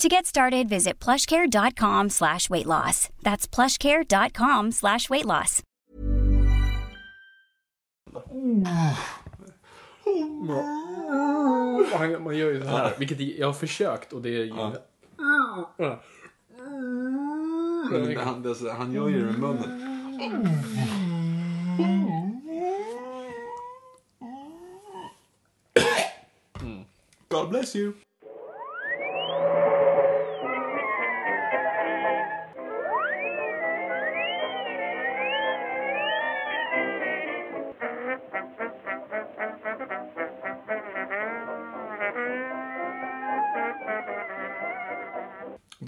To get started, visit plushcare.com slash weight loss. That's plushcare.com slash weight loss. Han, man gör ju så här, vilket jag har försökt och det är ju... Ja. Men han, det, han gör ju det med munnen. Mm. God bless you.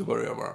Då börjar jag bara.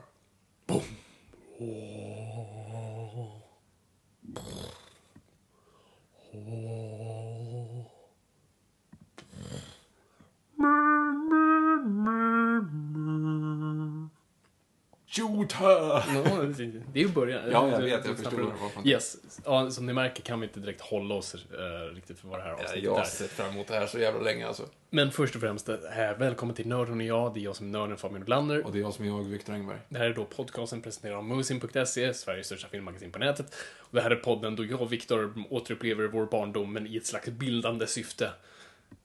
Shoot her! Ja, det är ju början. Ja, jag vet, jag förstår vad Yes. Ja, som ni märker kan vi inte direkt hålla oss eh, riktigt för vad det här avsnittet Jag har sett fram emot det här så jävla länge alltså. Men först och främst, eh, välkommen till Nörden och jag. Det är jag som är nörden Fabian Blander. Och det är jag som är jag, Viktor Engberg. Det här är då podcasten presenterad av Musin.se, Sveriges största filmmagasin på nätet. Och det här är podden då jag och Viktor återupplever vår barndom, men i ett slags bildande syfte.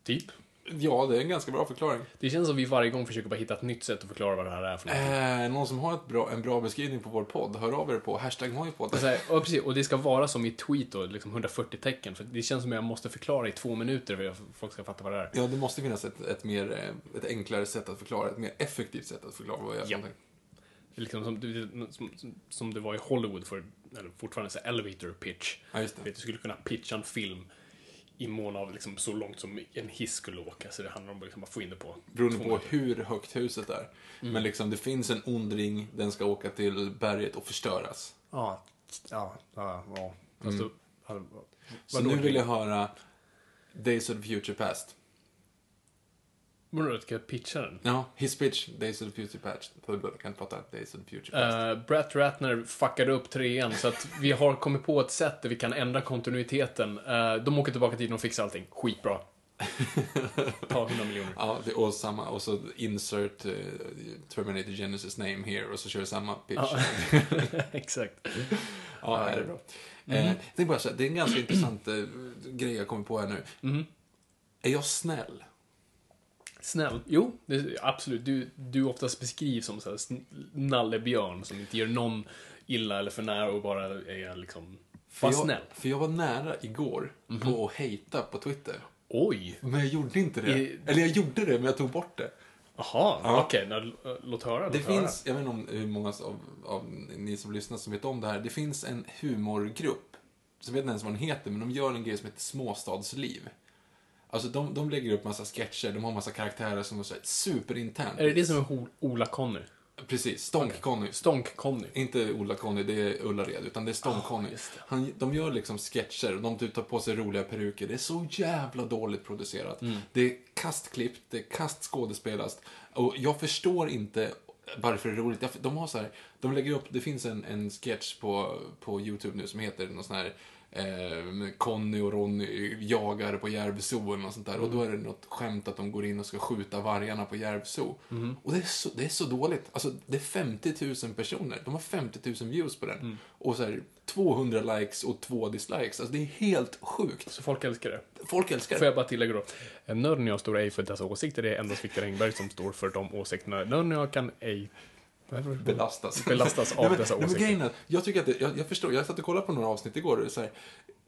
Typ. Ja, det är en ganska bra förklaring. Det känns som vi varje gång försöker bara hitta ett nytt sätt att förklara vad det här är för någonting. Eh, någon som har ett bra, en bra beskrivning på vår podd, hör av er på hashtag hojpodd. Och, precis, och det ska vara som i tweet då, liksom 140 tecken. För det känns som att jag måste förklara i två minuter för att folk ska fatta vad det är. Ja, det måste finnas ett, ett, mer, eh, ett enklare sätt att förklara, ett mer effektivt sätt att förklara vad jag Ja. ja. Liksom som, som, som, det var i Hollywood för, eller fortfarande så elevator pitch. Ja, just det. vet, Du skulle kunna pitcha en film i mån av liksom så långt som en hiss skulle åka. Så det handlar om att liksom bara få in det på Beroende på hur högt huset är. Mm. Men liksom, det finns en ond ring, den ska åka till berget och förstöras. Ja, ja, ja. ja. Fast då, Mm. Så nu vill jag höra Days of the Future Past. Vadå, ska jag pitcha den? Ja, his pitch, Days of the Future Past. Jag kan fatta Days of the Future Past. Uh, Brett Ratner fuckade upp trean så att vi har kommit på ett sätt där vi kan ändra kontinuiteten. Uh, de åker tillbaka dit och fixar allting. Skitbra. Ta 100 miljoner. Ja, det, och, samma, och så insert eh, Terminator Genesis name here och så kör du samma pitch. Ja. Ja, Exakt. det är bra. Eh, det, är bara så, det är en ganska intressant eh, grej jag kommer på här nu. Är jag snäll? Snäll. Jo, det, absolut. Du, du oftast beskrivs som så här nallebjörn som inte gör någon illa eller för nära och bara är liksom... Jag, snäll. För jag var nära igår på att hejta på Twitter. Oj! Men jag gjorde inte det. I- Eller jag gjorde det, men jag tog bort det. Jaha, Ja. okej. Okay, låt höra. Låt Det höra. finns, jag vet inte om hur många av, av ni som lyssnar som vet om det här. Det finns en humorgrupp, som vet inte ens vad den heter, men de gör en grej som heter Småstadsliv. Alltså de, de lägger upp massa sketcher, de har massa karaktärer som är så här superinternt. Är det det som är Ola-Conny? Precis, Stonk-Conny. Stonk-Conny? Inte Ola-Conny, det är Ullared, utan det är Stonk-Conny. Han, de gör liksom sketcher, och de typ tar på sig roliga peruker. Det är så jävla dåligt producerat. Det är kastklippt, det är kastskådespelat. Och jag förstår inte varför det är roligt. De har så här, de lägger upp, det finns en, en sketch på, på YouTube nu som heter någon sån här eh, Conny och Ronny jagar på Järvsö eller något sånt där. Och då är det något skämt att de går in och ska skjuta vargarna på Järvsö. Och det är, så, det är så dåligt. Alltså, det är 50 000 personer. De har 50 000 views på den. Och så här, 200 likes och 2 dislikes. Alltså, det är helt sjukt. Så folk älskar det. Folk älskar Får det. jag bara tillägga då. Nörden och jag står ej för dessa åsikter. Det är endast Viktor Engberg som står för de åsikterna. Nörden och jag kan ej belastas. Belastas av Nej, men- dessa nej, men åsikter. grejen jag tycker att det, jag, jag förstår, jag satt och kollade på några avsnitt igår och så här,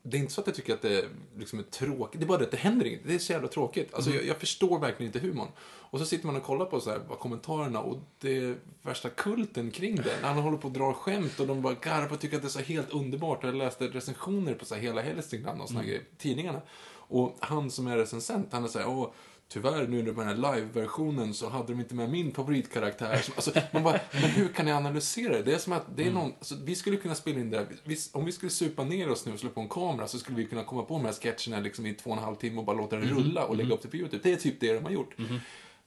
det är inte så att jag tycker att det liksom är tråkigt, det är bara det att det händer inget. Det är så jävla tråkigt. Alltså, Mm. jag, jag förstår verkligen inte humorn. Och så sitter man och kollar på så här, kommentarerna och det är värsta kulten kring det. När han håller på och drar skämt och de bara garvar och tycker att det är så helt underbart. Jag läste recensioner på så här hela Hälsingland och såna Mm. grejer, tidningarna. Och han som är recensent, han är så här, åh, Tyvärr nu med den här live-versionen så hade de inte med min favoritkaraktär. Som- Alltså, man bara, men hur kan ni analysera det? Det är som att det är Mm. någon, alltså, vi skulle kunna spela in det här. Vi, om vi skulle supa ner oss nu och slå på en kamera så skulle vi kunna komma på de här sketcherna liksom i två och en halv timme och bara låta den Mhm. rulla och lägga upp det på YouTube. Det är typ det de har gjort.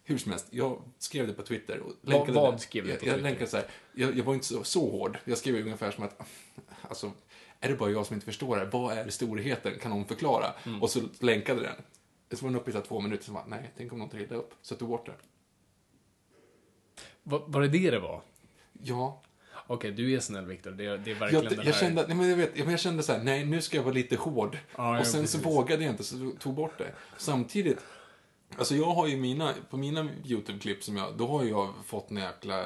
Hur som helst, jag skrev det på Twitter. Och Vad- länkade vad det. skrev du jag, på jag Twitter? länkade så här, jag, jag var inte så, så hård. Jag skrev ungefär som att, alltså, är det bara jag som inte förstår det? Vad är storheten? Kan någon förklara? Mm. Och så länkade den. Så var den uppe i så två minuter, så bara, nej, tänk om någon trillade upp. Så jag tog bort det. Va, var det det det var? Ja, Okej, du är snäll Viktor. Det, det är verkligen jag, jag här... kände, nej, men jag, vet, jag kände så här, nej, nu ska jag vara lite hård. Ja, ja, och sen så precis. vågade jag inte, så jag tog bort det. Samtidigt, alltså jag har ju mina, på mina YouTube-klipp som jag, då har jag fått en jäkla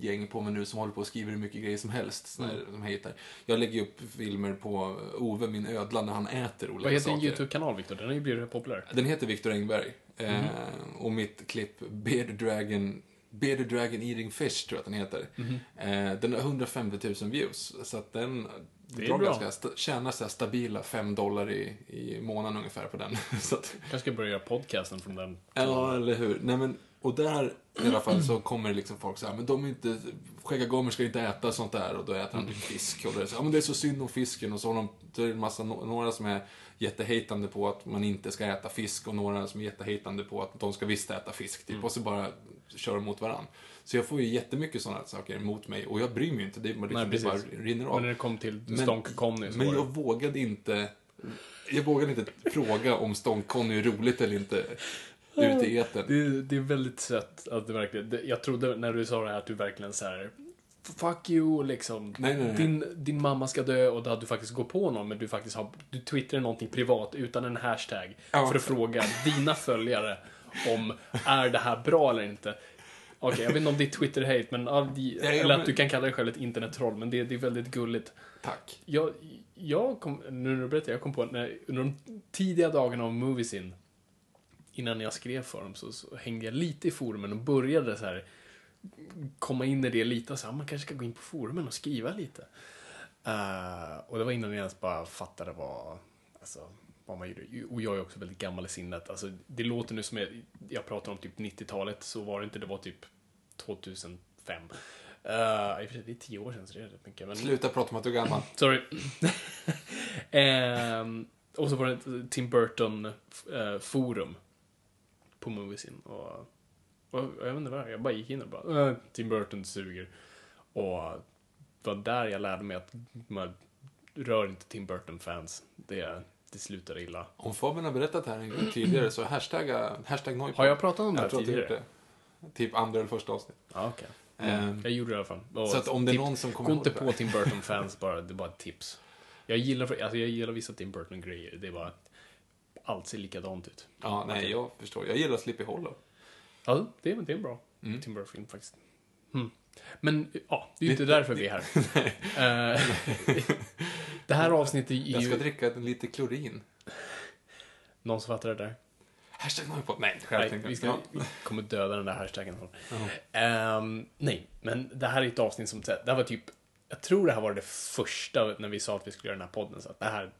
gäng på mig nu som håller på och skriver hur mycket grejer som helst, såna Mm. som hatar. Jag lägger upp filmer på Ove, min ödla, när han äter olika Vad heter din saker. YouTube-kanal Viktor? Den har ju blivit populär. Den heter Viktor Engberg. Mhm. Eh, och mitt klipp, Bearded Dragon, Bearded Dragon Eating Fish, tror jag att den heter. Mhm. Eh, den har 150 000 views. Så att den Det är bra. ganska, tjänar så stabila 5 dollar i, i månaden ungefär på den. så att, Jag ska börja göra podcasten från den. ja, eller hur. Nej, men, och där i alla fall så kommer det liksom folk så här, men de är inte, skäggagomer ska inte äta sånt där och då äter de typ fisk. Och det är så, ja men det är så synd om fisken och så har de, är det en massa, några som är jättehatande på att man inte ska äta fisk och några som är jättehatande på att de ska visst äta fisk. Typ, Och så bara kör de mot varandra. Så jag får ju jättemycket sådana saker emot mig och jag bryr mig inte, det, liksom, Nej, det bara rinner av. Men när det kom till Men- Stonk Conny Men var jag vågade inte jag vågade inte fråga om Stånk-Conny är roligt eller inte ute i etern. Det, det är väldigt sött att det verkligen... Det, jag trodde när du sa det här att du verkligen så här... Fuck you, liksom. Nej, nej, nej. Din, din mamma ska dö och då hade du faktiskt gått på någon, men du faktiskt har... Du twittrar någonting privat utan en hashtag Ja. för att fråga dina följare om är det här bra eller inte. Okej, jag vet inte om det är Twitter-hate, men... ja, eller men- att du kan kalla dig själv ett internettroll, men det, det är väldigt gulligt. Tack. Jag, jag kom, nu när du berättar, jag kom på när, under de tidiga dagarna av Moviesin, innan jag skrev för dem, så, så hängde jag lite i forumen och började så här komma in i det lite och så här, man kanske ska gå in på forumen och skriva lite. Eh, och det var innan jag ens bara fattade vad, alltså, vad man gjorde. Och jag är också väldigt gammal i sinnet. Alltså, det låter nu som jag, jag pratar om typ 90-talet, så var det inte, det var typ 2005. Uh, I och för sig, det är tio år sedan, så det är rätt mycket. Men... Sluta prata om att du är gammal. Sorry. Ehm, och så var det Tim Burton eh, forum på Moviesin. Och, och jag vet inte vad, jag bara gick in och bara, äh, Tim Burton suger. Och det var där jag lärde mig att man rör inte Tim Burton-fans. Det, det slutar illa. Om Fabian har berättat det här en gång tidigare så hashtagga, hashtag Noipod. Har jag pratat om det här tidigare? det. Typ andra eller första avsnitt. Ja, okej. Ehm, Jag gjorde det i alla fall. Och Så att om det är någon som kommer Gå inte på Tim Burton-fans bara, det är bara ett tips. Jag gillar, alltså jag gillar vissa Tim Burton-grejer, det är bara att allt ser likadant ut. Ja, nej, jag förstår. Jag gillar Sleepy Hollow. Ja, det är, det är en bra Mm. Tim Burton-film faktiskt. Mm. Men ja, det är ju inte därför vi är här. Eh, det här avsnittet är Jag ska ju... dricka lite klorin. Någon som fattar det där? Hashtag Noipod. Nej, själv Nej, vi ska, vi kommer döda den där hashtaggen. Ja. Ehm, nej, men det här är ett avsnitt som... Det här var typ... Jag tror det här var det första när vi sa att vi skulle göra den här podden. Så att det här...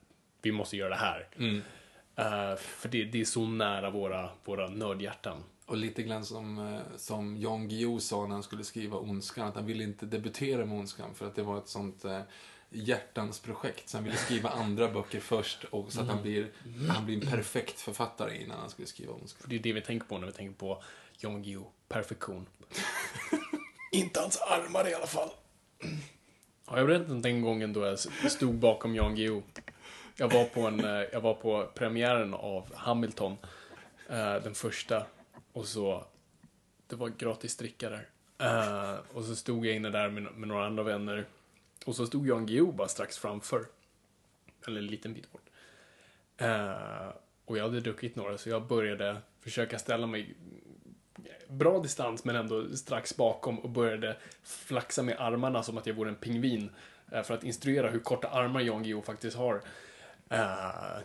Vi måste göra det här. Mm. Eh, för det, det är så nära våra, våra nördhjärtan. Och lite grann som, eh, som Jan Guillou sa när han skulle skriva Ondskan, att han ville inte debutera med Ondskan för att det var ett sånt eh, hjärtans projekt. Så han ville skriva andra böcker först och så att han blir, han blir en perfekt författare innan han skulle skriva Ondskan. För det är det vi tänker på när vi tänker på Jan Guillou. Perfektion. Inte hans armar i alla fall. Har jag berättat den gången då jag stod bakom Jan Guillou? Jag var på, en, eh, jag var på premiären av Hamilton, eh, den första. Och så, det var gratis dricka där. Eh, och så stod jag inne där med, med några andra vänner. Och så stod Jan Guillou bara strax framför. Eller en liten bit bort. Eh, och jag hade druckit några, så jag började försöka ställa mig bra distans men ändå strax bakom och började flaxa med armarna som att jag vore en pingvin. eh, För att instruera hur korta armar Jan Guillou faktiskt har. Eh,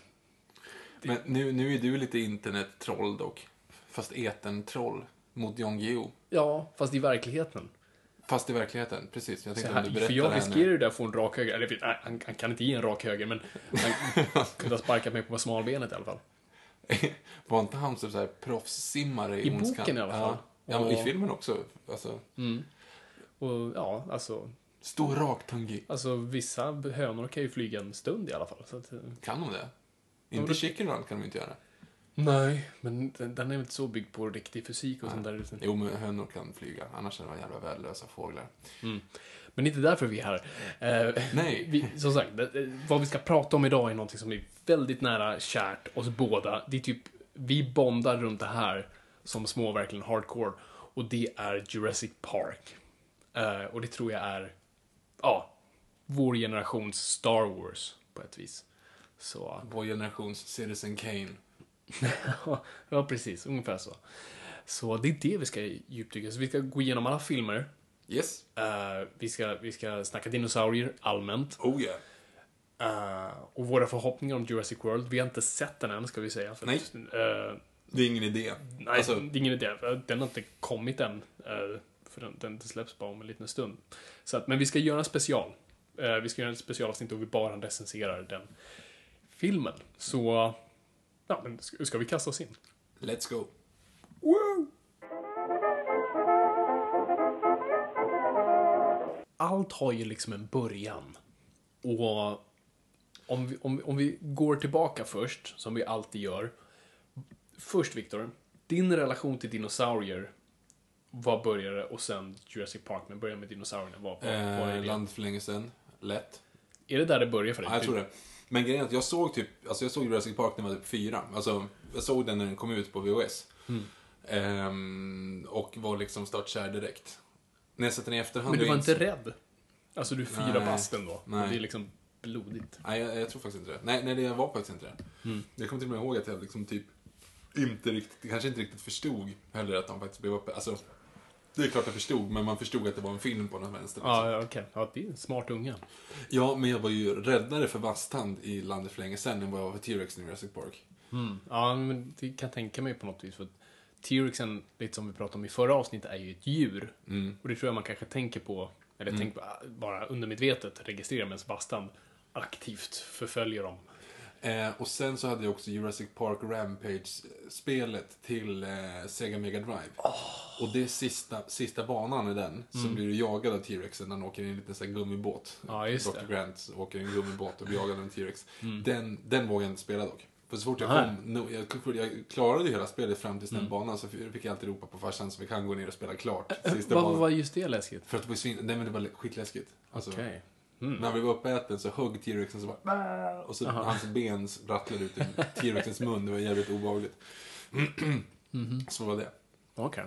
Men nu, nu är du lite internettroll dock. Fast etern-troll mot Jan Guillou. ja, fast i verkligheten. Fast i verkligheten, precis. Jag tänkte om du för jag riskerar ju där att få en rak höger. Eller, nej, han, han kan inte ge en rak höger, men han kunde ha sparkat mig på smalbenet i alla fall. Var inte han typ så här proffssimmare i, I Ondskan? boken i alla fall. Ja, ja men i Och- filmen också. Alltså, Och ja, alltså, stor raktungi. alltså vissa hönor kan ju flyga en stund i alla fall. Att, Kan de det? Inte chicken run kan de inte göra. Nej, men den, den är inte så byggd på riktig fysik och sånt där. Jo, men hönor kan flyga. Annars är de jävla värdelösa fåglar. Men inte därför vi är här. Eh, Nej. Vi, som sagt, det- vad vi ska prata om idag är någonting som är väldigt nära kärt oss båda. Det är typ, vi bondar runt det här som små, verkligen hardcore. Och det är Jurassic Park. Eh, och det tror jag är, ja, vår generations Star Wars på ett vis. Så, Vår generations Citizen Kane. ja precis, ungefär så. Så det är det vi ska djupdyka. Så vi ska gå igenom alla filmer. Yes. Eh, vi, ska, vi ska snacka dinosaurier allmänt. Oh yeah. Eh, och våra förhoppningar om Jurassic World, vi har inte sett den än ska vi säga. För Nej. Att, eh, Det är ingen idé. nej, Alltså, det är ingen idé. Den har inte kommit än. för den, den släpps bara om en liten stund. Så att, men vi ska göra en special. Vi ska göra ett specialavsnitt och vi bara recenserar den filmen. Så, ja, men ska, ska vi kasta oss in? let's go. allt har ju liksom en början. Och om vi, om, om vi går tillbaka först, som vi alltid gör. Först, Viktor, din relation till dinosaurier. Vad började och sen Jurassic Park, men börja med dinosaurierna. Vad, vad, vad är, Eh, det? land för länge sedan. Lätt. är det där det börjar för dig? Ja, jag tror det. Men grejen är att jag såg typ, alltså jag såg Jurassic Park när jag var typ fyra. Alltså, jag såg den när den kom ut på VHS. Mm. Ehm, och var liksom startkär direkt. När jag sett den i efterhand... Men du var inte rädd? Alltså, du är fyra bast ändå. Nej. Det är liksom blodigt. Nej, jag, jag tror faktiskt inte det. Nej, nej, det jag var faktiskt inte det. Mm. Jag kommer till och med ihåg att jag liksom typ inte riktigt, kanske inte riktigt förstod heller att de faktiskt blev uppe. Alltså, det är klart jag förstod, men man förstod att det var en film på den vänster. Liksom. Ja, ja, okej. Ja, det är en smart unge. Ja, men jag var ju räddare för vasstand i Landet för länge sedan än vad jag var för T-Rex i Jurassic Park. Mm. Ja, men det kan jag tänka mig på något vis. För T-rexen, lite som vi pratade om i förra avsnittet, är ju ett djur. Mm. Och det tror jag man kanske tänker på, eller tänker på, ah, bara undermedvetet registrerar medan Bastan aktivt förföljer dem. Eh, och sen så hade jag också Jurassic Park Rampage-spelet till eh, Sega Mega Drive. Och det är sista, sista banan i den, så blir du jagad av T-Rexen när han åker i en liten så här gummibåt. Ja, Dr. det. Grant åker i en gummibåt och blir jagad av en T-Rex. Den, den vågade jag inte spela dock. För så fort jag Aha. kom, no, jag, jag klarade ju hela spelet fram till den banan så fick jag alltid ropa på farsan så vi kan gå ner och spela klart. Sista Vad banan. var just det läskigt? För att det var. Nej men det var skitläskigt. Alltså, Okej. När vi var uppäten så högg T-rexen så bara! Och så hans ben rattlade ut ur T-rexens mun. Det var jävligt obehagligt. Så var det. Okej.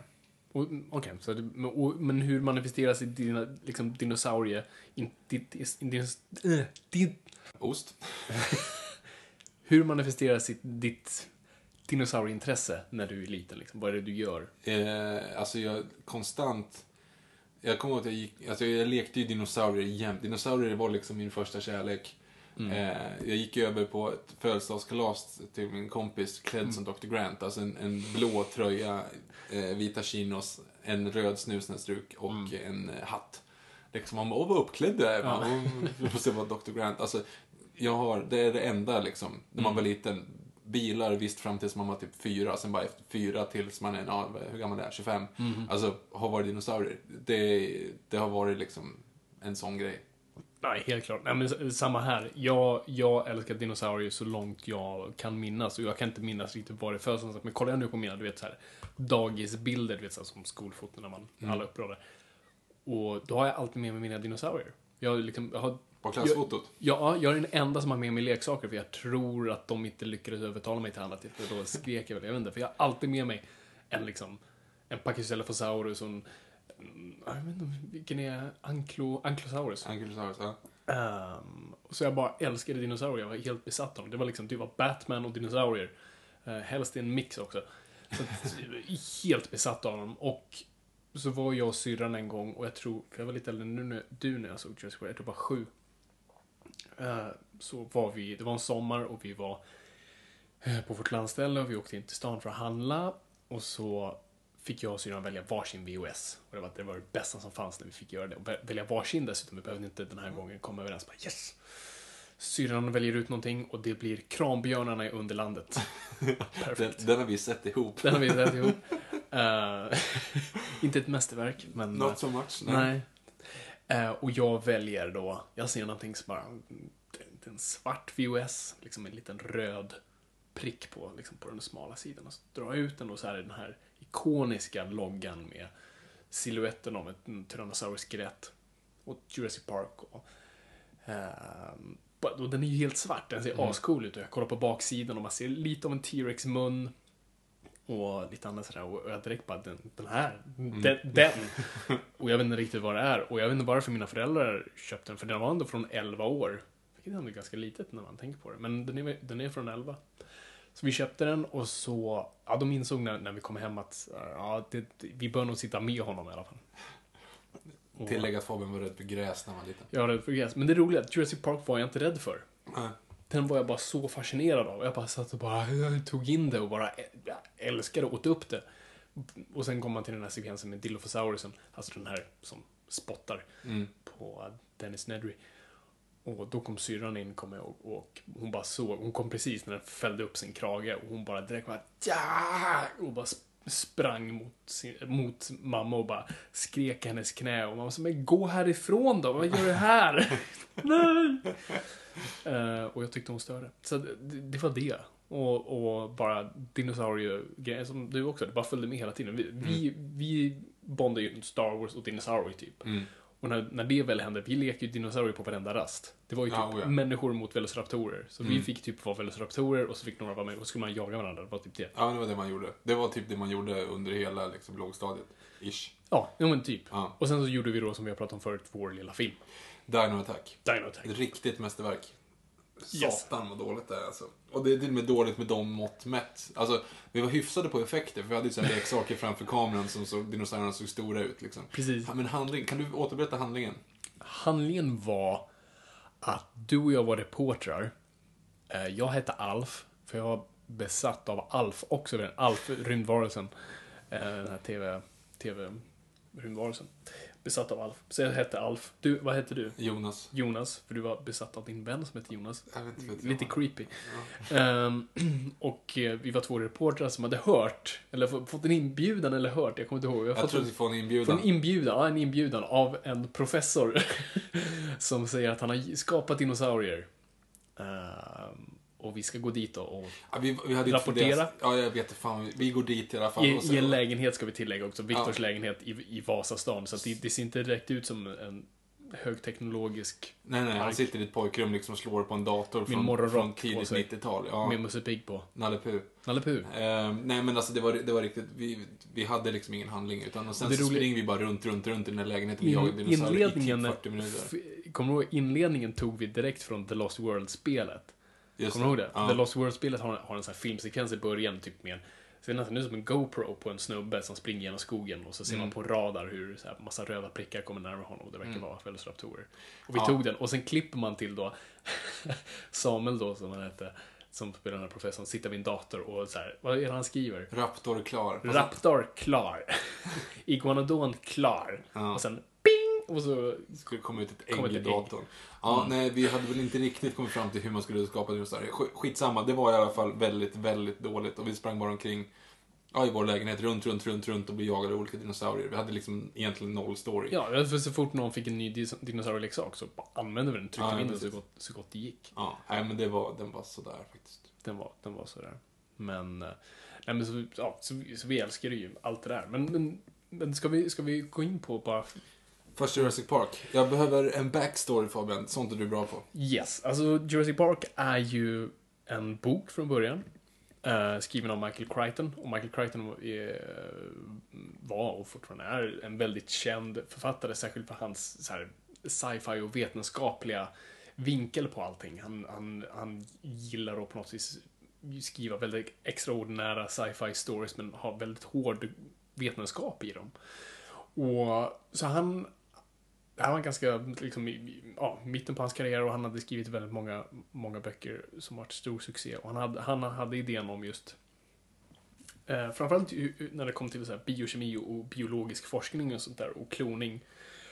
Och- Okej, så det, men, och, men hur manifesteras i dina, liksom, dinosaurie... In, din, din, äh, din, Ost. hur manifesteras ditt, ditt dinosaurieintresse när du är liten? Liksom? Vad är det du gör? Eh, alltså jag konstant... Jag kommer ihåg att jag gick... Alltså jag lekte ju dinosaurier jämt. Dinosaurier var liksom min första kärlek. Eh, jag gick över på ett födelsedagskalas till min kompis klädd som Dr. Grant. Alltså en, en blå tröja, eh, vita chinos, en röd snusnäsduk och en eh, hatt. Liksom, man bara, åh vad uppklädd du är. Ja. Och så var Dr. Grant. Alltså, jag har, det är det enda liksom, när man var liten. Bilar visst fram tills man var typ fyra, sen bara efter fyra tills man är, ja, hur gammal är jag? 25? Alltså, har varit dinosaurier. Det, det har varit liksom en sån grej. Nej, helt klart. Nej, men samma här. Jag, jag älskar dinosaurier så långt jag kan minnas. Och jag kan inte minnas riktigt var det föds. Men kollar jag nu på mina, du vet så här, dagisbilder, du vet så här, som skolfoton när man, alla uppradar. Och då har jag alltid med mig mina dinosaurier. Jag, liksom, jag har... På klassfotot. Ja, jag är den enda som har med mig leksaker för jag tror att de inte lyckades övertala mig till annat. Då skrek jag väl, jag vet inte. För jag har alltid med mig en liksom, en Pachycephalosaurus och en, mm, jag vet inte vilken är Anklo, Ankylosaurus. Ankylosaurus, ja. Um, så jag bara älskade dinosaurier, jag var helt besatt av dem. Det var liksom, det var Batman och dinosaurier. Uh, helst i en mix också. Så att, helt besatt av dem. Och så var jag och syrran en gång och jag tror, för jag var lite äldre nu du när jag såg Jurassic Park, jag tror bara sju. Eh, Så var vi, det var en sommar och vi var eh, på vårt landställe och vi åkte in till stan för att handla. Och så fick jag och syrran välja varsin VOS. Och det var, det var det bästa som fanns när vi fick göra det. Och vä- välja varsin dessutom, vi behövde inte den här gången komma överens. Bara, yes! Syrran väljer ut någonting och det blir Krambjörnarna i Underlandet. Den, den har vi sett ihop. Den har vi sett ihop. Eh, inte ett mästerverk, men... Not so much. nej. nej. Eh, och jag väljer då, jag ser någonting som bara, det är en svart VOS, liksom en liten röd prick på, liksom på den smala sidan. Och så drar jag ut den och så är det den här ikoniska loggan med siluetten av ett en Tyrannosaurus skelett och Jurassic Park. Och, ehm, och den är ju helt svart, den ser ascool ut och jag kollar på baksidan och man ser lite av en T-Rex mun och lite annat sådär och jag direkt bara den, den här, den, den. Och jag vet inte riktigt vad det är och jag vet inte varför mina föräldrar köpte den för den var ändå från 11 år. Vilket ändå är ganska litet när man tänker på det, men den är, den är från 11. Så vi köpte den och så, ja de insåg när, när vi kom hem att ja, det, vi bör nog sitta med honom i alla fall. Och- Tillägg att Fabian var rädd för gräs när han var liten. jag var rädd för gräs. Men det roliga Jurassic Park var jag inte rädd för. Nej. Den var jag bara så fascinerad av. Jag bara satt och bara tog in det och bara älskade och åt upp det. Och sen kom man till den här sekvensen med Dilophosaurusen, alltså den här som spottar Mm. på Dennis Nedry. Och då kom syrran in, kom jag ihåg, och hon bara såg, hon kom precis när den fällde upp sin krage och hon bara direkt bara ja! Och bara sprang mot, sin, mot mamma och bara skrek i hennes knä och mamma sa men gå härifrån då, vad gör du här? Nej! Eh, och jag tyckte hon störde. Så det, det var det. Och, och bara dinosauriegrejer som du också, det bara följde med hela tiden. Vi, vi, vi bondade ju Star Wars och dinosaurier typ. Mm. Och när, när det väl hände, vi lekte ju dinosaurier på varenda rast. Det var ju typ Ja, oh ja. människor mot velociraptorer. Så vi Mm. fick typ vara velociraptorer och så fick några vara med och så skulle man jaga varandra. Det var typ det. Ja, det var det man gjorde. Det var typ det man gjorde under hela liksom, lågstadiet. Ish. Ja, ja men typ. Ja. Och sen så gjorde vi då som vi har pratat om förut, vår lilla film. Dino Attack. Dino Attack. Riktigt mästerverk. Satan vad dåligt det är alltså. Och det är till och med dåligt med de mått mätt. Alltså, vi var hyfsade på effekter, för vi hade ju så här leksaker framför kameran som såg, dinosaurierna såg stora ut liksom. Precis. Ja, men handling, kan du återberätta handlingen? Handlingen var att du och jag var reportrar. Eh, Jag hette Alf, för jag var besatt av Alf också. Alf, rymdvarelsen. Eh, Den här TV, TV-rymdvarelsen. Besatt av Alf. Så jag hette Alf. Du, vad hette du? Jonas. Jonas, för du var besatt av din vän som hette Jonas. Jag vet inte, Lite jag. creepy. Ehm, och eh, vi var två reportrar som hade hört, eller få- fått en inbjudan eller hört, jag kommer inte ihåg. Jag fått tror att vi får en inbjudan. en inbjudan, ja, en inbjudan av en professor som säger att han har skapat dinosaurier. Ehm, och vi ska gå dit och, Ja, vi, vi Rapportera. Ja, jag vet fan. Vi- går dit i alla fall. i, i en lägenhet ska vi tillägga också, Viktors Ja. lägenhet i, i Vasastan. Så det, det ser inte direkt ut som en högteknologisk Nej, nej, han Mark. sitter i ett pojkrum liksom och slår på en dator från, morgonrock från på tidigt sig. 90-tal. Ja, med Musse Pigg på. Nalle Puh. Nalle. Eh, nej men alltså det var, det var riktigt, vi, vi hade liksom ingen handling utan och sen Och det så roliga- springer vi bara runt, runt, runt i den här lägenheten och In, jagar dinosaurier i typ inledningen, 40 minuter. kommer du ihåg, inledningen tog vi direkt från The Lost World-spelet. Just Kommer du ihåg det? Ja. The Lost World-spelet har, har en sån här filmsekvens i början, typ med en ser nästan ut som en GoPro på en snubbe som springer genom skogen och så ser Mm. man på radar hur så här, massa röda prickar kommer närmare honom det verkar vara velociraptorer. Och vi Ja. tog den och sen klipper man till då Samuel då, som han hette, som spelar den här professorn, sitter vid en dator och så här, vad är det han skriver? Raptor klar. Raptor klar. Iguanodon klar. Ja. Och sen! Och så skulle komma ut ett ägg i ägg. datorn. Ja, nej, vi hade väl inte riktigt kommit fram till hur man skulle skapa dinosaurier. Sk- Skitsamma, det var i alla fall väldigt, väldigt dåligt. Och vi sprang bara omkring ja, i vår lägenhet, runt, runt, runt, runt och blev jagade av olika dinosaurier. Vi hade liksom egentligen noll story. Ja, för så fort någon fick en ny dinosaurieleksak så använde vi den, tryckte Ja, in den så gott, så gott det gick. Ja, nej, men det var, den var sådär faktiskt. Den var, den var sådär. Men, eh, nej men så, ja, så, så vi älskar ju allt det där. Men, men, men ska, vi, ska vi gå in på bara... Först Jurassic Park. Jag behöver en backstory Fabian, sånt är du bra på. Yes, alltså Jurassic Park är ju en bok från början. eh, skriven av Michael Crichton. Och Michael Crichton eh, var och fortfarande är en väldigt känd författare, särskilt för hans sci-fi och vetenskapliga vinkel på allting. Han, han, han gillar att på något vis skriva väldigt extraordinära sci-fi stories men har väldigt hård vetenskap i dem. Och så han, det här var ganska, liksom, i, ja, mitten på hans karriär och han hade skrivit väldigt många, många böcker som varit stor succé. Och han hade, han hade idén om just Eh, framförallt när det kom till så här biokemi och biologisk forskning och sånt där och kloning.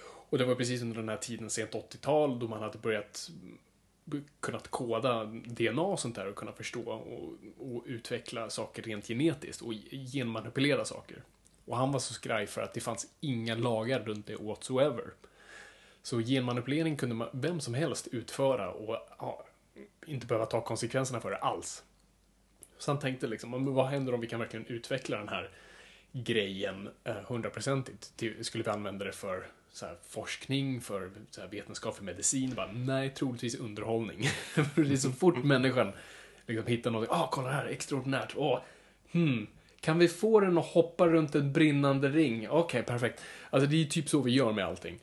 Och det var precis under den här tiden, sent 80-tal, då man hade börjat kunnat koda DNA och sånt där och kunna förstå och, och utveckla saker rent genetiskt och genmanipulera saker. Och han var så skraj för att det fanns inga lagar runt det whatsoever. Så genmanipulering kunde man, vem som helst utföra och ja, inte behöva ta konsekvenserna för det alls. Så han tänkte liksom, vad händer om vi kan verkligen utveckla den här grejen eh, hundraprocentigt? Skulle vi använda det för så här, forskning, för så här, vetenskap, för medicin? Bara, nej, troligtvis underhållning. för det är så fort människan liksom, hittar något, ah, kolla här, extraordinärt, åh, oh, hmm, kan vi få den att hoppa runt en brinnande ring? Okej, okay, perfekt. Alltså det är typ så vi gör med allting.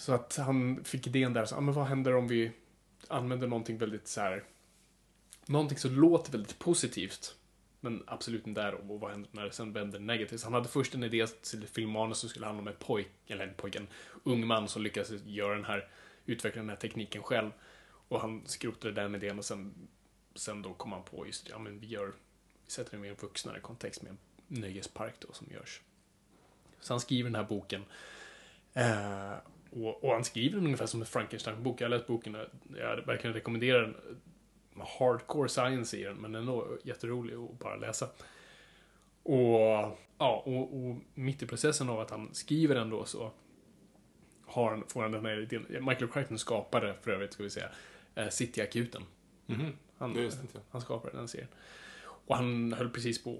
Så att han fick idén där, så, ah, men vad händer om vi använder någonting väldigt så här någonting som låter väldigt positivt. Men absolut inte där och vad händer när det sen vänder negativt. Han hade först en idé till filmmanus som skulle handla om en pojk, eller en pojk, en ung man som lyckades göra den här, utveckla den här tekniken själv. Och han skrotade den idén och sen, sen då kom han på just ja men vi gör, vi sätter en vuxnare kontext med en nöjespark då som görs. Så han skriver den här boken. Eh, och, och, han skriver den ungefär som en Frankenstein-bok. Jag har läst boken, jag verkligen rekommenderar den hardcore science i den, men ändå jätterolig att bara läsa. Och, ja, och, och mitt i processen av att han skriver den då så har han, får han den här idén. Michael Crichton skapade för övrigt, ska vi säga, eh, City-akuten. Mm -hmm. han, han skapade den serien. Och han höll precis på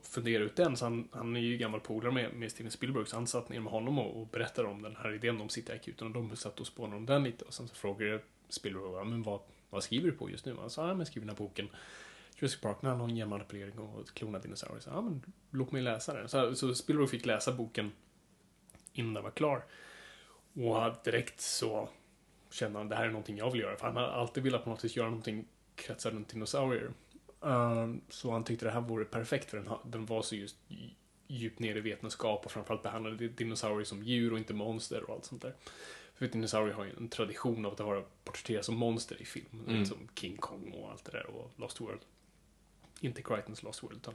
att fundera ut den, så han, han är ju gammal polare med, med Steven Spielberg, så han satt ner med honom och, och berättade om den här idén om City-akuten och de satt och spånade om den lite och sen så frågade Spielberg, men vad, vad skriver du på just nu? Han sa, ja men jag skriver den här boken. Jurassic Park, när han har en genmanipulering och klonad dinosaurier. Så, ja men låt mig läsa den. Så, så Spielberg fick läsa boken innan den var klar. Och direkt så kände han, det här är någonting jag vill göra. För han har alltid velat på något sätt göra någonting kretsar runt dinosaurier. Uh, så han tyckte det här vore perfekt för den, den var så just djupt ner i vetenskap och framförallt behandlade dinosaurier som djur och inte monster och allt sånt där. För dinosaurier har ju en tradition av att vara porträtterade som monster i film. Mm. Som King Kong och allt det där och Lost World. Inte Crichtons Lost World utan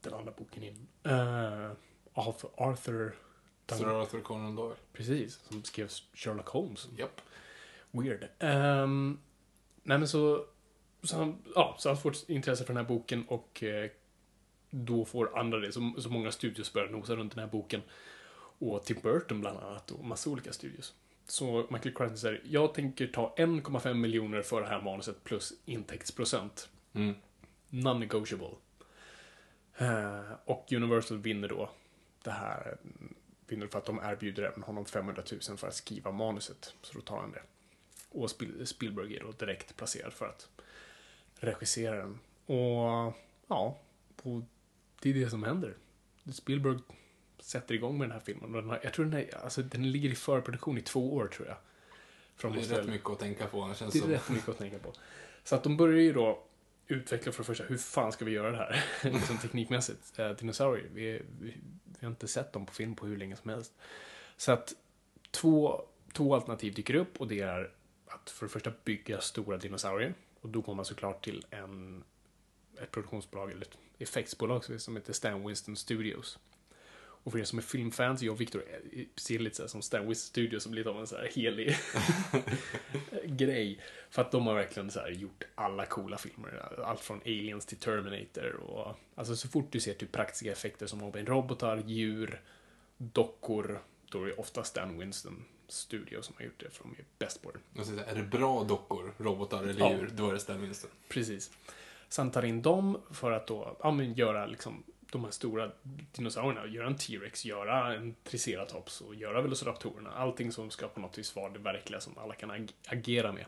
den andra boken in. Uh, Arthur... Arthur Sir Arthur Conan Doyle. Precis, som skrev Sherlock Holmes. Yep. Weird. Um, nej men så, så han, ja, så han får intresse för den här boken och eh, då får andra det. Så, så många studios börjar nosa runt den här boken. Och Tim Burton bland annat och massa olika studios. Så Michael Crichton säger, jag tänker ta 1,5 miljoner för det här manuset plus intäktsprocent. Mm. Non-negotiable. Uh, och Universal vinner då det här, vinner för att de erbjuder även honom 500 000 för att skriva manuset. Så då tar han det. Och Spielberg är då direkt placerad för att regissera den. Och ja, det är det som händer. Spielberg sätter igång med den här filmen. Den har, jag tror den, är, alltså, den ligger i förproduktion i två år, tror jag. Från det är rätt mycket att tänka på. Känns det är som. rätt mycket att tänka på. Så att de börjar ju då utveckla för det första, hur fan ska vi göra det här? liksom teknikmässigt. Eh, dinosaurier, vi, vi, vi, har inte sett dem på film på hur länge som helst. Så att två, två alternativ dyker upp och det är att för det första bygga stora dinosaurier. Och då går man såklart till en, ett produktionsbolag, eller ett effektsbolag som heter Stan Winston Studios. Och för er som är filmfans, jag och Victor ser lite så som Stan Winston Studio som lite av en så här helig grej. För att de har verkligen så gjort alla coola filmer. Allt från Aliens till Terminator och alltså så fort du ser typ praktiska effekter som robotar, djur, dockor, då är det ofta Stan Winston Studio som har gjort det, för de är bäst på det. Säga, är det bra dockor, robotar eller ja. djur, då är det Winston. Precis. Sen tar in dem för att då, ja men göra liksom de här stora dinosaurierna, göra en T-Rex, göra en Triceratops och göra Velociraptorerna. Allting som ska på något vis vara det verkliga som alla kan ag agera med.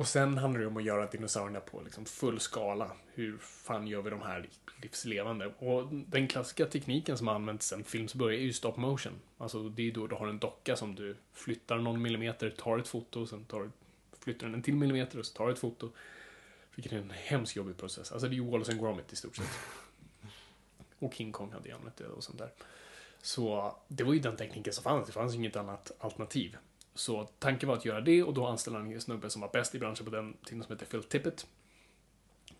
Och sen handlar det om att göra dinosaurierna på liksom full skala. Hur fan gör vi de här livslevande? Och den klassiska tekniken som använts sen films början är ju stop motion. Alltså det är då du har en docka som du flyttar någon millimeter, tar ett foto, sen tar, flyttar den en till millimeter och så tar ett foto. Vilket är en hemskt jobbig process. Alltså det är ju Wallace and Gromit i stort sett. Och King Kong hade ju använt det och sånt där. Så det var ju den tekniken som fanns. Det fanns inget annat alternativ. Så tanken var att göra det och då anställde han en snubbe som var bäst i branschen på den tiden som heter Phil Tippett.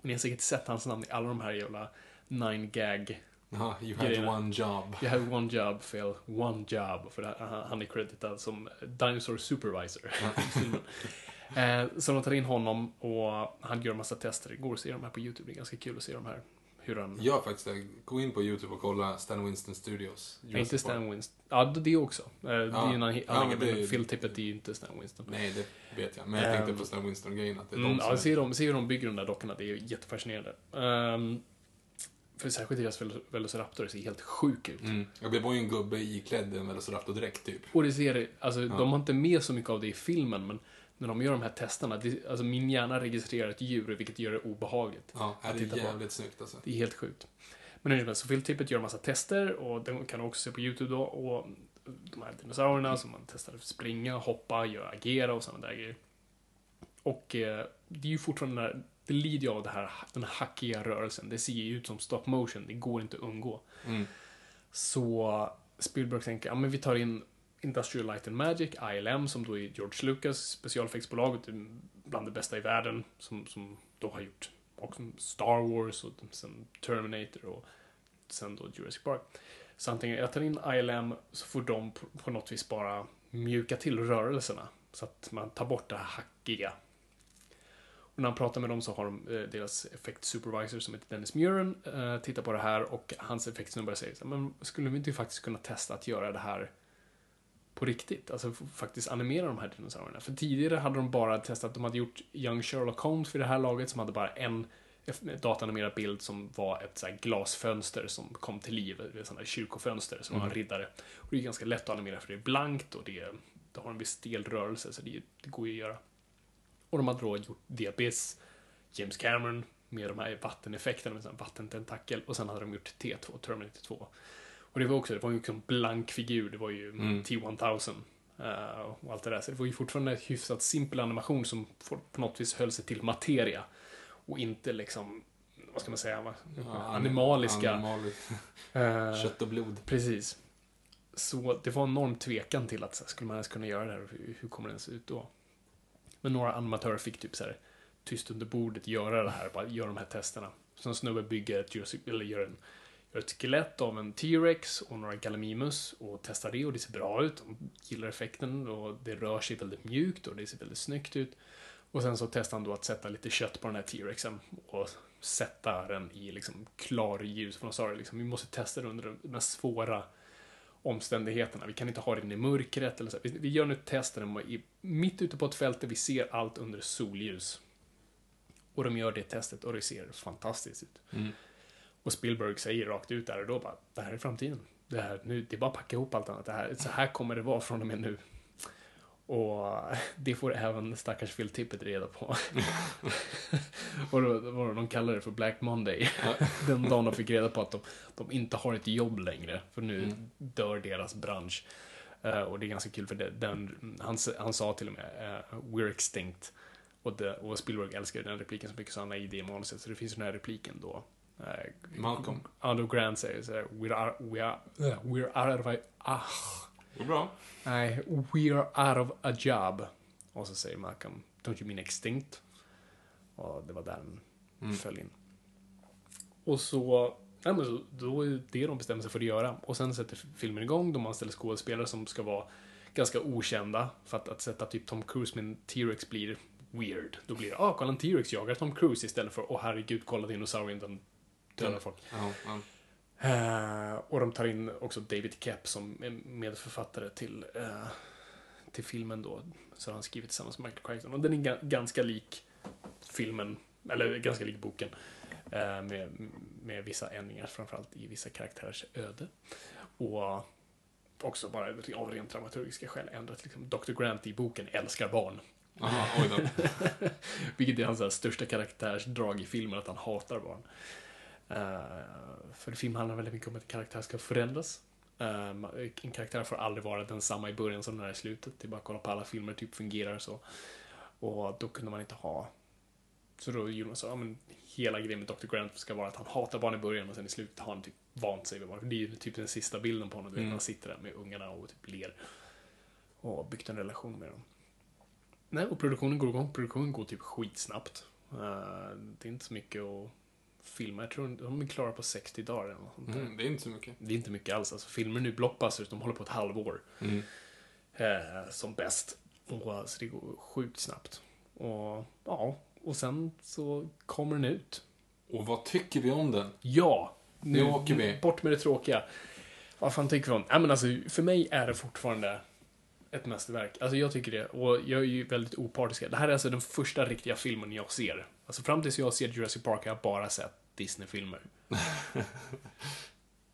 Ni har säkert sett hans namn i alla de här jävla nine gag Ja, you had Grejerna. one job. You have one job, Phil. One job. För här, han- är creditad som Dinosaur Supervisor. eh, så de tar in honom och han gör en massa tester. Det går att se de här på YouTube. Det är ganska kul att se de här. Hur han... Gör faktiskt det. Gå in på YouTube och kolla Stan Winston Studios. Ja, inte Park. Stan Winston. Ja, det också. Eh, det är ju en annan Ja, grej, Phil Tippett är ju inte Stan Winston. Nej, det vet jag. Men jag tänkte Ehm, på Stan Winston-grejen. Att det är Mm, de som ja, är- se, se hur de bygger de där dockorna. Det är ju jättefascinerande. Um, för särskilt deras Vel- Velociraptor ser helt sjuk ut. Mm. Ja, Det var ju en gubbe iklädd en Velociraptor-dräkt, typ. Och det ser, alltså de har inte med så mycket av det i filmen, men när de gör de här testerna, det, alltså min hjärna registrerar ett djur, vilket gör det obehagligt. Ja, Att det är titta på. jävligt snyggt alltså. Det är helt sjukt. Men hur så Phil Tippett gör en massa tester, och den kan också se på YouTube då, och de här dinosaurierna som man testar att springa, hoppa, göra, agera och sådana där grejer. Och eh, det är ju fortfarande, där, det lider ju av det här, den här hackiga rörelsen. Det ser ju ut som stop motion, det går inte att undgå. Mm. Så Spielberg tänker, ja men vi tar in Industrial Light and Magic, ILM, som då är George Lucas specialeffektsbolaget, bland det bästa i världen, som, som då har gjort också Star Wars och sen Terminator och sen då Jurassic Park. Så antingen jag tar in ILM så får de på, på något vis bara mjuka till rörelserna. Så att man tar bort det här hackiga. Och när han pratar med dem så har de eh, deras effektsupervisor som heter Dennis Muren eh, tittar på det här och hans effektsnubbar säger så men skulle vi inte faktiskt kunna testa att göra det här på riktigt? Alltså faktiskt animera de här dinosaurierna. För tidigare hade de bara testat, de hade gjort Young Sherlock Holmes vid det här laget som hade bara en datanimerad bild som var ett så glasfönster som kom till liv, ett sånt där kyrkofönster som var en riddare. Och det är ganska lätt att animera för det är blankt och det, det har en viss stel rörelse så det, det går ju att göra. Och de hade då gjort Abyss, James Cameron med de här vatteneffekterna med sån vattententakel och sen hade de gjort T2, Terminator 2. Och det var också, det var ju liksom blank figur, det var ju Mm. T1000 eh, och allt det där. Så det var ju fortfarande en hyfsat simpel animation som på något vis höll sig till materia och inte liksom, vad ska man säga? Ja, animaliska. Animali eh, kött och blod. Precis. Så det var en enorm tvekan till att så skulle man ens kunna göra det här och hur, hur kommer det ens ut då? Men några animatörer fick typ så här tyst under bordet göra det här, bara göra de här testerna. Så en snubbe bygger ett, eller gör, en, ett skelett av en T-Rex och några Gallimimus och testar det och det ser bra ut. De gillar effekten och det rör sig väldigt mjukt och det ser väldigt snyggt ut. Och sen så testar han då att sätta lite kött på den här T-Rexen och sätta den i liksom klar ljus. För de sa det liksom, vi måste testa det under de mest svåra omständigheterna. Vi kan inte ha den i mörkret eller så. Vi, vi gör nu testen mitt ute på ett fält där vi ser allt under solljus. Och de gör det testet och det ser fantastiskt ut. Mm. Och Spielberg säger rakt ut där och då bara, det här är framtiden. Det, här, nu, det är bara att packa ihop allt annat. Det här, så här kommer det vara från och med nu. Och det får även stackars Phil Tippett reda på. och då, vad de kallar det för Black Monday. Den dagen de fick reda på att de, de inte har ett jobb längre. För nu Mm. dör deras bransch. Eh, och det är ganska kul för det, den, han, han sa till och med eh, We're extinct. Och, det, och Spielberg älskar den repliken så mycket så han har i det manuset. Så det finns den här repliken då. Malcolm. Ja, då Grant säger så här, we're, are, we are, eh, we're out of a, ah, Går bra. nej, we are out of a job. Och så säger Malcolm, don't you mean extinct? Och det var där den Mm. föll in. Och så, ja, men så, då är det de bestämmer sig för att göra. Och sen sätter filmen igång, de anställer skådespelare som ska vara ganska okända. För att, att sätta typ Tom Cruise med en T-Rex blir weird. Då blir det, ah, kolla en T-Rex jagar Tom Cruise istället för, åh herregud, kolla dinosaurien, den dödar folk. Ja, ja. Eh, och de tar in också David Kep som är medförfattare till, eh, till filmen då. Så han skrivit tillsammans med Michael Crichton. Och den är ga- ganska lik filmen, eller ganska lik boken. Eh, med, med vissa ändringar, framförallt i vissa karaktärers öde. Och också bara av rent dramaturgiska skäl ändrat. Liksom, Dr. Grant i boken älskar barn. Aha, oj då. Vilket är hans största karaktärsdrag i filmen, att han hatar barn. Uh, för film handlar väldigt mycket om att en karaktär ska förändras. Eh, en karaktär får aldrig vara densamma i början som den är i slutet. Det är bara att kolla på alla filmer, typ fungerar så. Och då kunde man inte ha Så då gjorde man så, ja men hela grejen med Dr. Grant ska vara att han hatar barn i början och sen i slutet har han typ vant sig vid barn. Det är ju typ den sista bilden på honom, Mm. han sitter där med ungarna och typ ler. Och byggt en relation med dem. Nej, och produktionen går igång. Produktionen går typ skitsnabbt. Eh, det är inte så mycket att filma. Jag tror de är klara på 60 dagar eller något sånt där. Mm, det är inte så mycket. Det är inte mycket alls. Alltså, filmer nu, blockbusters, de håller på ett halvår. Mm. Eh, som bäst. Och, så det går sjukt snabbt. Och ja, och sen så kommer den ut. Och vad tycker vi om den? Ja! Nu åker vi. Bort med det tråkiga. Vad fan tycker vi om? Ja, men alltså, för mig är det fortfarande ett mästerverk. Alltså jag tycker det. Och jag är ju väldigt opartisk. Det här är alltså den första riktiga filmen jag ser. Alltså fram tills jag ser Jurassic Park har jag bara sett Disney-filmer.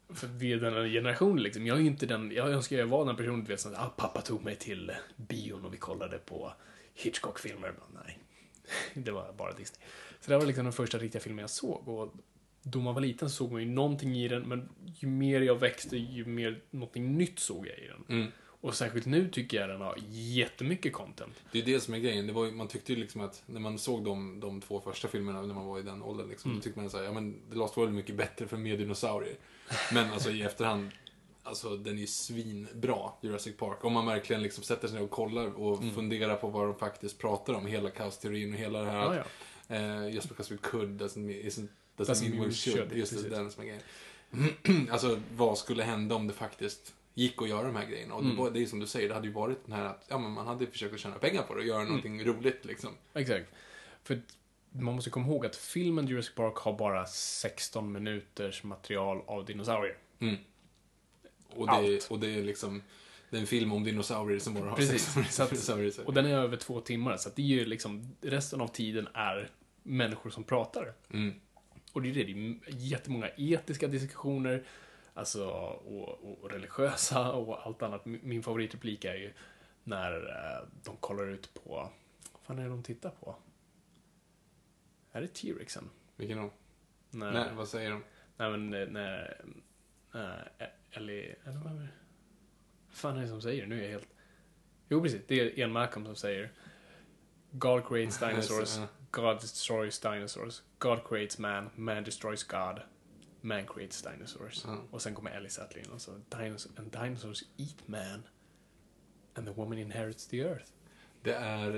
För vi är den här generationen liksom. Jag är inte den, jag önskar jag var den personen du vet som ah, pappa tog mig till bion och vi kollade på Hitchcock-filmer. Nej, det var bara Disney. Så det var liksom den första riktiga filmen jag såg. Och då man var liten såg man ju någonting i den, men ju mer jag växte, ju mer någonting nytt såg jag i den. Mm. Och särskilt nu tycker jag den har jättemycket content. Det är det som är grejen. Det var, man tyckte ju liksom att när man såg de, de två första filmerna när man var i den åldern, liksom, Mm. då tyckte man så här, ja men The Lost World är mycket bättre för mer dinosaurier. Men alltså i efterhand, alltså den är ju svinbra, Jurassic Park. Om man verkligen liksom sätter sig ner och kollar och funderar på vad de faktiskt pratar om, hela kaosteorin och hela det här. Ja, ja. Eh, just because we could doesn't mean, isn't, doesn't Doesn't mean mean we should. should, Just det, precis. den som är grejen. alltså, vad skulle hända om det faktiskt gick att göra de här grejerna? Och det, var, det är som du säger, det hade ju varit den här att ja, men man hade försökt att tjäna pengar på det och göra någonting roligt liksom. Exakt. För man måste komma ihåg att filmen Jurassic Park har bara 16 minuters material av dinosaurier. Mm. Och, det, Allt. och det är liksom det är en film om dinosaurier som bara har Precis. 16 Så att- dinosaurier. Så. Och den är över två timmar, så det är ju liksom, resten av tiden är människor som pratar. Mm. Och det är det, det är jättemånga etiska diskussioner, alltså, och, och religiösa och allt annat. Min favoritreplik är ju när eh, de kollar ut på, vad fan är det de tittar på? Är det T-Rexen? Vilken då? När, Nej, vad säger de? Nej men eh, när... när Ellie... Eller vad är det? Vad fan är det som säger? Nu är jag helt... Jo precis, det är Ian Malcolm som säger God creates dinosaurs. God destroys dinosaurs. God creates man, man destroys God. Man creates dinosaurs. Ja. Och sen kommer Ellie in och så Dinos and dinosaurs eat man. And the woman inherits the earth. Det är,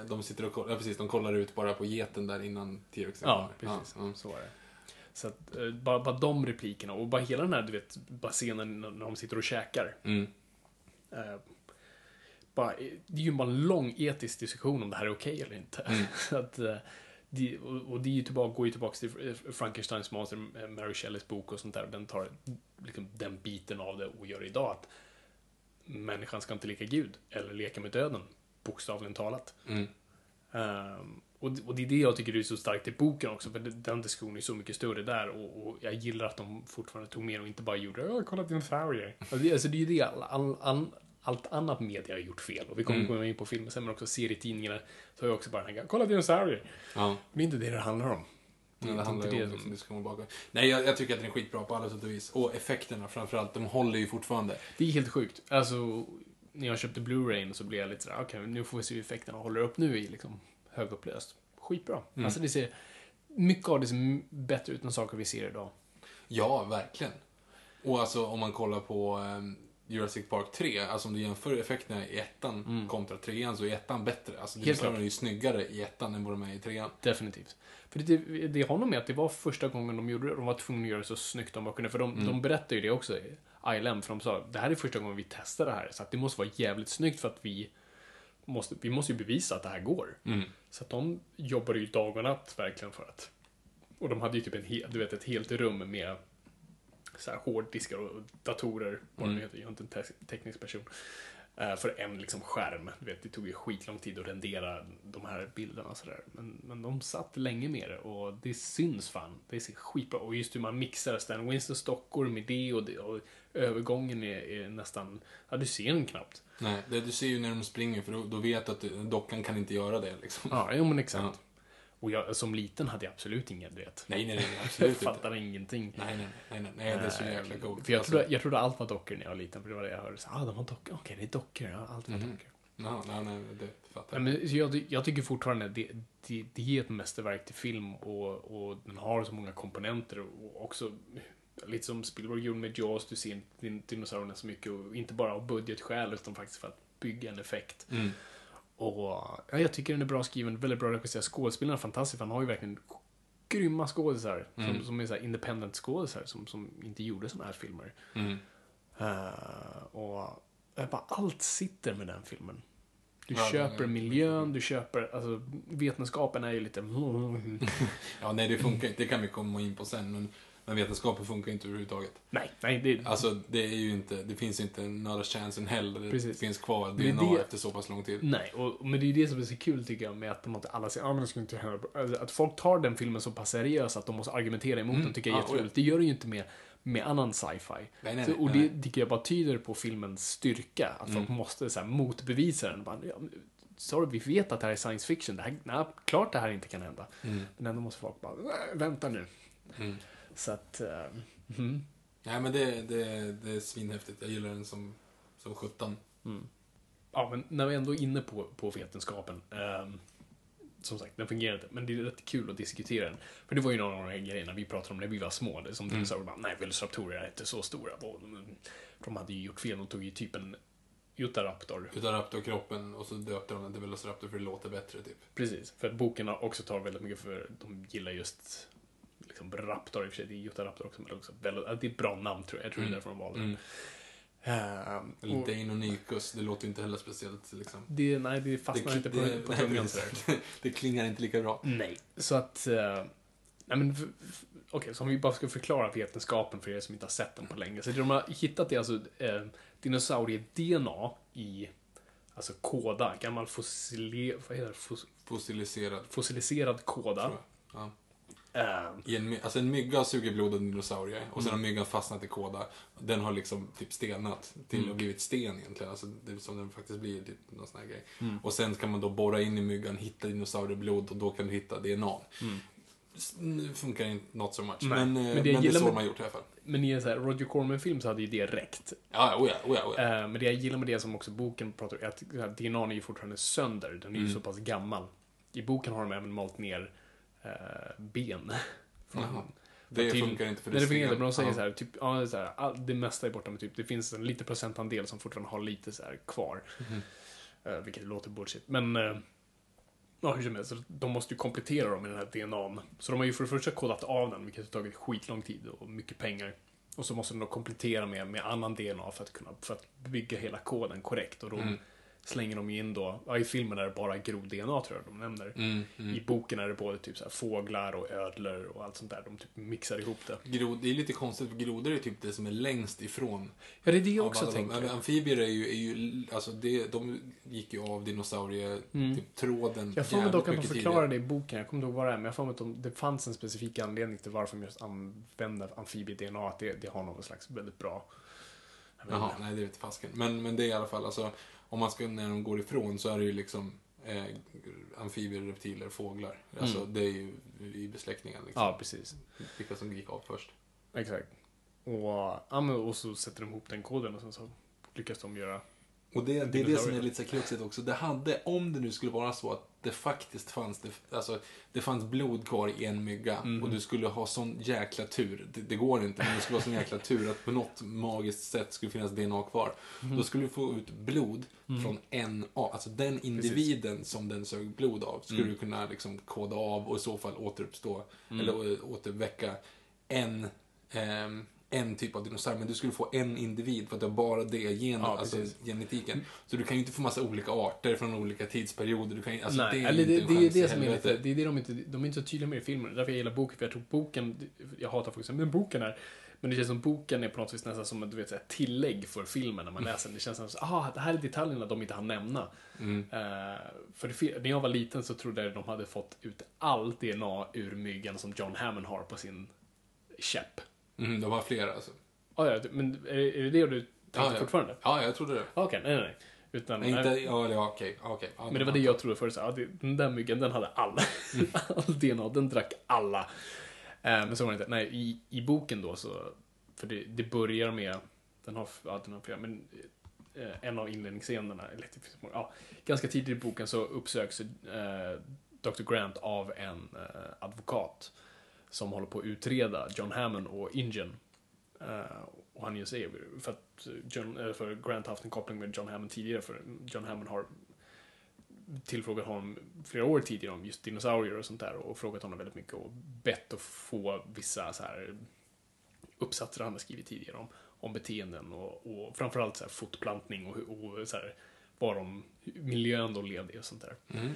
eh, de sitter och kollar, ja, precis, de kollar ut bara på geten där innan T-Rexen Ja, precis. Ja, Så var det. Så att, eh, bara, bara de replikerna och bara hela den här, du vet, bara scenen när de sitter och käkar. Mm. Eh, bara, det är ju bara en lång etisk diskussion om det här är okej eller inte. Mm. Så att, eh, det, och, det är ju tillbaka, går ju tillbaka till eh, Frankensteins monster, eh, Mary Shelleys bok och sånt där. Den tar liksom, den biten av det och gör idag att människan ska inte leka Gud eller leka med döden, bokstavligen talat. Mm. Ehm, och, och det är det jag tycker är så starkt i boken också, för den diskussionen är så mycket större där och, och jag gillar att de fortfarande tog med och inte bara gjorde "Åh, kolla dinosaurier. Alltså det, alltså det är ju det all, all, all, allt annat media har gjort fel. Och vi kommer Mm. komma in på filmen sen, men också serietidningarna. Så har jag också bara den här, kolla dinosaurier. Ja. Det är inte det det handlar om. Ja, det är handlar ju om det det som- diskussion bakom. Nej, jag, jag tycker att den är skitbra på alla sätt och vis. Och effekterna framförallt, de håller ju fortfarande. Det är helt sjukt. Alltså, när jag köpte Blu-rayn så blev jag lite sådär, okej, nu får vi se hur effekterna håller upp nu i liksom högupplöst. Skitbra. Mm. Alltså det ser, mycket av det ser bättre ut än saker vi ser idag. Ja, verkligen. Och alltså om man kollar på ehm, Jurassic Park 3, alltså om du jämför effekterna i ettan kontra trean så är ettan bättre. Alltså dinosaurierna är ju snyggare i ettan än vad de är i trean. Definitivt. För det, det har nog med att det var första gången de gjorde det. De var tvungna att göra det så snyggt de bara kunde. För de, de berättade ju det också i ILM. För de sa det här är första gången vi testar det här. Så att det måste vara jävligt snyggt för att vi måste, vi måste ju bevisa att det här går. Så att de jobbade ju dag och natt verkligen för att. Och de hade ju typ en hel, du vet, ett helt rum med så här hårddiskar och datorer. Vad det nu heter. Jag är inte en te- teknisk person. Eh, för en liksom skärm. Du vet, det tog ju skitlång tid att rendera de här bilderna sådär. Men, men de satt länge med det och det syns fan. Det ser skitbra Och just hur man mixar Stan Winston dockor med det och, det och övergången är, är nästan... Ja, du ser den knappt. Nej, det, du ser ju när de springer för då, då vet du att dockan kan inte göra det liksom. Ja, jo men exakt. Ja. Och jag, som liten hade jag absolut ingen, vet. Nej, nej, nej, Jag absolut inte. fattade ingenting. Nej, nej, nej, nej, nej, det är så jäkla coolt. För jag Alltså, trodde, jag trodde allt var dockor när jag var liten, för det var det jag hörde. Så, ah, de har dockor. Okej, det är dockor. Ja, allt var dockor. Ja, nej, nej, det fattar jag. men jag, jag tycker fortfarande det, det, det är ett mästerverk till film och, och den har så många komponenter och också lite som Spielberg gjorde med Jaws, du ser din- dinosaurierna så mycket och inte bara av budgetskäl utan faktiskt för att bygga en effekt. Mm. Och ja, jag tycker den är bra skriven, väldigt bra regisserad. Skådespelarna är fantastiska, han har ju verkligen grymma skådisar Mm. som, som är så independent skådisar som, som inte gjorde såna här filmer. Mm. Eh, och bara, allt sitter med den filmen. Du Ja, köper miljön, du köper, alltså vetenskapen är ju lite... Ja, nej, det funkar inte. Det kan vi komma in på sen, men, men vetenskapen funkar inte överhuvudtaget. Nej, nej, det, Alltså, det är ju inte, det finns inte not a chance in hell. Det Precis. finns kvar det är DNA det- efter så pass lång tid. nej. Och, men det är det som är så kul tycker jag med att något sätt alla säger ah, men det ska inte hända. Alltså, Att folk tar den filmen så pass seriöst att de måste argumentera emot Mm. den tycker jag är Ja, jätteroligt. Det gör det ju inte med, med annan sci-fi. Nej, nej, Så, och nej. det tycker jag bara tyder på filmens styrka. Att folk Mm. måste så här, motbevisa den. Bara, ja, sorry, vi vet att det här är science fiction. Det här, nej, klart det här inte kan hända. Mm. Men ändå måste folk bara, "Nej, vänta nu. Mm. Så att, eh, mhm. Nej, men det, det, det är svinhäftigt. Jag gillar den som, som sjutton. ja, men när vi ändå är inne på, på vetenskapen. ehm, som sagt, den fungerar inte, men det är rätt kul att diskutera den. För det var ju några av de här grejerna vi pratade om när vi var små. Det som dinosaurier bara, nej, velociraptorer är inte så stora. De, de hade ju gjort fel, de tog ju typ en Utahraptor. Utav Raptor-kroppen och så döpte de den till Velociraptor för det låter bättre, typ. Precis, för att boken har också tar väldigt mycket för de gillar just liksom Raptor, i och för sig det är Utahraptor också, men också väl, det är ett bra namn tror jag. Jag tror det är därför de valde det. Mm. Ehm, Eller och Deinonychus, det låter inte heller speciellt liksom. det, nej, det fastnar inte på, det, på tungan sådär. det klingar inte lika bra. Nej, så att... eh, nej men, okej, så om vi bara ska förklara vetenskapen för er som inte har sett den på länge. Så det de har hittat är alltså eh, dinosaurie-DNA i, alltså kåda, gammal fossile, vad heter det? Fos, Fossiliserad, fossiliserad kåda. Ja. Eh, I en, alltså en mygga har sugit blod av en dinosaurie och sen Mm. har myggan fastnat i kåda. Den har liksom typ stelnat till Mm. och blivit sten egentligen. Alltså det som den faktiskt blir, typ, någon sån här grej. Mm. Och sen kan man då borra in i myggan, hitta dinosaurieblod och då kan du hitta DNA. S- Nu funkar inte not so much, Mm. Nej, men, men eh, men, det det, jag är så med- har gjort i alla fall. men i en så här Roger Corman-film så hade ju det räckt. Ja, oh ja, oh ja. Eh, men det jag gillar med det som också boken pratar om är att DNA är ju fortfarande sönder. Den är ju Mm. så pass gammal. I boken har de även malt ner ben. Från- Jaha. Det till- funkar inte för Nej, det funkar inte, men de säger Ja. så här, typ, ja, det, så här, all, det mesta är borta, men typ, det finns en liten procentandel som fortfarande har lite så här kvar. Mhm. Eh, vilket låter bullshit. Men, eh, ja, hur som helst, de måste ju komplettera dem med den här DNAn. Så de har ju för det första kodat av den, vilket har tagit skitlång tid och mycket pengar. Och så måste de då komplettera med, med annan DNA för att kunna för att bygga hela koden korrekt. Och då Mm. Slänger de in då, ja, i filmen är det bara grod-DNA tror jag de nämner. Mm, mm. I boken är det både typ så här fåglar och ödlor och allt sånt där. De typ mixar ihop det. Grod, det är lite konstigt, för grodor är typ det som är längst ifrån. Ja, det är det jag också alla de- tänker. Amfibier är ju, är ju alltså det, de gick ju av dinosaurie, Mm. typ tråden Jag får mig dock att de förklarar det i boken, jag kommer inte ihåg vad det är, men jag får mig att de, det fanns en specifik anledning till varför de just använder amfibie-DNA, att det, det har någon slags väldigt bra... Jaha, inte. nej det vet fasken. Men, men det är i alla fall, alltså, om man ska, när de går ifrån så är det ju liksom eh, amfibier, reptiler, fåglar. Alltså det är ju i besläktningen liksom. Ja, precis. Vilka som gick av först. Exakt. Och, ja, men, och så sätter de ihop den koden och sen så lyckas de göra... Och det, det är det som är lite så kruxigt också. Det hade, om det nu skulle vara så att det faktiskt fanns, det, alltså, det fanns blod kvar i en mygga Mm. och du skulle ha sån jäkla tur. Det, det går inte, men det skulle vara sån jäkla tur att på något magiskt sätt skulle finnas DNA kvar. Mm. Då skulle du få ut blod från en av, alltså den individen som den sög blod av skulle Mm. du kunna liksom koda av och i så fall återuppstå, eller å- återväcka en ehm, en typ av dinosaurie, men du skulle få en individ för att du har bara det genet, Ja, alltså genetiken. Så du kan ju inte få massa olika arter från olika tidsperioder. Du kan, ju- alltså, Nej, det är eller det, det är det som är lite, det är det de inte, de är inte så tydliga med i filmen. Därför jag gillar boken, för jag tror boken, jag hatar folk som men boken är, men det känns som boken är på något vis nästan som ett vet, tillägg för filmen när man läser den. Det känns som att, ah, det här är detaljerna de inte hann nämna. Mm. Eh, för det, när jag var liten så trodde jag de hade fått ut all DNA ur myggan som John Hammond har på sin käpp. Mm, de har flera alltså. Ah, ja, men är, är det det du tänker ja. fortfarande? Ja, jag trodde det. Okej, nej, nej, nej. Utan, Nej, inte, ja, ja, okej. okej. Men det var det jag trodde först. Ja, den där myggan, den hade alla. All DNA, den drack alla. Eh, men så var det inte. Nej, i, i boken då så... För det, det börjar med... Den har, ja, den har flera, men... eh, en av inledningsscenerna, eller ja, ganska tidigt i boken så uppsöks eh, Dr. Grant av en eh, advokat som håller på att utreda John Hammond och Ingen. Uh, och han just säger, för att John, eh, för Grant har haft en koppling med John Hammond tidigare, för John Hammond har tillfrågat honom flera år tidigare om just dinosaurier och sånt där och frågat honom väldigt mycket och bett att få vissa så här uppsatser han har skrivit tidigare om, om beteenden och, och framförallt så här fortplantning och, och så här, vad de, miljön de levde i och sånt där. Mm.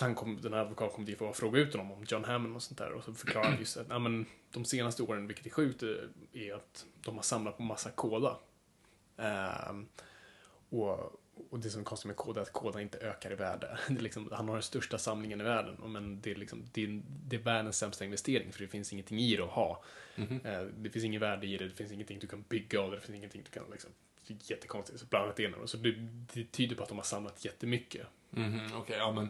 Han kom, den här advokaten kom dit för att fråga ut honom om John Hammond och sånt där och så förklarade han just att ja, men, de senaste åren, vilket är sjukt, eh, är att de har samlat på massa kåda. Ehm, och, och det som är konstigt med kåda är att kåda inte ökar i värde. Det är liksom, han har den största samlingen i världen, men det är, liksom, det, är, det är världens sämsta investering för det finns ingenting i det att ha. Mhm. Eh, det finns ingen värde i det, det finns ingenting du kan bygga av det, det finns ingenting du kan liksom, det är jättekonstigt. Så blandat in det. Så det, det tyder på att de har samlat jättemycket. Mhm, Okej, ja men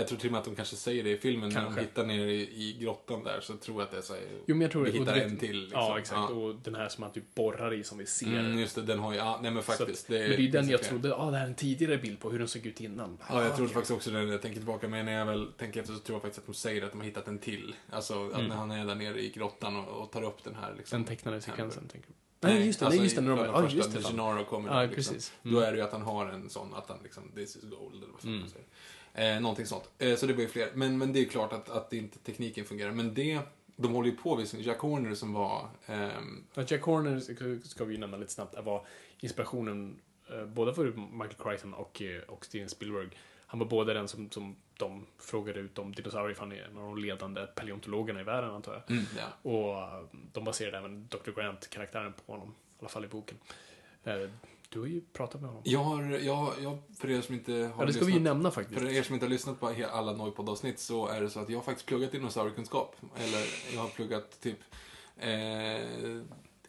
jag tror till och med att de kanske säger det i filmen när Kanske. de hittar nere i, i grottan där så tror jag att det är så här, Jo, men jag tror vi hittar det- en till. Liksom. Ja, exakt. Och den här som man typ borrar i som vi ser. Mm, just det, den har ju, ja, nej men Så att- faktiskt. men det är ju den jag trodde, ah, det här är en tidigare bild på hur den såg ut innan. Ja, jag Ah, trodde okej. faktiskt också det när jag tänker tillbaka, men när jag väl tänker efter så tror jag faktiskt att de säger att de har hittat en till. Alltså, att Mm. när han är där nere i grottan och, och tar upp den här liksom. Den tecknade sekvensen, tänker du? Nej, just det, alltså nej, just det, när de, ja, första, just det. när. Gennaro kommer Ja, liksom. precis. Då Mm. är det ju att han har en sån, att han liksom, this is gold, eller vad fan Mm. man säger. Eh, någonting sånt. Eh, så det var ju fler. Men, men det är klart att, att inte tekniken fungerar. Men det, de håller ju på, visst, Jack Horner som var, ehm, Ja, Jack Horner, ska vi nämna lite snabbt, var inspirationen eh, både för Michael Crichton och, eh, och Steven Spielberg. Han var både den som, som de frågade ut om dinosaurier, för han är en av de ledande paleontologerna i världen, antar jag. mm, ja. Och eh, de baserade även Dr. Grant-karaktären på honom, i alla fall i boken. Du har ju pratat med honom. Jag har, jag, jag, för er som inte har Ja, det ska vi ju lyssnat- nämna faktiskt. För er som inte har lyssnat på alla Noipod-avsnitt så är det så att jag har faktiskt pluggat dinosauriekunskap. Eller jag har pluggat typ eh,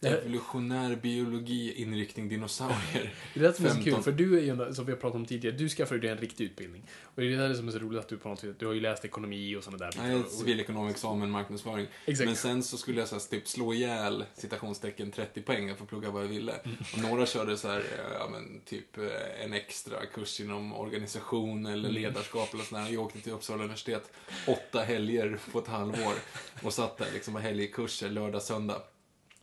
evolutionär biologi, inriktning dinosaurier. Det är det som är så 15. kul, för du är ju, som vi har pratat om tidigare, du skaffade dig en riktig utbildning. Och det är det som är så roligt att du på något sätt, du har ju läst ekonomi och sådana där Nej, Och- civilekonomexamen, marknadsföring. Exakt. Men sen så skulle jag så här, typ slå ihjäl citationstecken 30 poäng för att plugga vad jag ville. Mm. Och några körde så här, eh, ja men typ eh, en extra kurs inom organisation eller Mm. ledarskap eller sådär. Jag åkte till Uppsala universitet åtta helger på ett halvår och satt där liksom på helgkurser lördag, söndag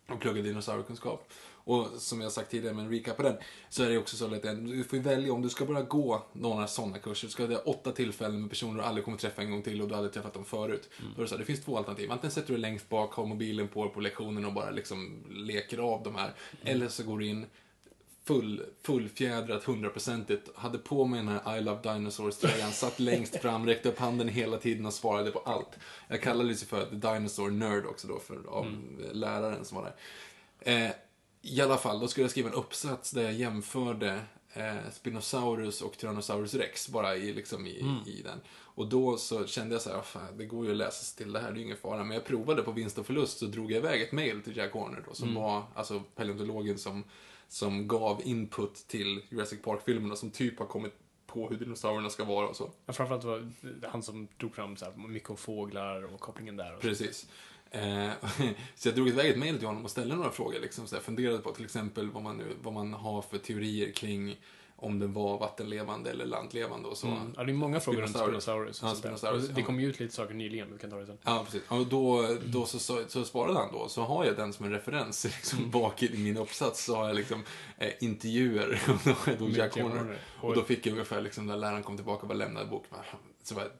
och pluggade dinosauriekunskap. Och som jag sagt tidigare, med en recap på den, så är det också så att du får välja om du ska bara gå några sådana kurser. Du ska ha åtta tillfällen med personer du aldrig kommer träffa en gång till och du aldrig träffat dem förut. Då är det, så här, det finns två alternativ. Antingen sätter du dig längst bak, har mobilen på på lektionen och bara liksom leker av de här. Eller så går du in full, fullfjädrat, hundraprocentigt, hade på mig den här I Love Dinosaurs-tröjan, satt längst fram, räckte upp handen hela tiden och svarade på allt. Jag kallades ju för The Dinosaur Nerd också då, för, av läraren som var där. Eh, I alla fall, då skulle jag skriva en uppsats där jag jämförde eh, Spinosaurus och Tyrannosaurus rex, bara i, liksom i, i den. Och då så kände jag så här, "Ah, fan, det går ju att läsa sig till det här, det är ju ingen fara. Men jag provade på vinst och förlust, så drog jag iväg ett mail till Jack Horner då, som var alltså paleontologen som, som gav input till Jurassic Park-filmerna, som typ har kommit på hur dinosaurierna ska vara och så. Ja, framförallt var det han som drog fram så här, mycket om fåglar och kopplingen där. Och så. Precis. Eh, så jag drog iväg ett mejl till honom och ställde några frågor. Liksom, så jag funderade på till exempel vad man, nu, vad man har för teorier kring om den var vattenlevande eller landlevande och så. Mm. Ja, det är många frågor runt Spinosaurus. Ja. Spinosaurus, Det kom ju ut lite saker nyligen, vi kan ta det sen. Ja, precis. Och då, då så, så, så svarade han då, så har jag den som en referens. Liksom, bak i min uppsats så har jag liksom eh, intervjuer. Och då är Jack Horner. Och då fick jag ungefär, liksom, när läraren kom tillbaka och bara lämnade boken. bara, Så to-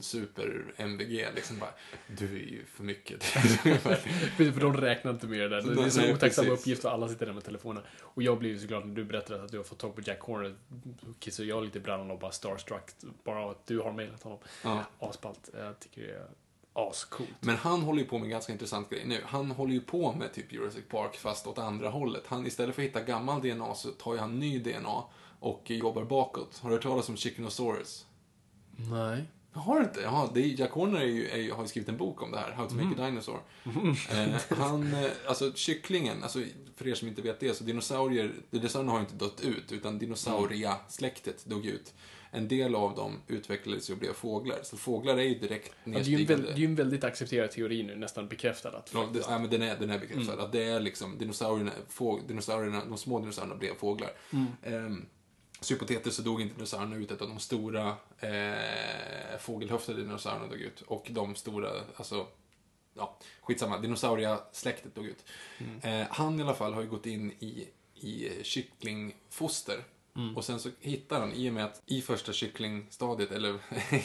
super-MVG, liksom bara, du är ju för mycket. Precis, för de räknar inte med det där. Det är så nej, otacksam precis. uppgift och alla sitter där med telefonen. Och jag blev ju så glad när du berättade att du har fått tag på Jack Horner. Kissar jag lite i brallan och bara starstruck. Bara av att du har mejlat honom. ja. Asballt. Jag tycker det är ascoolt. Men han håller ju på med en ganska intressant grej nu. Han håller ju på med typ Jurassic Park fast åt andra hållet. Han, istället för att hitta gammal DNA så tar ju han ny DNA och jobbar bakåt. Har du hört talas om Chickenosaurus? Nej. Har inte? Jaha, det är, Jack Horner är ju, är, har ju skrivit en bok om det här, How to make a dinosaur. Eh, han, eh, alltså kycklingen, alltså för er som inte vet det, så dinosaurier, dinosaurierna har ju inte dött ut, utan dinosauria-släktet dog ut. en del av dem utvecklades ju och blev fåglar. Så fåglar är ju direkt Ja, det, är ju en nedstigande. väl, det är ju en väldigt accepterad teori nu, nästan bekräftad att Ja, det, ja, men den är, den är bekräftad. Mm. Att det är liksom dinosaurierna, få, dinosaurierna, de små dinosaurierna blev fåglar. Mm. Ehm, så hypotetiskt så dog inte dinosaurierna ut, utan de stora eh, fågelhöftade dinosaurierna dog ut. Och de stora, alltså, ja, skitsamma, dinosauriasläktet dog ut. Mm. Eh, han i alla fall har ju gått in i, i kycklingfoster. Mm. Och sen så hittar han, i och med att i första kycklingstadiet, eller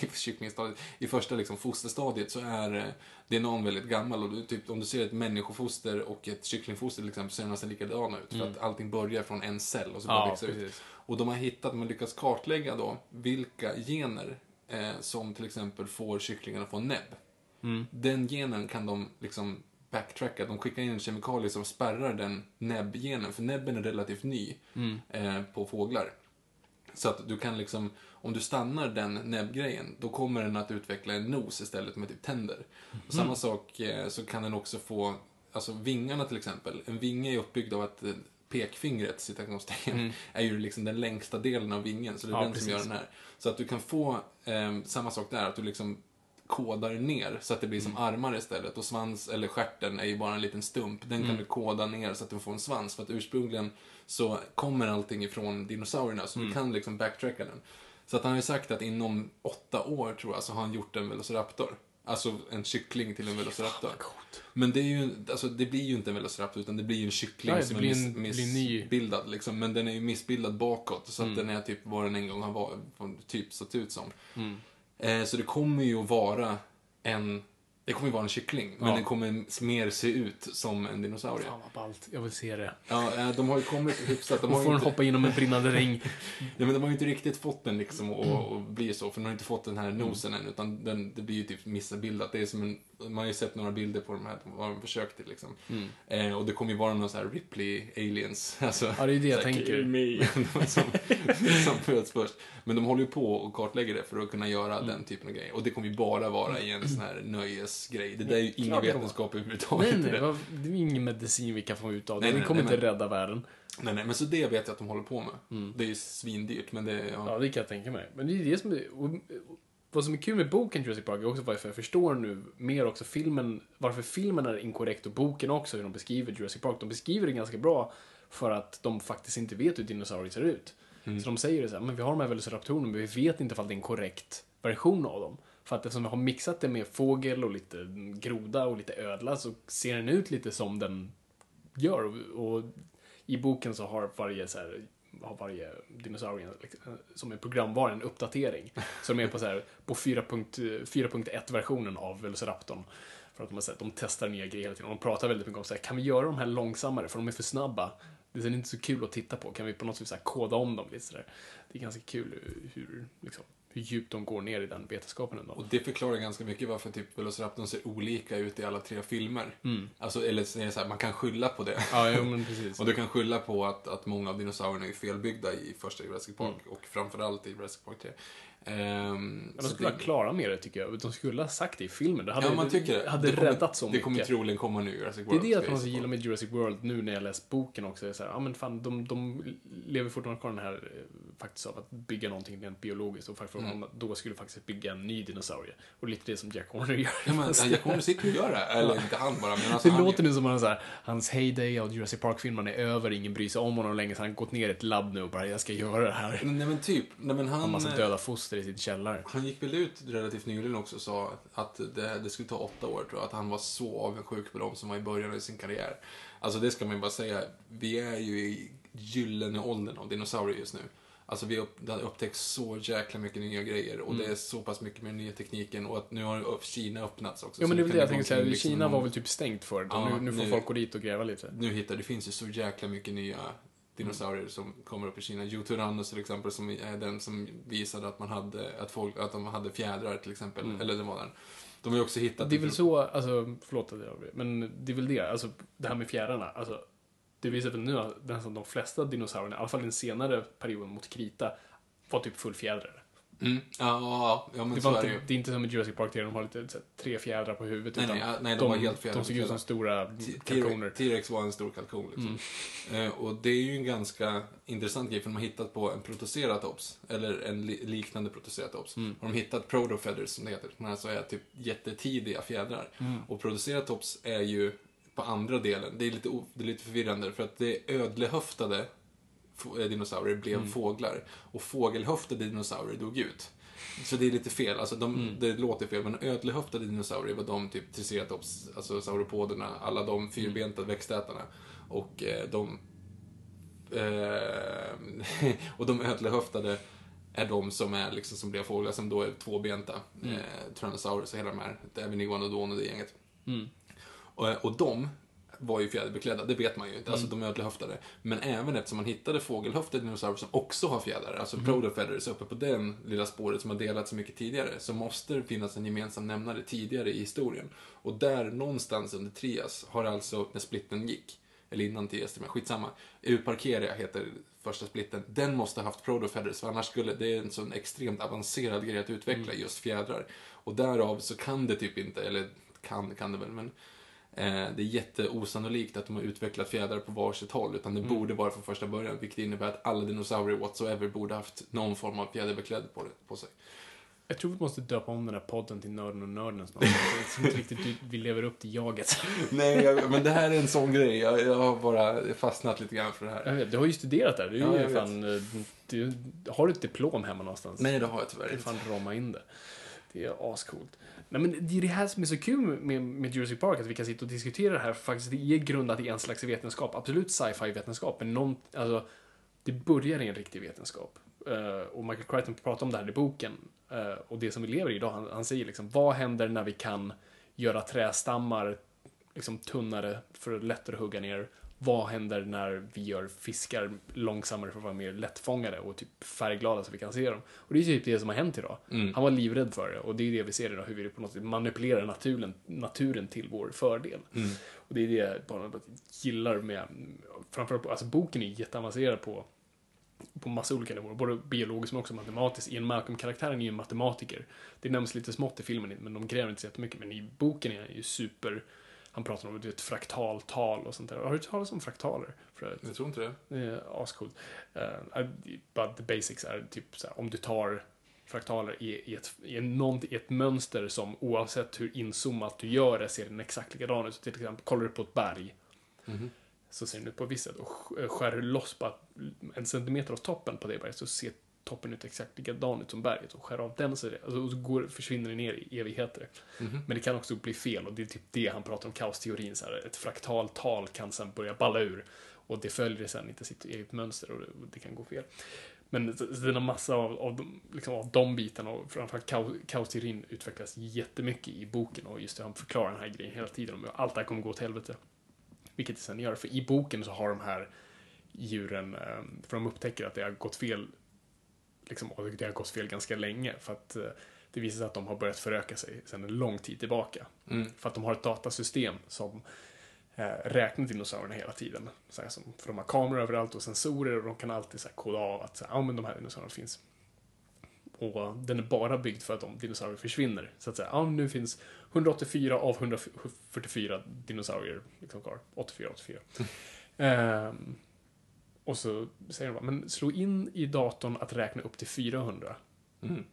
i kycklingstadiet, i första liksom fosterstadiet så är eh, DNA väldigt gammal. Och du, typ, om du ser ett människofoster och ett kycklingfoster till exempel så ser de nästan likadana ut. För att allting börjar från en cell och så Mm. Ja, växa ut. Och de har hittat, de har lyckats kartlägga då vilka gener eh, som till exempel får kycklingarna få näbb. Mm. Den genen kan de liksom backtracka. De skickar in en kemikalie som spärrar den näbbgenen. För näbben är relativt ny Mm. eh, på fåglar. Så att du kan liksom, om du stannar den näbbgrejen, då kommer den att utveckla en nos istället med typ tänder. Och samma sak eh, så kan den också få, alltså vingarna till exempel. En vinge är uppbyggd av att eh, pekfingret, citationstecken, är ju liksom den längsta delen av vingen. Så det är Ja, den som gör precis. den här. Så att du kan få eh, samma sak där, att du liksom kodar ner så att det blir som armar istället. Och svans, eller stjärten, är ju bara en liten stump. Den kan du koda ner så att du får en svans. För att ursprungligen så kommer allting ifrån dinosaurierna, så du kan liksom backtracka den. Så att han har ju sagt att inom åtta år, tror jag, så har han gjort en velociraptor. Alltså en kyckling till en velociraptor. Men det, är ju, alltså, det blir ju inte en velociraptor, utan det blir ju en kyckling det som blir är en- miss, missbildad. Liksom. Men den är ju missbildad bakåt, så att den är typ vad den en gång har varit, typ sett ut som. Eh, så det kommer ju att vara en, det kommer ju vara en kyckling, men Ja. den kommer mer se ut som en dinosaurie. Fan vad ballt. Jag vill se det. Ja, eh, de har ju kommit hyfsat. De har Och ju får den inte, hoppa genom en brinnande ring. ja, men de har ju inte riktigt fått den liksom att att bli så, för de har inte fått den här nosen än, utan den, det blir ju typ missbildat. Det är som en, man har ju sett några bilder på de här, vad de försökt till liksom. Eh, och det kommer ju vara någon så här Ripley aliens. Alltså, Ja, det är det jag här, tänker. Som, som föds först. Men de håller ju på och kartlägger det för att kunna göra Mm. den typen av grejer. Och det kommer ju bara vara i en sån här nöjesgrej. Det där är ju ingen vetenskap överhuvudtaget. Nej, nej, det. det är ingen medicin vi kan få ut av det. Nej, Det nej, kommer nej, inte men- rädda världen. Nej, nej, men så det vet jag att de håller på med. Det är ju svindyrt, men det... Ja. Ja, det kan jag tänka mig. Men det är det som är... Vad som är kul med boken Jurassic Park är också varför jag förstår nu mer också filmen, varför filmen är inkorrekt och boken också, hur de beskriver Jurassic Park. De beskriver det ganska bra för att de faktiskt inte vet hur dinosaurier ser ut. Så de säger det så här, men vi har de här velociraptorerna, men vi vet inte ifall det är en korrekt version av dem. För att eftersom vi har mixat det med fågel och lite groda och lite ödla så ser den ut lite som den gör. Och, och i boken så har varje så här, har varje dinosaurie liksom, som är programvara en uppdatering. Så de är på så här, på 4.1-versionen av Velociraptorn. För att de har sett, de testar nya grejer hela tiden. Och de pratar väldigt mycket om så här, kan vi göra de här långsammare? För de är för snabba. Det är inte så kul att titta på. Kan vi på något sätt så koda om dem lite sådär? Det är ganska kul hur, liksom, hur djupt de går ner i den vetenskapen ändå. Och det förklarar ganska mycket varför typ Velociraptorn ser olika ut i alla tre filmer. Alltså, eller så är det så här, man kan skylla på det. Ja, jo, men precis. Och du kan skylla på att, att många av dinosaurierna är felbyggda i första Jurassic Park och framförallt i Jurassic Park 3. Ehm, Men de så skulle det- vara klara med det tycker jag. De skulle ha sagt det i filmen. Det hade, Ja, man tycker det. hade det kommer, räddat så Det mycket. kommer troligen komma nu Jurassic Det är World. det jag gillar med Jurassic World nu när jag läst boken också. Är så här, ja men fan, de, de lever fortfarande kvar den här eh, faktiskt av att bygga någonting rent biologiskt och varför Mm. de då skulle faktiskt bygga en ny dinosaurie. Och lite det som Jack Horner gör. Ja, men ja, Jack Horner sitter ju och gör det. Eller inte han bara, men alltså det han, låter nu som att han så här, hans heyday av Jurassic Park-filmerna är över, ingen bryr sig om honom längre, så han har gått ner i ett labb nu och bara, jag ska göra det här. Nej men typ. Nej, men Han han, massa döda foster i sin källare. han gick väl ut relativt nyligen också och sa att det, det skulle ta åtta år tror jag. Att han var så avundsjuk på dem som var i början av sin karriär. Alltså det ska man ju bara säga. Vi är ju i gyllene åldern av dinosaurier just nu. Alltså vi upp, det har upptäckts så jäkla mycket nya grejer och Mm. det är så pass mycket med den nya tekniken och att nu har Kina öppnats också. Ja men det är väl det jag gå tänker säga, liksom Kina var väl typ stängt för det. Ja, nu, nu får nu- folk gå dit och gräva lite. nu hittar, det finns ju så jäkla mycket nya dinosaurier som kommer upp i Kina. Jutyrannus till exempel, som är den som visade att man hade, att folk, att de hade fjädrar till exempel. Eller det var den. De har ju också hittat... Mm. Det är väl så, alltså, förlåt att jag men det är väl det, alltså det här med fjädrarna, alltså det visar väl nu att nästan de flesta dinosaurierna, i alla fall den senare perioden mot krita, var typ fullfjädrade. Mm. Ja, ja, men Det, så var är det inte, ju. det är inte som i Jurassic Park där de har lite så här, tre fjädrar på huvudet. Nej, utan nej, ja, nej, de var helt De såg ut som stora kalkoner. T-rex var en stor kalkon. Liksom. Eh, och det är ju en ganska intressant grej, för de har hittat på en protoceratops, eller en li- liknande protoceratops. Mm. Och de har hittat protofeathers, som det heter, som alltså är typ jättetidiga fjädrar. Mm. Och protoceratops är ju på andra delen, det är lite, det är lite förvirrande, för att det är ödlehöftade eh, dinosaurier blev Mm. fåglar. Och fågelhöftade dinosaurier dog ut. Så det är lite fel, alltså de, Mm. det låter fel, men ödlehöftade dinosaurier var de typ triceratops, alltså sauropoderna, alla de fyrbenta Mm. växtätarna. Och eh, de... Eh, och de ödlehöftade är de som är liksom som blir fåglar som då är tvåbenta. Mm. Eh, Tyrannosaurus och hela de här, även Iguanodon och det gänget. Mm. Och, och de var ju fjäderbeklädda, det vet man ju inte. Alltså Mm. de är ödlehöftade. Men även eftersom man hittade fågelhöftade dinosaurier som också har fjädrar, alltså Mm. protofeathers uppe på den lilla spåret som har delats så mycket tidigare, så måste det finnas en gemensam nämnare tidigare i historien. Och där någonstans under Trias har alltså, när splitten gick, eller innan Trias, men skitsamma, Euparkeria heter första splitten, den måste ha haft protofeathers, för annars skulle, det är en sån extremt avancerad grej att utveckla just fjädrar. Och därav så kan det typ inte, eller kan, kan det väl, men det är jätteosannolikt att de har utvecklat fjädrar på varsitt håll, utan det borde vara från första början, vilket innebär att alla dinosaurier whatsoever borde haft någon form av fjäderbeklädd på, det, på sig. Jag tror vi måste döpa om den här podden till Nörden och Nörden snart. Jag tror inte riktigt vi lever upp till jaget. Nej, jag, men det här är en sån grej. Jag, jag har bara fastnat lite grann för det här. Jag vet, du har ju studerat där. Du, Ja, jag fan, eh, du, har du ett diplom hemma någonstans? Nej, det har jag tyvärr Du inte. fan rama in det. Det är ascoolt. Nej, men det är det här som är så kul med, med Jurassic Park, att vi kan sitta och diskutera det här. För faktiskt, det är grundat i en slags vetenskap. Absolut sci-fi vetenskap, men någon, alltså, det börjar i en riktig vetenskap. Uh, och Michael Crichton pratar om det här i boken. Uh, och det som vi lever i idag, han, han säger liksom, vad händer när vi kan göra trästammar liksom tunnare för att lättare hugga ner? Vad händer när vi gör fiskar långsammare för att vara mer lättfångade och typ färgglada så vi kan se dem? Och det är typ det som har hänt idag. Mm. Han var livrädd för det och det är det vi ser idag, hur vi på något sätt manipulerar naturen, naturen till vår fördel. Mm. Och det är det jag gillar med, framförallt, alltså boken är jätteavancerad på på massa olika nivåer, både biologiskt men också matematiskt. Ian Malcolm-karaktären är ju en matematiker. Det nämns lite smått i filmen, men de gräver inte så jättemycket. Men i boken är han ju super... Han pratar om ett fraktaltal och sånt där. Har du hört talas om fraktaler? För? Jag tror inte det. Det är ascoolt. Uh, but the basics är typ så här, om du tar fraktaler i, i, ett, i, en, någon, i ett mönster som oavsett hur inzoomat du gör det ser den exakt likadan ut. Så till exempel, kollar du på ett berg Mhm. så ser den ut på ett visst sätt och sk- skär du loss bara en centimeter av toppen på det berget så ser toppen ut exakt likadan ut som berget och skär av den så, det, alltså, och så går, försvinner det ner i evigheter. Mhm. Men det kan också bli fel och det är typ det han pratar om kaosteorin. Så här, ett fraktaltal kan sen börja balla ur och det följer sen inte sitt eget mönster och det, och det kan gå fel. Men så- så det är en massa av, av, de, liksom av de bitarna och framförallt kao- kaosteorin utvecklas jättemycket i boken och just det, han förklarar den här grejen hela tiden om allt det här kommer gå åt helvete. Vilket det sen gör, för i boken så har de här djuren, eh, för de upptäcker att det har gått fel, liksom, och det har gått fel ganska länge, för att eh, det visar sig att de har börjat föröka sig sedan en lång tid tillbaka. Mm. För att de har ett datasystem som eh, räknar dinosaurierna hela tiden. Så här, som, för de har kameror överallt och sensorer och de kan alltid så här, koda av att så här, ja, men de här dinosaurierna finns. Och den är bara byggd för att de dinosaurier försvinner. Så att säga, ja, nu finns 184 av 144 dinosaurier liksom kvar. 84, 84. Ehm, och så säger de bara, men slå in i datorn att räkna upp till 400. Mm.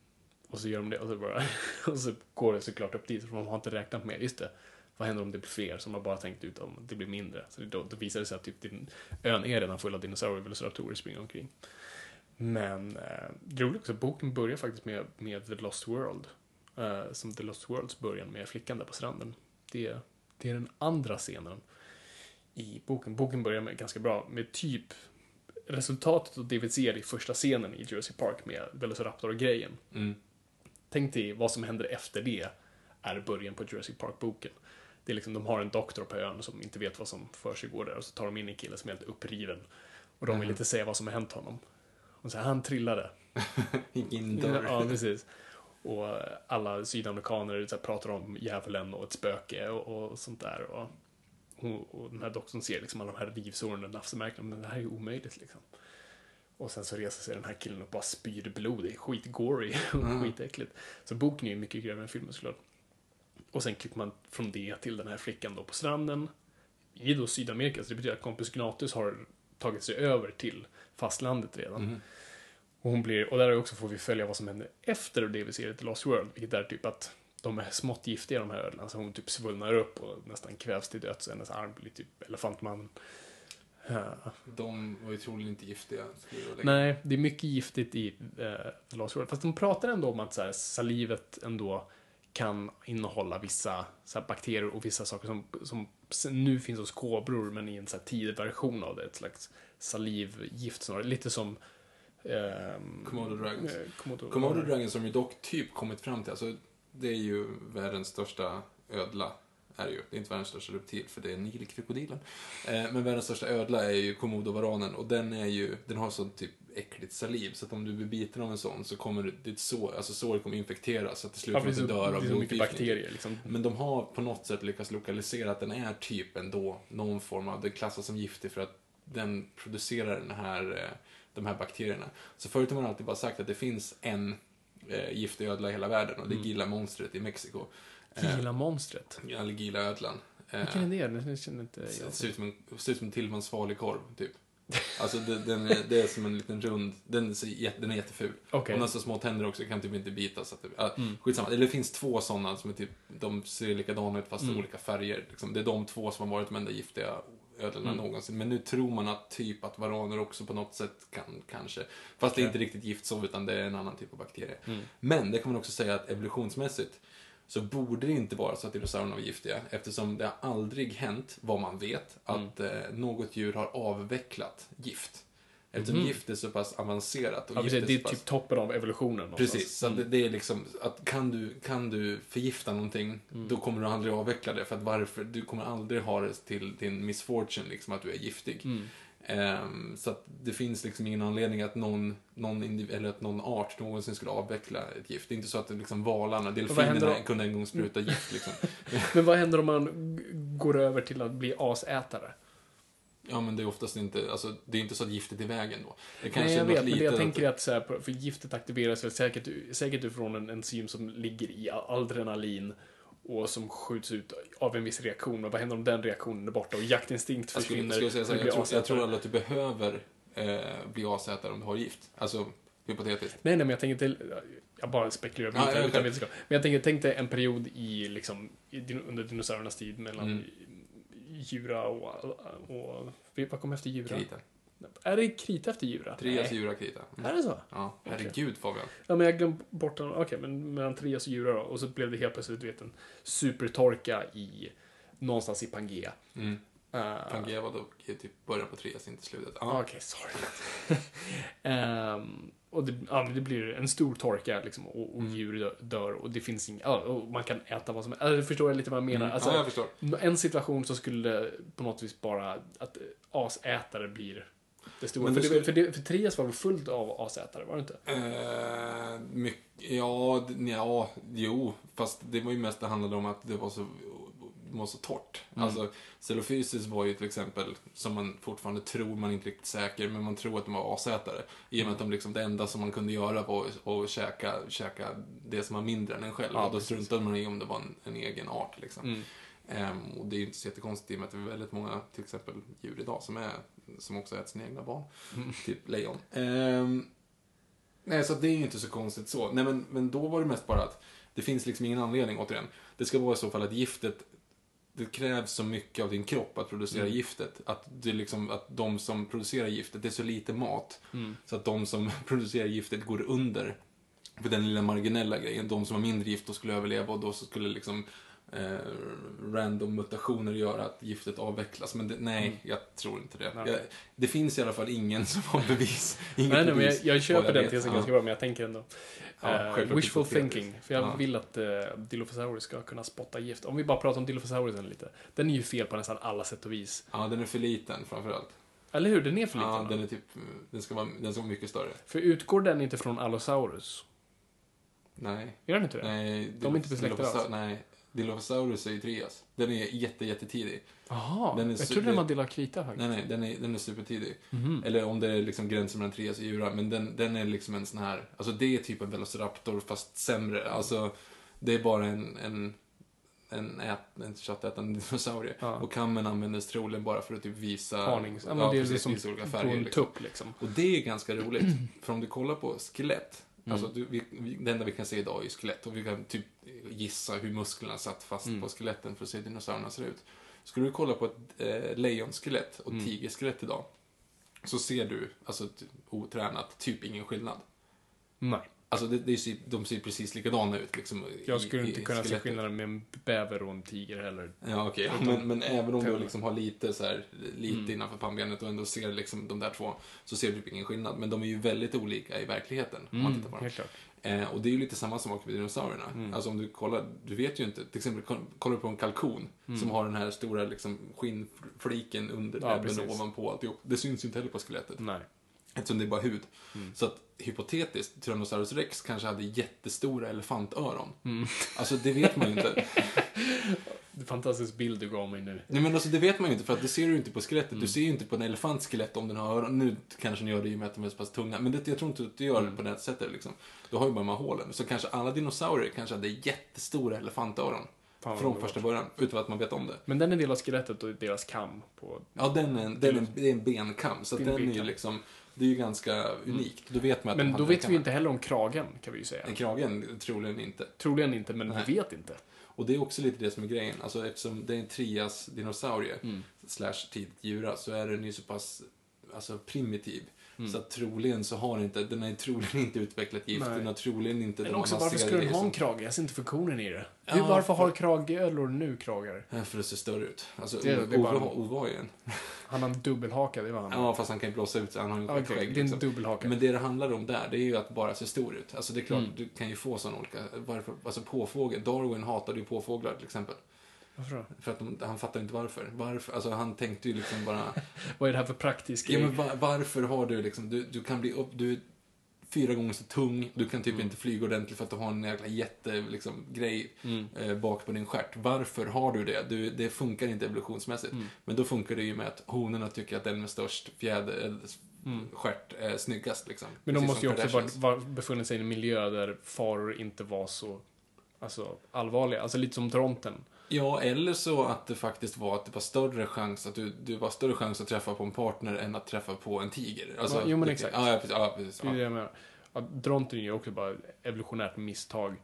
Och så gör de det och så, bara, och så går det såklart upp dit, för de har inte räknat med, just det, vad händer om det blir fler? De har bara tänkt ut om det blir mindre. Så då, då visar det sig att typ, din, ön är redan full av dinosaurier och velociraptorer springer omkring. Men eh, roligt också, boken börjar faktiskt med, med The Lost World. Eh, som The Lost Worlds början med flickan där på stranden. Det, det är den andra scenen i boken. Boken börjar med ganska bra, med typ resultatet av det vi ser i första scenen i Jurassic Park med Velociraptor-grejen. Mm. Tänk dig vad som händer efter det är början på Jurassic Park-boken. Det är liksom, de har en doktor på ön som inte vet vad som för sig går där och så tar de in en kille som är helt uppriven. Och de vill Mhm. inte säga vad som har hänt honom. Och så här, han trillade. Gick in dörr. Ja, precis. Och alla sydamerikaner så här, pratar om djävulen och ett spöke och, och sånt där. Och, och, och den här doktorn ser liksom alla de här rivsåren och nafsemärkena, men det här är ju omöjligt liksom. Och sen så reser sig den här killen och bara spyr blod. Det är skitgory och skitäckligt. Så boken är ju mycket grövre än filmen såklart. Och sen klipper man från det till den här flickan då på stranden i då Sydamerika. Så det betyder att Campus Gnatus har tagit sig över till fastlandet redan. Och, hon blir, och där också får vi följa vad som händer efter det vi ser i The Lost World. Vilket är typ att de är smått giftiga de här ödlorna. Så hon typ svullnar upp och nästan kvävs till döds. Och hennes arm blir typ elefantmannen. Ja. De var ju troligen inte giftiga. Nej, det är mycket giftigt i The Lost World. Fast de pratar ändå om att så här, salivet ändå kan innehålla vissa så här, bakterier och vissa saker som, som nu finns hos kobror men i en så här, tidig version av det. Ett slags salivgift snarare. Lite som ehm, Komodo dragons. eh, Komodo, Komodo dragons som ju dock typ kommit fram till, alltså det är ju världens största ödla. Är det ju. Det är inte världens största reptil för det är nilkrokodilen. Eh, men världens största ödla är ju komodovaranen och den är ju, den har sånt typ äckligt saliv så att om du blir biten av en sån så kommer ditt sår, alltså såret kommer infekteras så att till slut Ja, kommer du dör av blodförgiftning. bakterier liksom. Men de har på något sätt lyckats lokalisera att den är typ ändå någon form av, det klassas som giftig för att den producerar den här, eh, de här bakterierna. Så förut har man alltid bara sagt att det finns en eh, giftig ödla i hela världen och det är Gila-monstret i Mexiko. Eh, Gila-monstret. eller Gila-ödlan. Eh, Vilken är det? Det känner inte jag ser ut som en, ser ut som en tillmans korv, typ. Alltså det, den är, det är som en liten rund, den, jätte- den är jätteful. Okej. Och den har så små tänder också, kan typ inte bita. Så att det, ja, Skitsamma. Eller det finns två sådana som är typ, de ser likadana ut fast i olika färger. Liksom. Det är de två som har varit de enda giftiga ödlorna någonsin. Men nu tror man att typ att varaner också på något sätt kan, kanske. Fast det är inte riktigt giftsov utan det är en annan typ av bakterie. Men det kan man också säga att evolutionsmässigt så borde det inte vara så att dinosaurierna var giftiga eftersom det har aldrig hänt, vad man vet, att eh, något djur har avvecklat gift. Eftersom gift är så pass avancerat. Och Ja, precis, det är så pass- typ toppen av evolutionen. någonstans. Precis, så att det, det är liksom att kan du, kan du förgifta någonting, då kommer du aldrig avveckla det. För att varför? Du kommer aldrig ha det till din misfortune, liksom att du är giftig. Ehm, så att det finns liksom ingen anledning att någon, någon, indiv- eller att någon art någonsin skulle avveckla ett gift. Det är inte så att liksom valarna, delfinerna kunde en gång spruta gift liksom. Men vad händer om man går över till att bli asätare? Ja men det är oftast inte, alltså det är inte så att giftet är vägen då. Det kanske Nej, jag vet, men det jag tänker är att så här, för giftet aktiveras väl säkert, säkert ifrån en enzym som ligger i adrenalin och som skjuts ut av en viss reaktion. Och vad händer om den reaktionen är borta och jaktinstinkt Jag skulle, försvinner? skulle jag, blir tror, jag tror aldrig att du behöver eh, bli asätare om du har gift. Alltså, hypotetiskt. Nej, nej, men jag tänker till... Jag bara spekulerar Ja, utan, vetenskap. Men jag tänker, tänk dig en period i, liksom, i, under dinosauriernas tid mellan Mm. Djura och, och... Vad kom efter Djura? Krita. Är det Krita efter Djura? Trias. Jura, Krita. Mm. Är det så? Ja, herregud Fabian. Ja, men jag glömde bort den. Okej, men mellan Trias och Djura då. Och så blev det helt plötsligt, du vet, en supertorka i... Någonstans i Pangea. Mm. Uh, Pangea var dock i typ början på Trias, inte slutet. Okej, Ja. sorry. Ehm, och det, ja, det blir en stor torka liksom, och, och djur dö- dör och det finns inga, ja, man kan äta vad som helst. Alltså, förstår jag lite vad jag menar? Mm. Alltså, ja, jag en situation så skulle det på något vis bara att asätare blir det stora. Men för, det, skulle- för, det, för Trias var väl fullt av asätare, var det inte? Eh, mycket, ja, ja, jo. Fast det var ju mest det handlade om att det var så, det var så torrt. Mm. Alltså, Celophysis var ju till exempel, som man fortfarande tror, man är inte riktigt säker, men man tror att de var asätare. I och med att de liksom, det enda som man kunde göra var att- käka, käka det som var mindre än en själv. Ja, och då struntade man i om det var en, en egen art. Liksom. Mm. Ehm, och det är ju inte så jättekonstigt i och med att det är väldigt många, till exempel djur idag, som, är, som också äter sina egna barn. Mm. Typ lejon. Ehm, nej, så det är ju inte så konstigt så. Nej, men, men då var det mest bara att det finns liksom ingen anledning, återigen. Det ska vara i så fall att giftet, det krävs så mycket av din kropp att producera Mm. giftet. Att, det liksom, att de som producerar giftet, det är så lite mat. Mm. Så att de som producerar giftet går under för den lilla marginella grejen. De som har mindre gift då skulle överleva och då skulle liksom random mutationer göra att giftet avvecklas. Men det, nej, jag tror inte det. Mm. Jag, det finns i alla fall ingen som har bevis. Nej, nej, men jag, bevis jag köper den vet. tesen Ja. ganska bra, men jag tänker ändå. Ja, eh, självklart wishful thinking. För jag Ja. vill att uh, Dilophosaurus ska kunna spotta gift. Om vi bara pratar om Dilophosaurus lite. Den är ju fel på nästan alla sätt och vis. Ja, den är för liten framförallt. Eller hur? Den är för liten. Ja, den är typ, den ska vara, den ska vara mycket större. För utgår den inte från Allosaurus? Nej. Gör den inte det? Nej. De är inte besläktade alls? Nej. Dilophosaurus är ju Trias. Den är jätte, jättetidig. Jaha, jag trodde den var Dilla Krita faktiskt. Nej, nej, den är, den är supertidig. Mhm. Eller om det är liksom gränsen mellan Trias och Jura. Men den, den är liksom en sån här, alltså det är typ en Velociraptor fast sämre. Alltså, det är bara en, en, en, ät, en köttätande dinosaurie. Ja. Och kammen användes troligen bara för att typ visa... Parnings. Ja, men det är precis, liksom olika på färger. en Liksom. tupp liksom. Och det är ganska roligt. för om du kollar på skelett. Mm. Alltså, du, vi, vi, det enda vi kan se idag är skelett. Och vi kan typ gissa hur musklerna satt fast Mm. på skeletten för att se hur dinosaurierna ser ut. Skulle du kolla på ett eh, lejonskelett och Mm. tigerskelett idag. Så ser du, alltså otränat, typ ingen skillnad. Nej. Alltså det, det ser, de ser precis likadana ut. Liksom, Jag skulle i inte kunna se skillnaden med en bäver och en tiger heller. Ja, okej. Utan- Men, men även om du liksom har lite, så här, lite Mm. innanför pannbenet och ändå ser liksom de där två, så ser du typ ingen skillnad. Men de är ju väldigt olika i verkligheten, om man tittar på dem. Eh, och det är ju lite samma sak med dinosaurierna. Mm. Alltså om du kollar, du vet ju inte, till exempel koll- kollar du på en kalkon som har den här stora liksom, skinnfliken under Mm. Ja, näbben ovanpå alltihop. Det syns ju inte heller på skelettet. Nej. Eftersom det är bara hud. Mm. Så att hypotetiskt, Tyrannosaurus rex kanske hade jättestora elefantöron. Mm. Alltså det vet man ju inte. Fantastisk bild du gav mig nu. Nej men alltså det vet man ju inte för att det ser du inte på skelettet. Mm. Du ser ju inte på en elefants skelett om den har öron. Nu kanske den gör det i och med att de är så pass tunga. Men det, jag tror inte att du gör Mm. det på det sättet liksom. Du har ju bara de här hålen. Så kanske alla dinosaurier kanske hade jättestora elefantöron. Fan, från första början. Utan att man vet om det. Men den är del av skelettet och deras kam på... Ja, den är, en- den är, det är en benkam. Så den är ju liksom, det är ju ganska unikt. Då vet man att Men då vet vi ju inte heller om kragen, kan vi ju säga. En kragen, troligen inte. Troligen inte, men Nej. vi vet inte. Och det är också lite det som är grejen. Alltså eftersom det är en trias dinosaurie Mm. slash tidigt djura så är den ju så pass alltså, primitiv. Mm. Så att troligen så har inte, den ju troligen inte utvecklat gift. Nej. Den har troligen inte Men de också, varför skulle den ha en som- krage? Jag ser inte funktionen i det. Ja, Hur, varför för- har kragödlor nu kragar? Ja, För att se större ut. Alltså, Det- det är bara- Ove, Ove har ju en. Han har en dubbelhaka, det var han. Ja, fast han kan ju blåsa ut han har ju okej, skägg. det är en liksom. dubbelhaka. Men det det handlar om där, det är ju att bara se stor ut. Alltså det är klart, Mm. du kan ju få sådana olika, varför, alltså påfågel, Darwin hatade ju påfåglar till exempel. Varför då? För att de, han fattar inte varför. Varför, alltså han tänkte ju liksom bara, Vad är det här för praktisk ja grej? men va, varför har du liksom, du, du kan bli upp, du är fyra gånger så tung, du kan typ Mm. inte flyga ordentligt för att du har en jäkla jätte, liksom, grej Mm. eh, bak på din stjärt. Varför har du det? Du, det funkar inte evolutionsmässigt. Mm. Men då funkar det ju med att honorna tycker att den med störst fjäder, eller Mm. stjärt är snyggast liksom. Men de Precis måste ju också vara, vara, befunnit sig i en miljö där faror inte var så alltså, allvarliga. Alltså lite som Dronten. Ja, eller så att det faktiskt var att det var större chans att du, du var större chans att träffa på en partner än att träffa på en tiger. Alltså, Ja, jo, men exakt. Ja, ja, precis. Ja, precis Det är det ja. jag menar. Ja, Dronten är ju också bara evolutionärt misstag.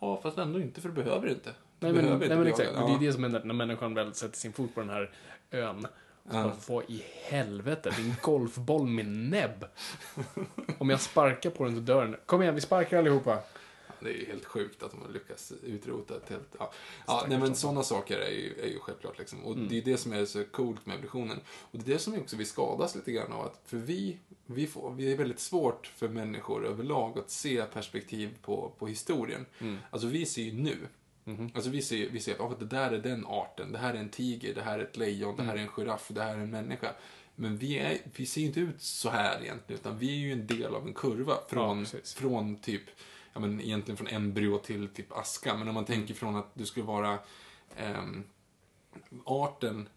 ja, fast ändå inte, för du behöver inte. Du Nej men, behöver nej, inte men exakt. Men det är Ja. det som händer när människan väl sätter sin fot på den här ön. Så Ja. vad i helvete? Det är en golfboll med näbb. Om jag sparkar på den så dör den. Kom igen, vi sparkar allihopa. Det är ju helt sjukt att de har lyckats utrota ett helt... Ja, ja nej men sådana saker är ju, är ju självklart liksom. Och Mm. det är det som är så coolt med evolutionen. Och det är det som också vi skadas lite grann av. Att, för vi, vi, får, vi är väldigt svårt för människor överlag att se perspektiv på, på historien. Mm. Alltså vi ser ju nu. Mhm. Alltså vi ser, vi ser att oh, det där är den arten, det här är en tiger, det här är ett lejon, det här är en giraff, det här är en människa. Men vi, är, vi ser ju inte ut så här egentligen, utan vi är ju en del av en kurva från, precis. från typ, ja men egentligen från embryo till typ aska. Men om man tänker från att du skulle vara ehm, arten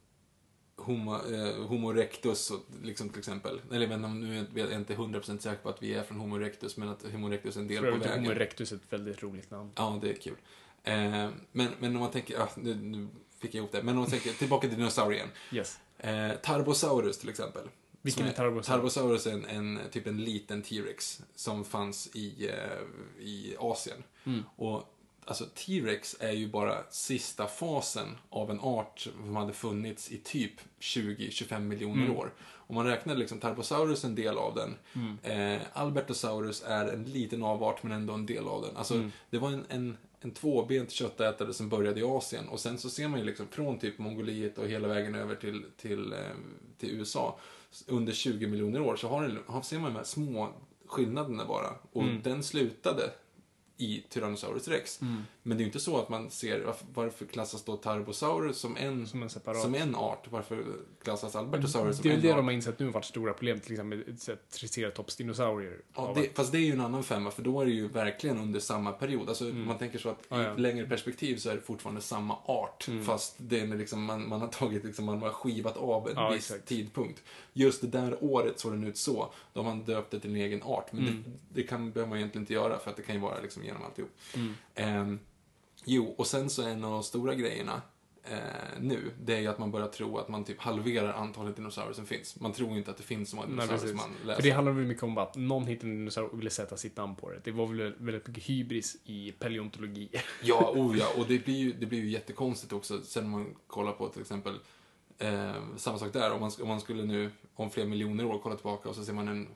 Homo, eh, homo erectus, och, liksom till exempel. Eller jag vet nu är jag inte 100% säker på att vi är från Homo erectus, men att Homo erectus är en del på är vägen. Homo erectus ett väldigt roligt namn. Ja, det är kul. Eh, men, men om man tänker, ja, nu, nu fick jag ihop det. Men om man tänker tillbaka till dinosaurien. Yes. Eh, Tarbosaurus till exempel. Vilken är Tarbosaurus? Tarbosaurus är en, en, typ en liten T-rex som fanns i, eh, i Asien. Mm. Och alltså T-rex är ju bara sista fasen av en art som hade funnits i typ 20-25 miljoner Mm. år. Om man räknar liksom Tarbosaurus en del av den. Mm. Eh, Albertosaurus är en liten avart men ändå en del av den. Alltså, Mm. det var en, en, en tvåbent köttätare som började i Asien och sen så ser man ju liksom från typ Mongoliet och hela vägen över till, till, eh, till USA under 20 miljoner år så har det, har- ser man de här små skillnaderna bara. Och Mm. den slutade i Tyrannosaurus rex. Mm. Men det är ju inte så att man ser, varför, varför klassas då Tarbosaurus som en, Som en separat. som en art? Varför klassas Albertosaurus som Det är en väl det art? de har insett nu har varit stora problem, till exempel triceratops-dinosaurier. Ja, det, fast det är ju en annan femma, för då är det ju verkligen under samma period. Alltså, man tänker så att Mm. Ja, i ja. ett längre perspektiv så är det fortfarande samma art. Mm. Fast det är liksom, man, man har tagit, liksom, man har skivat av en Ja, viss exakt. tidpunkt. Just det där året såg den ut så. Då har man döpt det till en egen art. Men Mm. det, det kan, behöver man egentligen inte göra, för att det kan ju vara liksom genom alltihop. Mm. Ehm, jo, och sen så en av de stora grejerna eh, nu, det är ju att man börjar tro att man typ halverar antalet dinosaurier som finns. Man tror inte att det finns så många dinosaurier som man läser. För det handlar väl mycket om att någon hittade en dinosaurie och ville sätta sitt namn på det. Det var väl väldigt mycket hybris i paleontologi. Ja, oh ja. Och det blir ju, det blir ju jättekonstigt också sen man kollar på till exempel eh, samma sak där. Om man, om man skulle nu om flera miljoner år kolla tillbaka och så ser man en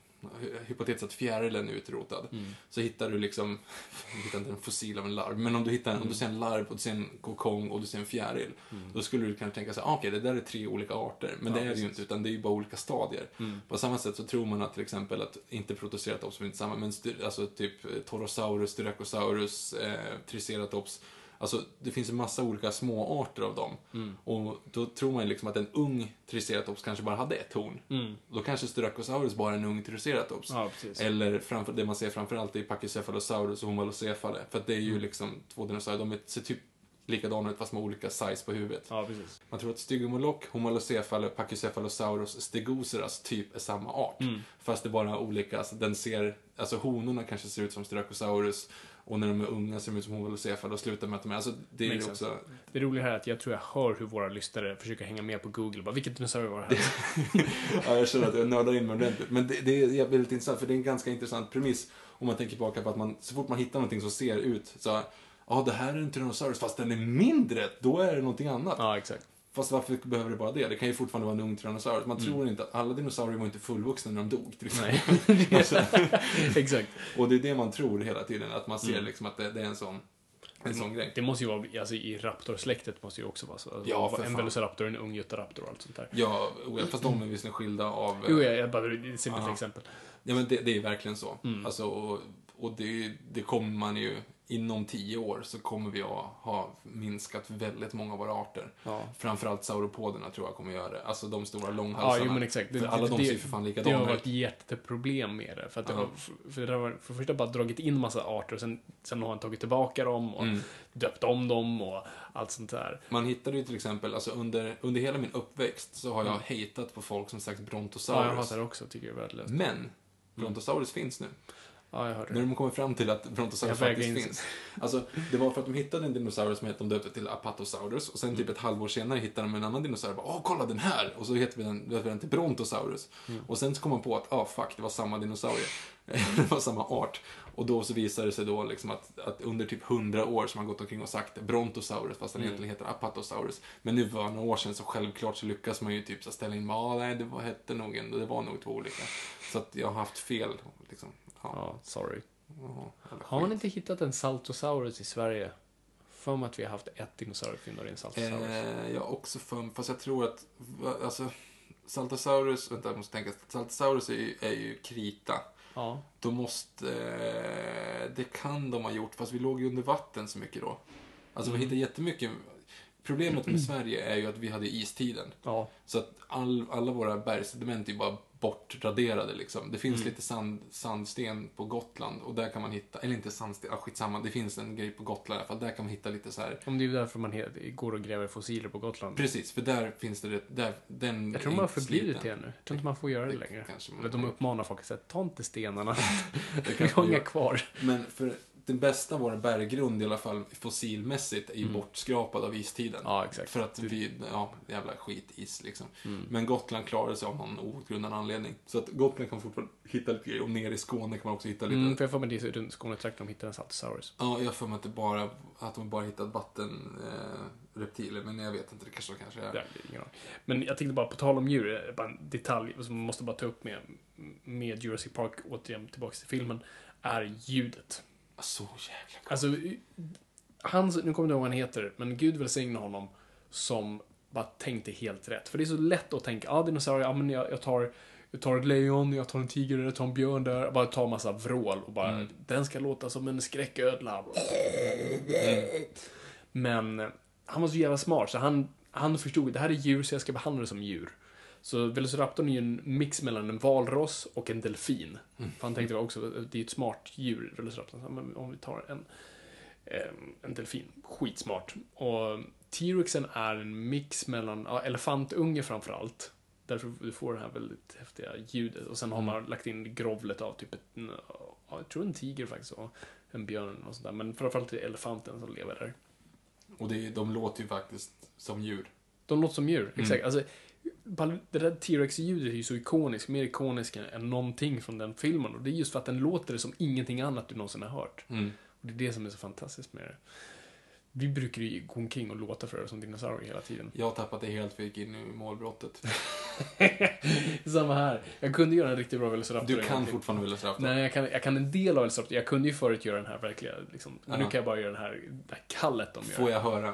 hypotetiskt att fjärilen är utrotad. Mm. Så hittar du liksom, hittar inte en fossil av en larv, men om du hittar en, om du ser en larv och du ser en kokong och du ser en fjäril. Då skulle du kanske tänka så här, ah, okej, det där är tre olika arter. Men Ja, det är det ju inte, utan det är ju bara olika stadier. Mm. På samma sätt så tror man att till exempel att, inte protoceratops är inte samma, men alltså typ eh, Torosaurus, Styracosaurus, eh, Triceratops. Alltså det finns en massa olika små arter av dem. Mm. Och då tror man ju liksom att en ung Triceratops kanske bara hade ett horn. Mm. Då kanske Styracosaurus bara är en ung Triceratops. Ja. Eller framför, det man ser framförallt är Pachycephalosaurus och Homalocephale. För att det är ju Mm. liksom två dinosaurier, de ser typ likadana ut fast med olika size på huvudet. Ja. Man tror att Stygomoloch, Homalocephale, Pachycephalosaurus, Stegoceras typ är samma art. Mm. Fast det är bara olika, alltså den ser, alltså honorna kanske ser ut som Styracosaurus och när de är unga ser de ut som Homalocephale och slutar med att de är, alltså det är också, Det roliga här är att jag tror jag hör hur våra lyssnare försöker hänga med på Google. Bara, vilket dinosaurie var det här? ja jag känner att jag nördar in mig ordentligt. Men det, det är väldigt intressant, för det är en ganska intressant premiss om man tänker tillbaka på att man, så fort man hittar någonting som ser ut så Ja, det här är en Tyrannosaurus, fast den är mindre, då är det någonting annat. ja, exakt. Fast varför behöver det bara det? Det kan ju fortfarande vara en ung Tyrannosaurus. Man Mm. tror inte att alla dinosaurier var inte fullvuxna när de dog. Till. Nej. exakt. Och det är det man tror hela tiden, att man ser Mm. liksom att det, det är en sån, en sån grej. Det måste ju vara, alltså i raptorsläktet måste ju också vara så. Alltså, Ja, en velociraptor, en ung götaraptor och allt sånt där. Ja, ja, fast de är visserligen skilda av... Jo, jag, jag bara, det är ett simpelt Ja. exempel. Ja, men det, det är verkligen så. Mm. Alltså, och, och det, det kommer man ju, inom tio år så kommer vi att ha minskat väldigt många av våra arter. Ja. Framförallt sauropoderna tror jag kommer göra det. Alltså de stora Ja, långhalsarna. jo, men exakt. För alla de ser ju för fan Det har likadana varit ut. ett jätteproblem med det. För att det Ja. har, för det har för det första bara dragit in massa arter och sen, sen har han tagit tillbaka dem och Mm. döpt om dem och allt sånt där. Man hittade ju till exempel, alltså under, under hela min uppväxt så har jag hatat på folk som sagt Ja, jag Brontosaurus. hatar det också, tycker jag är värdelöst. Men, Brontosaurus finns nu. Ja, jag hörde När de kommer fram till att Brontosaurus faktiskt in- finns. Alltså, det var för att de hittade en dinosaurie som de döpte till Apatosaurus. Och sen typ ett halvår senare hittade de en annan dinosaurie. Bara, Åh, kolla den här! Och så heter vi den, döpte den till Brontosaurus. Och sen så kom man på att, ah fuck, det var samma dinosaurie. det var samma art. Och då så visade det sig då liksom att, att under typ hundra år så har man gått omkring och sagt Brontosaurus fast den Mm. egentligen heter Apatosaurus. Men nu för några år sedan så självklart så lyckas man ju typ så ställa in, ja nej det var, hette nog en, det var nog två olika. Så att jag har haft fel liksom. Ja. Ja, sorry. Ja, jävla Har man inte hittat en Saltosaurus i Sverige? För mig att vi har haft ett dinosauriefynd och det är en Saltosaurus. Eh, jag har också för mig, fast jag tror att, alltså, Saltosaurus, vänta jag måste tänka, Saltosaurus är ju, är ju krita. Ja. Då måste, eh, det kan de ha gjort, fast vi låg ju under vatten så mycket då. Alltså vi Mm. hittade jättemycket, problemet med Sverige är ju att vi hade istiden. Ja. Så att all, alla våra bergsediment är ju bara bortraderade liksom. Det finns Mm. lite sand, sandsten på Gotland och där kan man hitta, eller inte sandsten, ah, skitsamma, det finns en grej på Gotland i alla fall, där kan man hitta lite så här Om det är därför man he- går och gräver fossiler på Gotland. Precis, för där finns det, där, den Jag tror de har förbjudit det nu. Jag tror inte man får göra det Det längre. kanske man Eller de uppmanar folk att säga, ta inte stenarna. Det Vi har man inga kvar. Men för den bästa av våra berggrund i alla fall fossilmässigt är ju Mm. bortskrapad av istiden. Ja, exakt. För att vi, ja, jävla skitis liksom. Mm. Men Gotland klarar sig av någon outgrundad anledning. Så att Gotland kan fortfarande hitta lite grejer. Och nere i Skåne kan man också hitta lite. Mm, för jag får mig det är runt Skånetrakten de hittar en Saltosaurus. Ja, jag för mig att, det bara, att de bara hittat vattenreptiler. Eh, reptiler, men jag vet inte, det kanske, kanske är. Är ingen. Men jag tänkte bara, på tal om djur, eh, bara en detalj som man måste bara ta upp med, med Jurassic Park, återigen tillbaka till filmen, är ljudet. Så jäkla coolt. Alltså, hans, nu kommer jag inte ihåg vad han heter, men Gud välsigne honom som bara tänkte helt rätt. För det är så lätt att tänka, ja, dinosaurier, ja men jag, jag tar jag tar ett lejon, jag tar en tiger, jag tar en björn där. Bara tar massa vrål och bara, den ska låta som en skräcködla. Men eh, han var så jävla smart, så han, han förstod det här är djur, så jag ska behandla det som djur. Så Velociraptorn är ju en mix mellan en valross och en delfin. För han tänkte också, det är ett smart djur, Velociraptorn. Men om vi tar en, em, en delfin, skitsmart. Och T-rexen är en mix mellan, ja, elefantunge framförallt. Därför du får det här väldigt häftiga ljudet. Och sen har man lagt in grovlet av typ ett, ja, jag tror en tiger faktiskt, och en björn och sånt där. Men framförallt det är elefanten som lever där. Och det, de låter ju faktiskt som djur. De låter som djur, exakt. Alltså, bara det där T-Rex-ljudet är ju så ikoniskt, mer ikoniskt än någonting från den filmen. Och det är just för att den låter som ingenting annat du någonsin har hört. Mm. Och det är det som är så fantastiskt med det. Vi brukar ju gå omkring och låta för det som dinosaurier hela tiden. Jag har tappat det helt för jag gick in i målbrottet. Samma här. Jag kunde göra en riktigt bra Velociraptor. Du kan fortfarande Velociraptor. Nej, jag kan, jag kan en del av Velociraptor. Jag kunde ju förut göra den här verkliga, liksom. Men nu kan jag bara göra den här, det här kallet de gör. Får jag höra?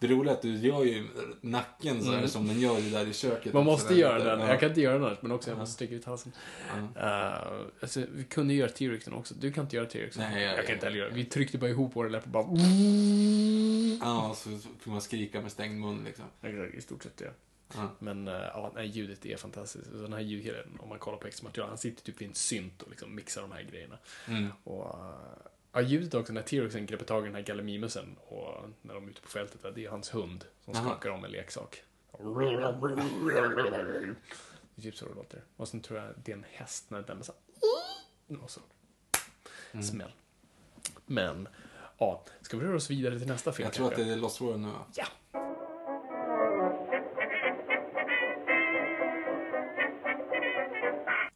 Det roliga är att du gör ju nacken så här som den gör ju där i köket. Mm. Man måste göra lite, den. ja. Jag kan inte göra den annars, men också jag måste sticka ut halsen. Uh, alltså, vi kunde göra T-Rexen också. Du kan inte göra T-Rexen. Nej, jag- jag kan inte heller göra det. Vi tryckte bara ihop våra läppar bara... Ja, så fick man skrika med stängd mun liksom. Exakt, I stort sett. Ja. Men uh, ja, nej, ljudet är fantastiskt. Den här ljudkillen, om man kollar på extra material, han sitter typ vid en synt och liksom mixar de här grejerna. Mm. Och, uh, ja, ljudet också när T-Rexen greppar tag i den här gallimimusen och när de är ute på fältet, där, det är hans hund som Aha. skakar om en leksak. Det är typ så det låter. Och sen tror jag det är en häst när den så och så. Mm. Smäll. Men, ja, ska vi röra oss vidare till nästa film Jag tror att kanske? det är Lost World nu? Ja.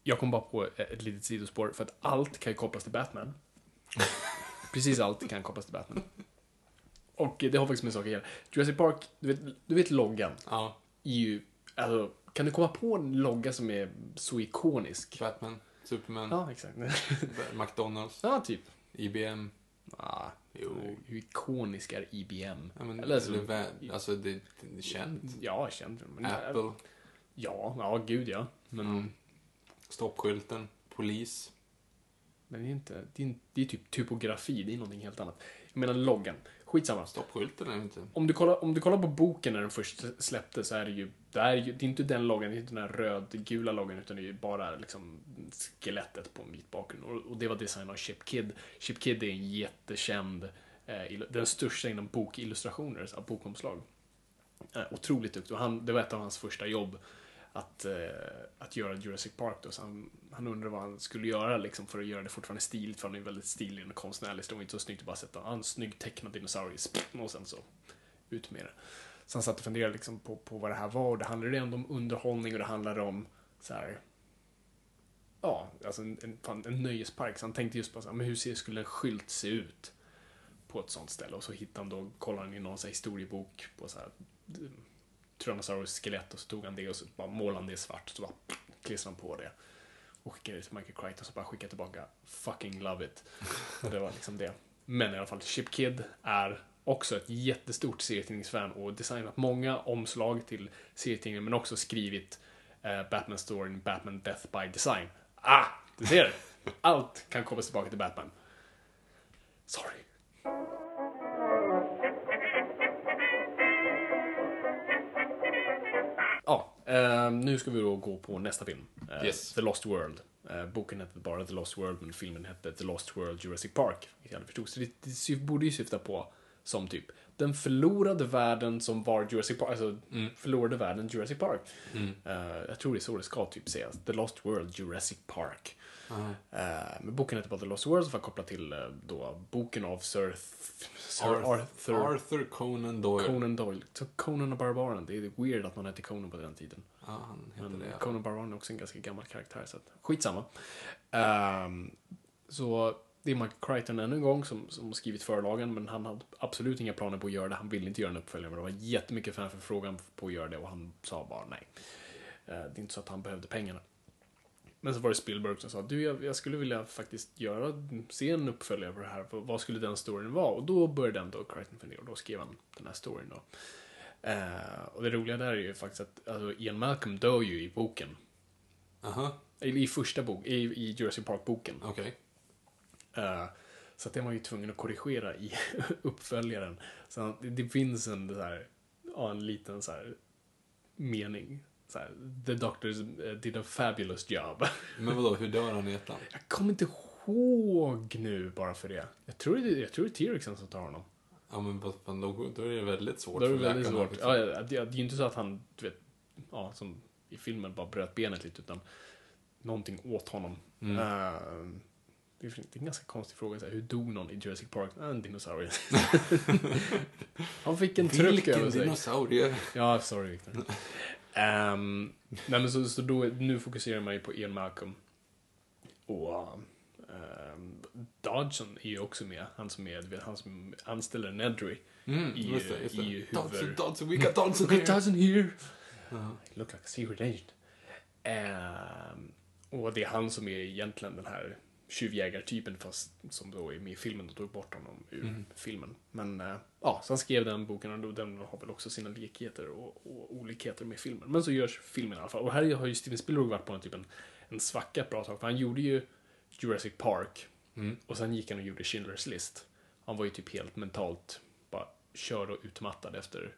Jag kom bara på ett litet sidospår, för att allt kan ju kopplas till Batman. Precis allt kan kopplas till Batman. Och det har faktiskt med saker att göra. Jurassic Park, du vet, du vet loggan? Ja. ju, alltså, kan du komma på en logga som är så ikonisk? Batman, Superman, Ja, exakt. McDonalds, ja, typ. IBM. Ah, Jo. hur ikonisk är IBM? Ja, men, Eller eller, så- vä- alltså det, det är känt. Ja, känd. Men, Apple, Ja, ja, gud ja. Men, Mm. stoppskylten, polis. Men det är inte, det är, det är typ typografi, det är någonting helt annat. Jag menar loggan. Skitsamma. Stoppskylten är inte... Om du, kollar, om du kollar på boken när den först släpptes så är det ju, det är, ju, det är inte den loggan, det är inte den här rödgula loggan utan det är ju bara liksom skelettet på en vit bakgrund. Och, och det var designat av Chip Kid. Chip Kid är en jättekänd, eh, den största inom bokillustrationer, alltså bokomslag. Eh, otroligt duktig och han, det var ett av hans första jobb att, eh, att göra Jurassic Park då. Så han, han undrar vad han skulle göra liksom, för att göra det fortfarande stiligt, för han är väldigt stilig och konstnärlig. Så det var inte så snyggt att bara sätta en snygg tecknad dinosaurie och sen så ut med det. Så han satt och funderade liksom på, på vad det här var och det handlade ändå om underhållning och det handlade om så här, ja, alltså en, en, en nöjespark. Så han tänkte just på så här, men hur ser, skulle en skylt se ut på ett sånt ställe? Och så hittade han då, kollade han i någon så här historiebok på så här Tyrannosaurus skelett och så tog han det och så bara målade han det svart och så bara klistrade han på det. Och skickade det till Michael Crichton och så bara skickade tillbaka fucking love it. Och det var liksom det. Men i alla fall, Chip Kid är också ett jättestort serietidningsfan och designat många omslag till serietidningar men också skrivit eh, Batman-storyn Batman Death by Design. Ah, du ser! Allt kan komma tillbaka till Batman. Sorry. Eh, nu ska vi då gå på nästa film. Eh, Yes. The Lost World. Eh, boken hette bara The Lost World, men filmen hette The Lost World Jurassic Park. jag förstod. Så det, det borde ju syfta på som typ den förlorade världen som var Jurassic Park. Alltså, förlorade världen Jurassic Park. Eh, jag tror det är så det ska typ sägas. The Lost World Jurassic Park. Men boken heter bara The Lost World, som var kopplad till eh, då boken av Sir, Sir Arthur, Arthur, Conan Doyle. Conan Doyle. Så Conan och Barbaren. Det är weird att man hette Conan på den tiden. Ja, han Men det. Conan Barbaren är också en ganska gammal karaktär, så att, skitsamma. Ehm, så det är Michael Crichton ännu en gång som, som har skrivit förlagen, men han hade absolut inga planer på att göra det. Han ville inte göra en uppföljare, men det var jättemycket fanförfrågan på att göra det och han sa bara nej. Eh, det är inte så att han behövde pengarna. Men så var det Spielberg som sa, du jag, jag skulle vilja faktiskt göra, se en uppföljare på det här, vad skulle den storyn vara? Och då började den då Crichton fundera och då skrev han den här storyn då. Eh, och det roliga där är ju faktiskt att alltså, Ian Malcolm dör ju i boken. Aha, Eller i första bok, i, i Jurassic Park-boken. okej. Eh, så att det var ju tvungen att korrigera i uppföljaren. Så det finns en, så här, ja, en liten så här, mening. Så här, The Doctors eh, did a fabulous job. Men vadå, hur dör han i ettan? Jag kommer inte ihåg nu bara för det. Jag tror det, jag tror det är T-Rexen som tar honom. Ja, men då, då är det väldigt svårt Då är det väldigt svårt. liksom. Ja, det, det är ju inte så att han, du vet, ja, som i filmen bara bröt benet lite, utan någonting åt honom. Mm. Eh, det är en ganska konstig fråga, så här, hur dog någon i Jurassic Park? Ah, En dinosaurie. han fick en truck Vilken över sig. dinosaurie! Ja, sorry Victor. Um, nej men så, så då, nu fokuserar man ju på Ian Malcolm. Och um, Dodson är ju också med. Han som är, vet, han som anställer Nedry. Mm, I- just det, just det. i huvud- Dodson, Dodson, we got Dodson at here! Dodson here! He look like a secret agent. Um, och det är han som är egentligen den här tjuvjägartypen fast som då är med i filmen och tog bort honom ur filmen. Men eh, ja, så han skrev den boken och den har väl också sina likheter och, och olikheter med filmen. Men så görs filmen i alla fall. Och här har ju Steven Spielberg varit på en typ en, en svacka ett bra tag. För han gjorde ju Jurassic Park och sen gick han och gjorde Schindler's List. Han var ju typ helt mentalt bara körd och utmattad efter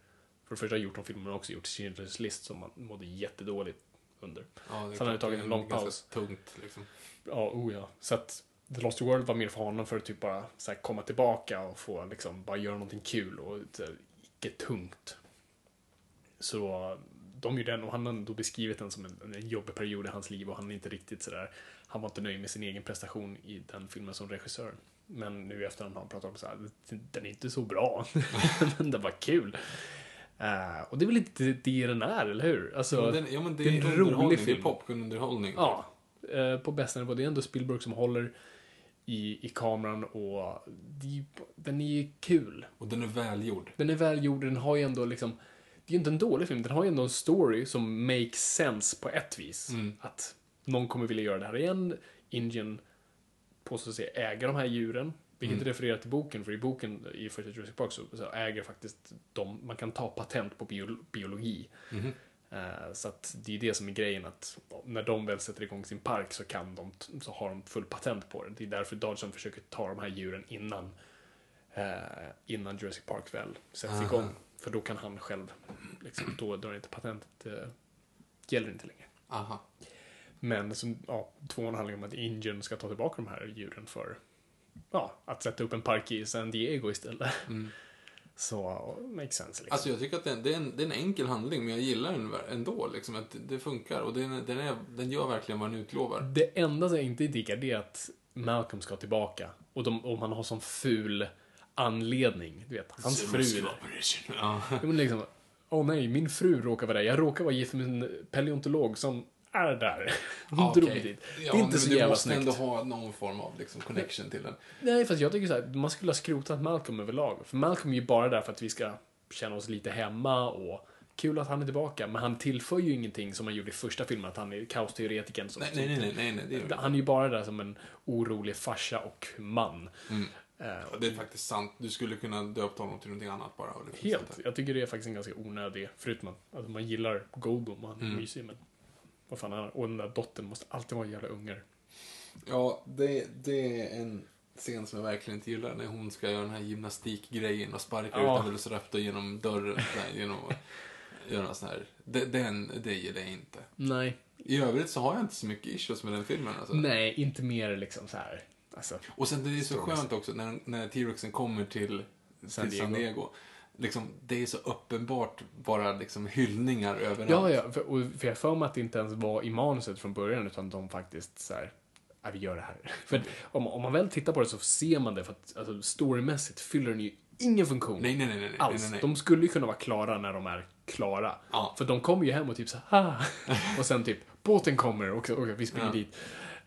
för det första har gjort de filmerna också gjort Schindler's List som han mådde jättedåligt under. Ja, klart, tagit det är en lång paus. tungt, liksom. Ja, oh ja. Så att The Lost World var mer för honom för att typ bara så här, komma tillbaka och få liksom bara göra någonting kul och här, icke tungt. Så de gjorde den och han har då beskrivit den som en, en jobbig period i hans liv och han är inte riktigt sådär, han var inte nöjd med sin egen prestation i den filmen som regissör. Men nu i efterhand har han pratat om så här, den är inte så bra, men den var kul. Eh, och det är väl inte det den är, eller hur? Alltså, Ja, den, ja, det, det är en rolig underhållning, det är film. popcornunderhållning. Ja, eh, på bästa nivå. Det är ändå Spielberg som håller i, i kameran och det, den är ju kul. Och den är välgjord. Den är välgjord, den har ju ändå liksom det är ju inte en dålig film, den har ju ändå en story som makes sense på ett vis. Att någon kommer vilja göra det här igen. Indien påstår sig äga de här djuren. Vilket refererar till boken, för i boken i första Jurassic Park så, så äger faktiskt de, man kan ta patent på bio, biologi. Eh, så att det är det som är grejen att när de väl sätter igång sin park så kan de, så har de full patent på det. Det är därför Dodgson försöker ta de här djuren innan, eh, innan Jurassic Park väl sätts Aha. igång. För då kan han själv, liksom, då drar inte patentet, eh, gäller inte längre. Aha. Men som, ja, tvåan handlar om att Indien ska ta tillbaka de här djuren för ja, att sätta upp en park i San Diego istället. Så, makes sense liksom. Alltså jag tycker att det är, det, är en, det är en enkel handling, men jag gillar den ändå. Liksom, att det funkar och den, den, är, den gör verkligen vad den utlovar. Det enda som jag inte diggar det är att Malcolm ska tillbaka. Och, de, och man har sån ful anledning. Du vet, hans fru. Ja. Men liksom, åh nej, min fru råkar vara där. Jag råkar vara gift med en paleontolog som är där. Hon Ja, drog okej. dit. Ja, det är inte så du jävla måste snyggt. ändå ha någon form av liksom, connection till den. Nej, fast jag tycker så här, man skulle ha skrotat Malcolm överlag. För Malcolm är ju bara där för att vi ska känna oss lite hemma och kul att han är tillbaka. Men han tillför ju ingenting som han gjorde i första filmen, att han är kaosteoretikern. Nej, nej, nej, nej, nej, det är. Han är ju bara där som en orolig farsa och man. Mm. Eh, Ja, Det är faktiskt sant. Du skulle kunna döpa honom till någonting annat bara. och Helt. Jag tycker det är faktiskt en ganska onödig, förutom att man gillar Goldblum och han är Mm. mysig, men vad fan, han- och den där dottern måste alltid vara jävla ungar. Ja, det, det är en scen som jag verkligen inte gillar. När hon ska göra den här gymnastikgrejen och sparka Ja. ut en Velociraptor genom dörren. där, genom att göra sån här. Den, det gillar jag inte. Nej. I övrigt så har jag inte så mycket issues med den filmen. Alltså. Nej, inte mer liksom så här. Alltså, Och sen det är så skönt också när, när T-Rexen kommer till San till San Diego. Liksom, det är så uppenbart bara liksom hyllningar överallt. ja, ja, för, och, för jag för mig att det inte ens var i manuset från början, utan de faktiskt så här, vi gör det här. För om, om man väl tittar på det så ser man det, för att alltså, storymässigt fyller den ju ingen funktion. Nej, nej, nej, nej, alls. nej, nej. De skulle ju kunna vara klara när de är klara. Ja. För de kommer ju hem och typ så här, och sen typ, båten kommer och, och vi springer Ja. dit.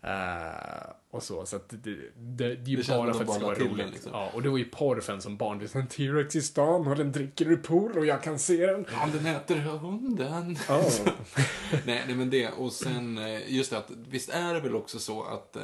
Eh, och så, så att det, det, det, det är ju Det bara som för att det ska vara roligt. liksom. Ja, och det var ju porrfen som barn. Det är en T-Rex i stan och den dricker ur pool och jag kan se den. Ja, den äter hunden. Oh. nej, nej, men det. Och sen, eh, just det att, visst är det väl också så att eh,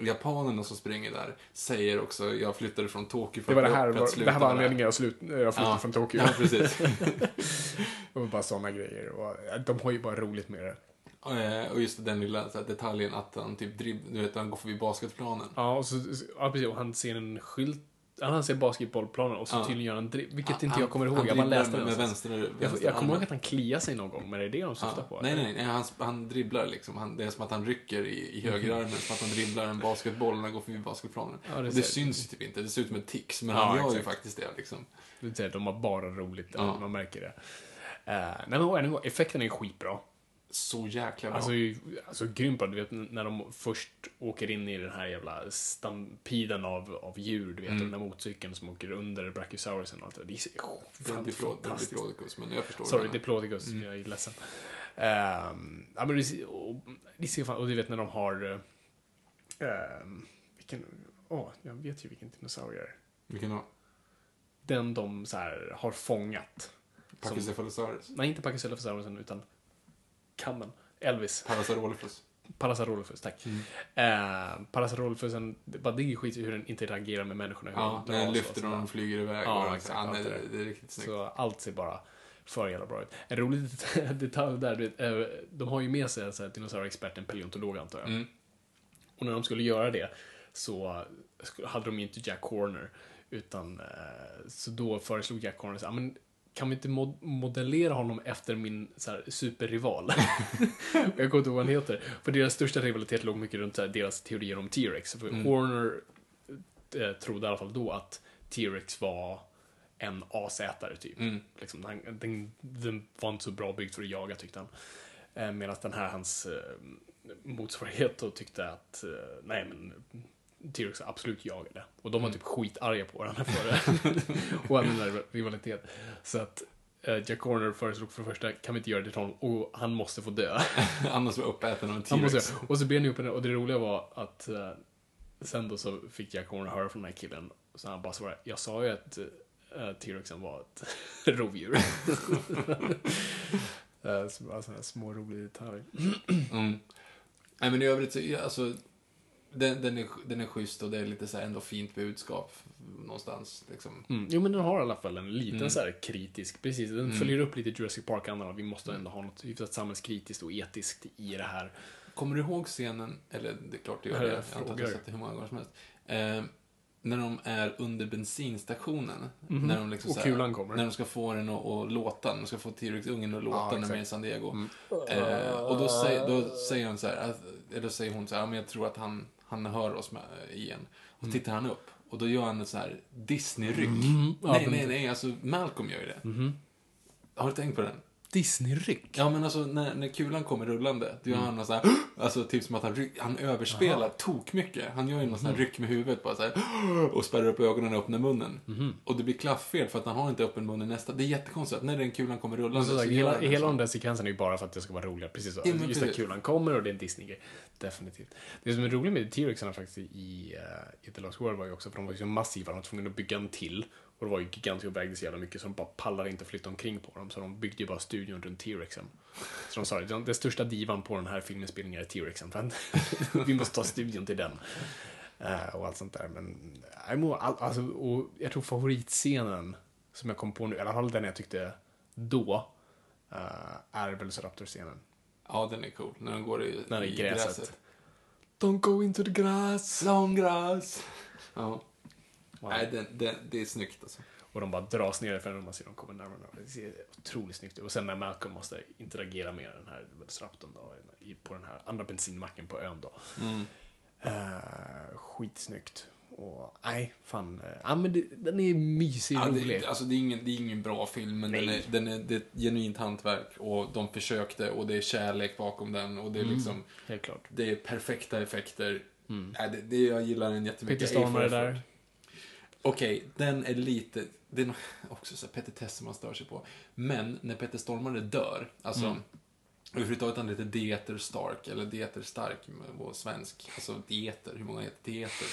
japanerna som springer där säger också, jag flyttade från Tokyo för Det var det att- här, för att var, det här var anledningen jag, slut, jag flyttade Ja. från Tokyo. Ja, precis. det var bara sådana grejer. Och, eh, de har ju bara roligt med det. Eh, och just den lilla här, detaljen att han typ dribb, du vet, han går förbi basketplanen. Ja, och så, ja, precis. Och han ser en skylt. Han ser basketbollplanen och så Ja. tydligen gör han dribb, vilket Han- inte jag kommer ihåg. han Jag bara läste med, med någonstans. vänster, Jag, vänster jag kommer ihåg att han kliar sig någon gång, men är det det de syftar Ja. på? Nej, nej, nej. Han, han dribblar liksom. Han, det är som att han rycker i, i Mhm. högerarmen. Som att han dribblar en basketboll när han går förbi basketplanen. Ja, det och det syns ju typ inte. Det ser ut som ett tics. Men han gör ju exakt. faktiskt det liksom. Det vill säga, de har bara roligt man märker det. Uh, nej, men än en gång, effekten är skitbra. Så jäkla bra. Alltså, alltså grymt bra. Du vet när de först åker in i den här jävla stampiden av, av djur, du vet, Mm. den där motorcykeln som åker under Brachiosaurusen och allt det. Det är oh, det det är fantastiskt. Diplodocus, men jag förstår Sorry, det. Diplodocus. Mm. Jag är ledsen. Ehm, ja, men det, ser- och, det ser fan, och du vet när de har... Um, vilken... Åh, jag vet ju vilken dinosaurie det är. Vilken då? Den de så här har fångat. Pachycephalosaurus? nej, inte Pachycephalosaurus utan kammen. Elvis. Parasaurolophus? Parasaurolophus, tack. Mm. Eh, Parasaurolophusen, det bara digger skit i hur den interagerar med människorna. hur Ja, den och lyfter och de flyger iväg. Ja, och, exakt, allt det det, det är riktigt snyggt. Så allt ser bara för jävla bra ut. En rolig det- detalj där, du vet, eh, de har ju med sig så här dinosaurieexperten, paleontolog antar jag. Mm. Och när de skulle göra det så hade de inte Jack Horner. Utan, eh, så då föreslog Jack Horner här, men kan vi inte mod- modellera honom efter min så här, superrival? jag kommer inte ihåg vad han heter. För deras största rivalitet låg mycket runt här, deras teorier om T-Rex. För Mm. Horner eh, trodde i alla fall då att T-Rex var en asätare typ. Mm. Liksom, han, den, den var inte så bra byggd för att jaga tyckte han. Eh, Medan den här, hans eh, motsvarighet då tyckte att, eh, nej men T-Rex absolut jagade. Och de var typ skitarga på varandra för det. och hade den där rivalitet. Så att eh, Jack Horner föreslog för det första, kan vi inte göra det till honom? Och han måste få dö. Annars var uppäten av en T-Rex. och så ber ni upp henne och det roliga var att eh, sen då så fick Jack Horner höra från den här killen. Så han bara svarade, jag sa ju att uh, T-Rexen var ett rovdjur. uh, så bara sådana här små roliga detaljer. Mm. Nej, men i övrigt så, alltså, den, den, är, den är schysst och det är lite så här ändå fint budskap någonstans. Liksom. Mm. Jo men den har i alla fall en liten Mm. så här kritisk, precis, den följer upp lite Jurassic Park-andan. Vi måste ändå ha något hyfsat samhällskritiskt och etiskt i det här. Kommer du ihåg scenen, eller det är klart du gör det, jag jag antar att du har sett det hur många gånger som helst. Eh, när de är under bensinstationen. Mhm. När de liksom Och kulan kommer. När de ska få den att, låta, de ska få T-Rex-ungen att låta när de är i. San Diego. Mm. Eh, och då säger, då säger hon så här, att- eller då säger hon så här, ja, men jag tror att han, han hör oss med, igen. Och Mm. tittar han upp. Och då gör han ett så här Disney-ryck. Mm. Ja, nej, nej, nej, alltså Malcolm gör ju det. Har du tänkt på den? Disney-ryck? Ja, men alltså när, när kulan kommer rullande, då gör Mm. han något så här, alltså typ som att han, ryck, han överspelar tok mycket. Han gör ju något sån här ryck med huvudet bara så här, och spärrar upp ögonen och öppnar munnen. Mhm. Och det blir klafffel för att han har inte öppen mun i nästa. Det är jättekonstigt att när den kulan kommer rullande sagt, så gör hela, hela sån. den där sekvensen är ju bara för att det ska vara roligare. Precis så. Ja, Just att precis. kulan kommer och det är en Disney-grej. Definitivt. Det som är roligt med T-Rexarna faktiskt i, uh, i The Lost World var ju också för de var ju så massiva, de var tvungna att bygga en till. Och det var ju gigantiska och vägde så jävla mycket så de bara pallar inte flytta omkring på dem. Så de byggde ju bara studion runt T-Rexen. Så de sa det, den största divan på den här filminspelningen är T-Rexen. Att vi måste ta studion till den. Eh, och allt sånt där. Men all, alltså, och jag tror favoritscenen som jag kom på nu, i alla fall den jag tyckte då, eh, är Velociraptor-scenen. Ja, den är cool. När den går i, När i gräset. Don't go into the grass. Long grass. Ja. Wow. Nej, den, den, det är snyggt alltså. Och de bara dras ner för man ser dem komma närmare. Det ser otroligt snyggt ut. Och sen när Malcolm måste interagera med den här Velociraptorn då, på den här andra bensinmacken på ön då. Mm. Eh, skitsnyggt. Och nej, fan. eh, Ja, men det, den är mysig, Ja, rolig. det, alltså det, är ingen, det är ingen bra film, men den är, den är, det är ett genuint hantverk. Och de försökte, och det är kärlek bakom den. Och det Mm. är liksom, Helt klart. det är perfekta effekter. Nej, det, det, jag gillar den jättemycket. Peter Stormare där. Okej, den är lite... Det är också så petitesser man stör sig på. Men när Peter Stormare dör, alltså... Mm. Överhuvudtaget han heter Dieter Stark, eller Dieter Stark på svensk. Alltså Dieter, hur många heter Dieter?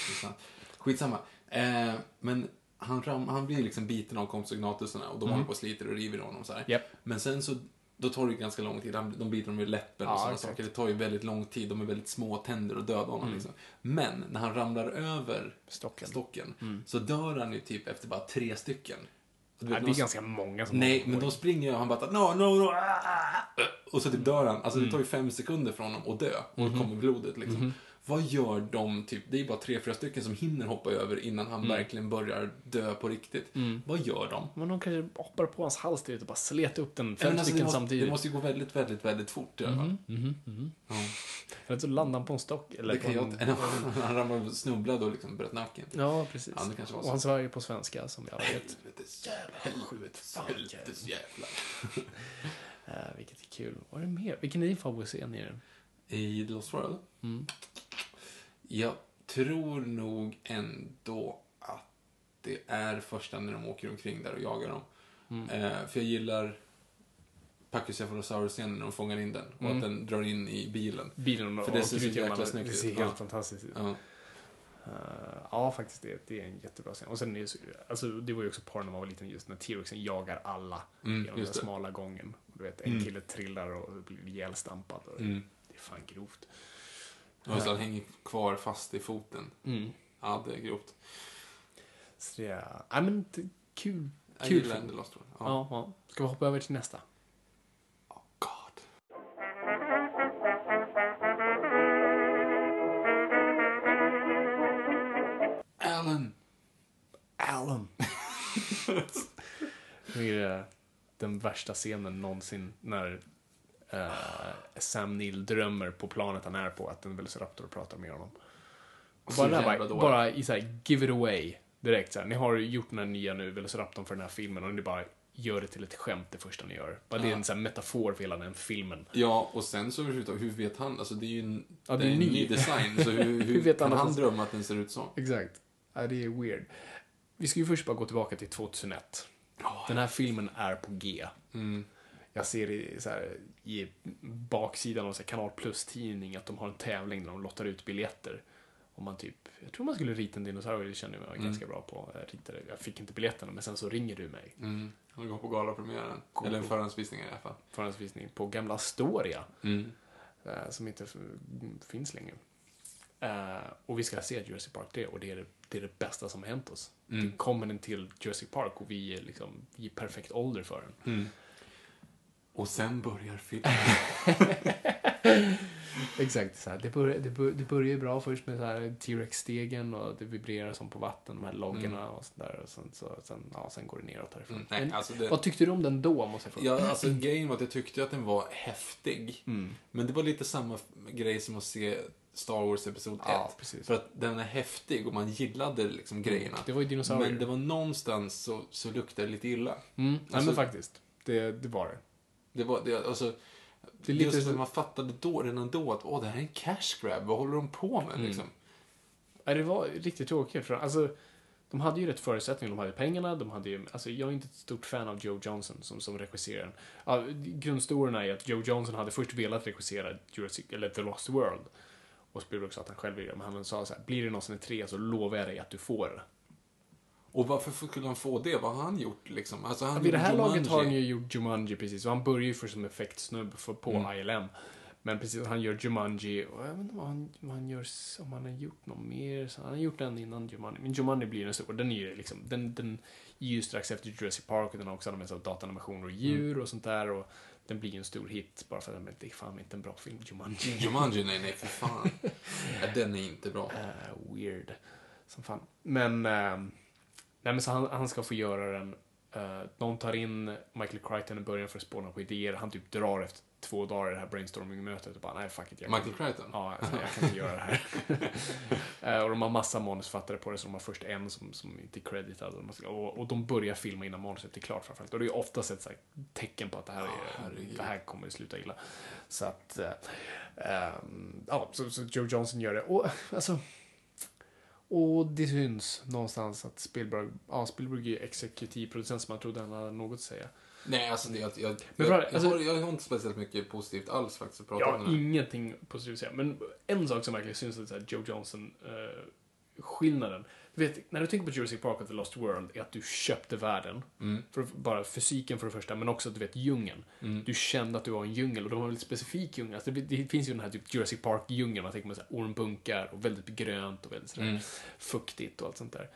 Skitsamma. Eh, men han, ram, han blir liksom biten av komsognatusarna och de håller på och sliter och river honom så här. Mm. Japp. Men sen så, då tar det ju ganska lång tid. De biter honom i läppen och Ja, sådana saker. Det tar ju väldigt lång tid. De är väldigt små tänder och döda honom liksom. Men när han ramlar över Stocken. stocken så dör han ju typ efter bara tre stycken. Du vet, det är de- ganska många som Nej, men då springer jag och han bara no, no, no, ah, ah, och så typ dör han. Alltså det tar ju fem sekunder för honom att dö och då kommer blodet liksom. Vad gör de, typ, det är bara tre, fyra stycken som hinner hoppa över innan han verkligen börjar dö på riktigt. Vad gör de? Men de kanske hoppar på hans hals och bara slet upp den fem alltså, stycken det, måste, samtidigt. det måste ju gå väldigt, väldigt, väldigt fort i alla fall. Ja. Eller så landar han på en stock. Eller Det kan på jag en... Han ramlade och snubblade och liksom bröt nacken. Ja, precis. Ja, det kanske var och så. han sa ju på svenska, som jag vet. Helvetes jävla Helvetes jävlar. Eh, vilket är kul. Vad är det mer? Vilken är din favoritscen i den? I The Lost World? Mm. Jag tror nog ändå att det är första när de åker omkring där och jagar dem. Mm. Eh, för jag gillar Pachycephalosaurus-scenen när de fångar in den och Mm. att den drar in i bilen. Bilen och För det ser så jäkla snyggt Det ut. ser helt Ja. fantastiskt ut. Ja. Eh, ja, faktiskt. Det, det är en jättebra scen. Och sen är det, så, alltså, det var ju också par när man var liten, just när T-Rexen jagar alla Mm, genom den det. smala gången. Du vet, en Mm. kille trillar och blir ihjälstampad. Och Mm. Det är fan grovt. Och så han hänger kvar fast i foten. Mm. Ja, det är grovt. Så det är, ja men det, kul. Jag Kul gillar Lost World. Ja. Ja, ja. Ska vi hoppa över till nästa? Oh, God. Alan. Alan. det är den värsta scenen någonsin när eh, Sam Neill drömmer på planet han är på att en Velociraptor pratar med honom. Och bara, här, bara, bara i så här, give it away direkt så här. Ni har gjort den här nya nu, Velociraptorn för den här filmen och ni bara gör det till ett skämt det första ni gör. Bara Det är Ja. en så metafor för hela den filmen. Ja, och sen så hur vet han? Alltså det är ju en, Ja, det är en ny design, så hur, hur, vet kan han han den- drömma att den ser ut så? Exakt. Ja, det är weird. Vi ska ju först bara gå tillbaka till 2001. Den här filmen är på G. Mm. Jag ser i, så här, i baksidan av så här, Kanal Plus-tidning att de har en tävling där de lottar ut biljetter. Om man typ, jag tror man skulle rita en dinosaurie, det känner jag mig ganska bra på. Jag, ritade, jag fick inte biljetterna, men sen så ringer du mig. Mm. Han går på galapremiären. Gå Eller en förhandsvisning i alla fall. Förhandsvisning på Gamla Astoria. Mm. eh, som inte finns längre. Eh, och vi ska se Jersey Park det och det är det, det, är det bästa som har hänt oss. Mm. Det kommer den till Jersey Park och vi är liksom i perfekt ålder för den. Mm. Och sen börjar filmen. Exakt, så här, det, börjar, det, bör, det börjar ju bra först med T-Rex-stegen och det vibrerar som på vatten, de här loggorna och sådär. Och sen, så, sen, ja, sen går det neråt härifrån. Mm, nej, alltså det- Vad tyckte du om den då, måste jag fråga? Ja, alltså grejen var att jag tyckte att den var häftig. Mm. Men det var lite samma grej som att se Star Wars Episod 1. Ja. För att den är häftig och man gillade liksom grejerna. Det var ju dinosaurier. Men det var någonstans så, så luktade det lite illa. Mm, nej, Alltså- men faktiskt. Det, det var det. Det var, det, alltså, Det är lite just att man fattade då, redan då att åh, det här är en cash grab. Vad håller de på med Mm. liksom? Ja, det var riktigt tråkigt. För, alltså, de hade ju rätt förutsättningar. De hade pengarna. De hade ju, alltså, jag är inte ett stort fan av Joe Johnson som, som regisserare. Ja, grundstoryn är att Joe Johnson hade först velat regissera Jurassic, eller The Lost World. Och Spielberg sa att han själv ville det. Men han sa så här, blir det någonsin en tre så lovar jag dig att du får. Och varför skulle han få det? Vad har han gjort liksom? Alltså, han Ja, vid det här gjorde laget har han Jumanji. ju gjort Jumanji precis. Och han börjar ju först som effektsnubb för, på Mm. ILM. Men precis, han gör Jumanji och jag vet inte vad han, vad han gör, om han har gjort något mer. Så han har gjort den innan Jumanji. Men Jumanji blir den stora. Den är ju liksom, den, den är ju strax efter Jurassic Park och den har också använt sig av datanimationer och djur Mm. och sånt där. Och den blir ju en stor hit bara för att den- det är fan inte en bra film, Jumanji. Jumanji, nej, nej, för fan. den är inte bra. Eh, weird. Som fan. Men, ehm, nej men så han, han ska få göra den. Uh, de tar in Michael Crichton i början för att spåna på idéer. Han typ drar efter två dagar i det här brainstorming-mötet och bara, nej fuck it. Jag kan Michael Crichton? Ja, alltså, jag kan inte göra det här. Eh, och de har massa manusfattare på det, så de har först en som, som inte är creditad. Och, och, de börjar filma innan manuset är klart framförallt. Och det är oftast ett så här tecken på att det här, är, herregud. det här kommer att sluta illa. Så att, eh, ehm, ja, så, så Joe Johnson gör det. Och alltså, och det syns någonstans att Spielberg, ja, Spielberg är exekutivproducent som man trodde han hade något att säga. Nej, alltså, det, jag, jag, Men jag, jag, alltså- har, jag har inte speciellt mycket positivt alls faktiskt att prata Jag om har den här. ingenting positivt att säga. Men en sak som verkligen syns är Joe Johnson eh. Du vet, när du tänker på Jurassic Park och The Lost World är att du köpte världen. Mm. För, bara fysiken för det första, men också att du vet djungeln. Du kände att du var en djungel och de var en väldigt specifik djungel. Alltså, det, det finns ju den här typ Jurassic Park-djungeln. Man tänker på ormbunkar och väldigt grönt och väldigt sådär Mm. fuktigt och allt sånt där.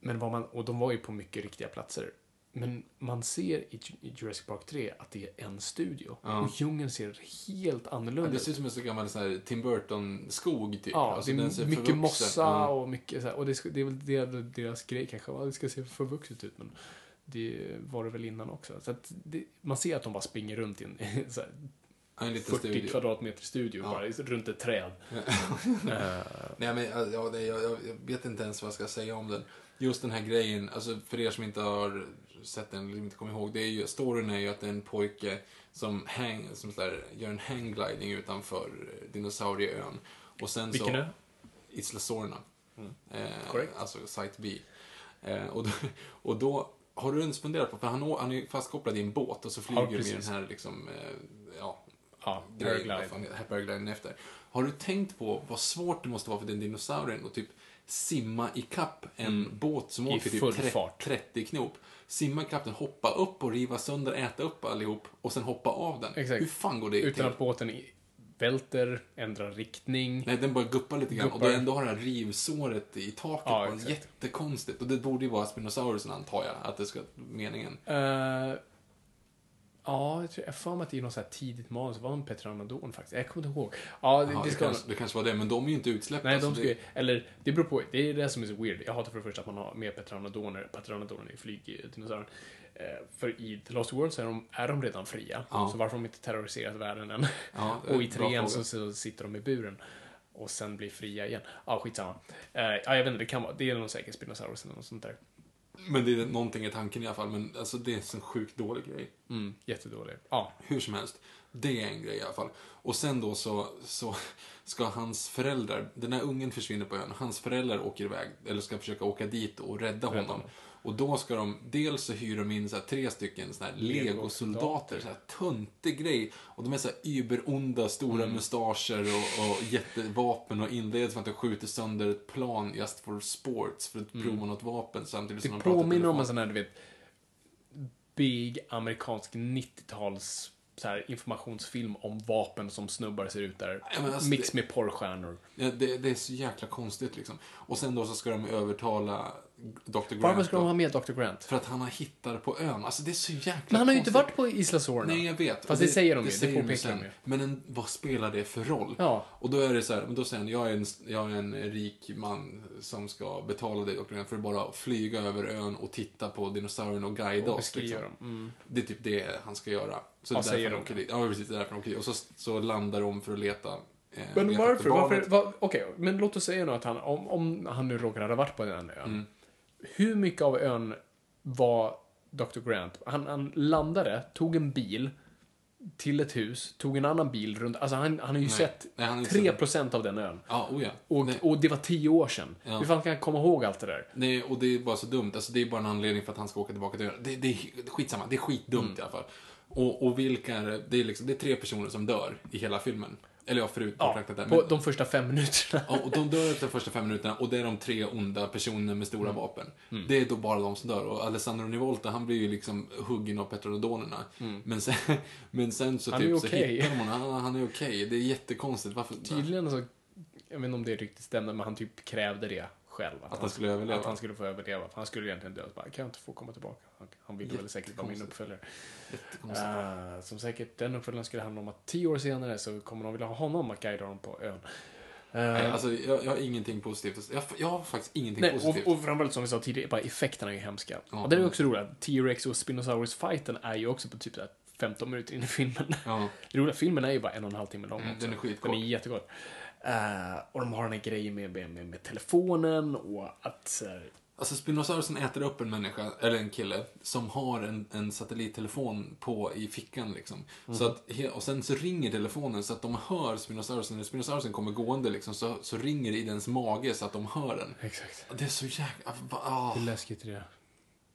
Men vad man, och de var ju på mycket riktiga platser. Men man ser i Ju- i Jurassic Park 3 att det är en studio. Ja. Och djungeln ser helt Ja, annorlunda det ut. ser ut som en så gammal så här, Tim Burton-skog, typ. Ja, Alltså, det är mycket mossa Ja. och mycket så här, Och det, det är väl det, deras grej kanske. Ja, det ska se förvuxet ut, men det var det väl innan också. Så det, man ser att de bara springer runt i en så här, Ja, en liten 40 studio. kvadratmeter studio, Ja. bara runt ett träd. Nej, men ja, det, jag, jag jag vet inte ens vad jag ska säga om den. Just den här grejen, alltså för er som inte har sett den eller inte kommer ihåg, det är ju, storyn är ju att det är en pojke som, hang, som där, gör en hanggliding utanför eh, dinosaurieön. Och sen Vilken så, är? Isla Sorna. Eh, Korrekt. alltså Site B. Eh, och, då, och då har du ens funderat på, för han, han är fastkopplad i en båt och så flyger de i precis. den här liksom, eh, ja, ja, paragliden efter. Har du tänkt på vad svårt det måste vara för den dinosaurien att typ simma i kapp en båt som Mm. I åker typ full 30, fart. 30 knop? Simma den, hoppa upp och riva sönder, äta upp allihop och sen hoppa av den. Exakt. Hur fan går det Utan till? att båten välter, ändrar riktning. Nej, den bara guppar lite grann och Guppar. då ändå har det här rivsåret i taket Ja, på jättekonstigt. Och det borde ju vara Spinosaurusen antar jag, att det ska meningen. Eh, ja, jag tror jag för mig att det är något så här tidigt manus. var en Petranodon faktiskt. Jag kommer inte ihåg. Ja, det, Ja, det det, ska kanske, det kanske var det, men de är ju inte utsläppta. Nej, de ska det, eller det beror på, det är det som är så weird. Jag hatar för det första att man har med Petranodoner, Petranodoner i flygdinosaurier. Eh, för i The Lost World så är de, är de redan fria. Ja. Så varför har de inte terroriserat världen än? Ja, det är och i trean så, så sitter de i buren. Och sen blir fria igen. Ja, skitsamma. Eh, ja, jag vet inte, det kan vara, det är nog säkert Spinosaurus eller något sånt där. Men det är någonting i tanken i alla fall. Men alltså, det är en sån sjukt dålig grej. Mm, jättedålig. Ja, Hur som helst. Det är en grej i alla fall. Och sen då så, så ska hans föräldrar, den här ungen försvinner på ön, hans föräldrar åker iväg, eller ska försöka åka dit och rädda honom. Och då ska de, dels så hyr de in så tre stycken såna här legosoldater, så här töntig grej. Och de är så här überonda, stora Mm. mustascher och, och jättevapen och inleds med att de skjuter sönder ett plan just for sports, för att prova något vapen samtidigt Mm. det som de pratar påminner om en sån här, du vet, big amerikansk 90-tals så här, informationsfilm om vapen som snubbar ser ut där. Ja, alltså Mix det- med porrstjärnor. Ja, det, det är så jäkla konstigt liksom. Och sen då så ska de övertala Dr. Grant. Varför ska de ha med Dr. Grant? För att han har hittat på ön. Alltså det är så jäkla Men han har ju inte varit på Isla Sorna. Nej, jag vet. Fast Och det, säger de ju, det påpekar de ju. Men en, vad spelar det för roll? Ja. Och då är det så här, men då säger han, jag är, en, jag är en rik man som ska betala dig Dr. Grant för att bara flyga över ön och titta på dinosaurien och guida Och oss. Liksom. dem. Mm. Det är typ det han ska göra. Så Ja, det är säger därför de. åker dit. Ja, precis. Det är därför de åker dit. Och så, så landar de för att leta Men vet varför? varför var, Okej, men låt oss säga nu att han, om, om han nu råkade ha varit på den ön. Mm. Hur mycket av ön var Dr. Grant? Han, han landade, tog en bil till ett hus, tog en annan bil runt. Alltså han, han har ju Nej. sett Nej, han har ju 3% av den ön. Ja, oh ja. Och, Nej. och det var 10 år sedan. Ja. Hur fan kan jag komma ihåg allt det där? Nej, och det är bara så dumt. Alltså, det är bara en anledning för att han ska åka tillbaka till ön. Det, det är skitsamma. Det är skitdumt Mm. i alla fall. Och, och vilka är? Det är, liksom, det är tre personer som dör i hela filmen. Eller ja, förut Ja, på Men- de första fem minuterna. Ja, och de dör efter de första fem minuterna och det är de tre onda personerna med stora vapen. Det är då bara de som dör. Och Alessandro Nivolta, han blir ju liksom huggen av petrodonerna. Men, sen, men sen så Han typ så hittar de honom. Han, han är okej. Det är jättekonstigt. Varför? Tydligen så, jag vet inte om det riktigt stämde, men han typ krävde det själv. Att han skulle överleva? Att han skulle få överleva. För han skulle egentligen dö. Bara, kan jag inte få komma tillbaka? Han, han ville väl säkert vara min uppföljare. Uh, som säkert, den uppföljaren skulle handla om att tio år senare så kommer de vilja ha honom att guida dem på ön. Eh, Nej, alltså, jag, jag har ingenting positivt. Jag, jag har faktiskt ingenting Nej, positivt. och, och framförallt som vi sa tidigare, bara effekterna är ju hemska. Ja. och det är också roligt, T-Rex och Spinosaurus-fighten är ju också på typ så här 15 minuter in i filmen. Ja. Det roliga, filmen är ju bara en och en halv timme lång Mm, den är skitkort. Den är jättekort. Eh, och de har den här grejen med, med, med, med telefonen och att så här, Alltså Spinosaurusen äter upp en människa, eller en kille, som har en, en satellittelefon på i fickan liksom. Så att, he- och sen så ringer telefonen så att de hör Spinosaurusen, när Spinosaurusen kommer gående liksom, så, så ringer det i dens mage så att de hör den. Exakt. Det är så jäkla... Ah. Hur läskigt är det?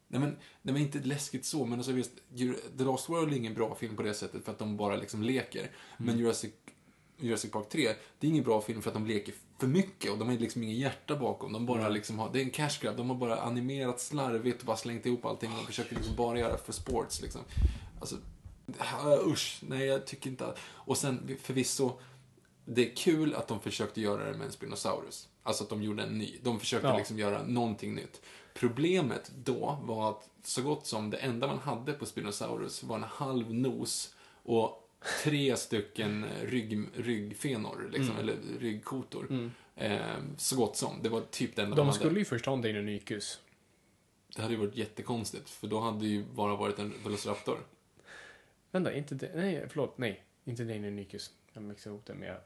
Nej men, nej men inte läskigt så, men alltså visst, The Lost World är ingen bra film på det sättet för att de bara liksom leker. Men Jurassic, Jurassic Park 3, det är ingen bra film för att de leker för mycket och de har liksom ingen hjärta bakom. De bara liksom har, det är en cash grab, de har bara animerat slarvigt och bara slängt ihop allting och försöker liksom bara göra för sports liksom. Alltså, uh, usch, nej jag tycker inte att... Och sen förvisso, det är kul att de försökte göra det med en Spinosaurus. Alltså att de gjorde en ny. De försökte Ja. liksom göra någonting nytt. Problemet då var att så gott som det enda man hade på Spinosaurus var en halv nos och tre stycken rygg, ryggfenor, liksom, eller ryggkotor. Eh, så gott som. Det var typ det enda De hade. skulle ju först ha en Deinonychus. Det hade ju varit jättekonstigt, för då hade det ju bara varit en Velociraptor. Vänta, inte det, nej, förlåt, nej. Inte Deinonychus. Jag mixar ihop det med...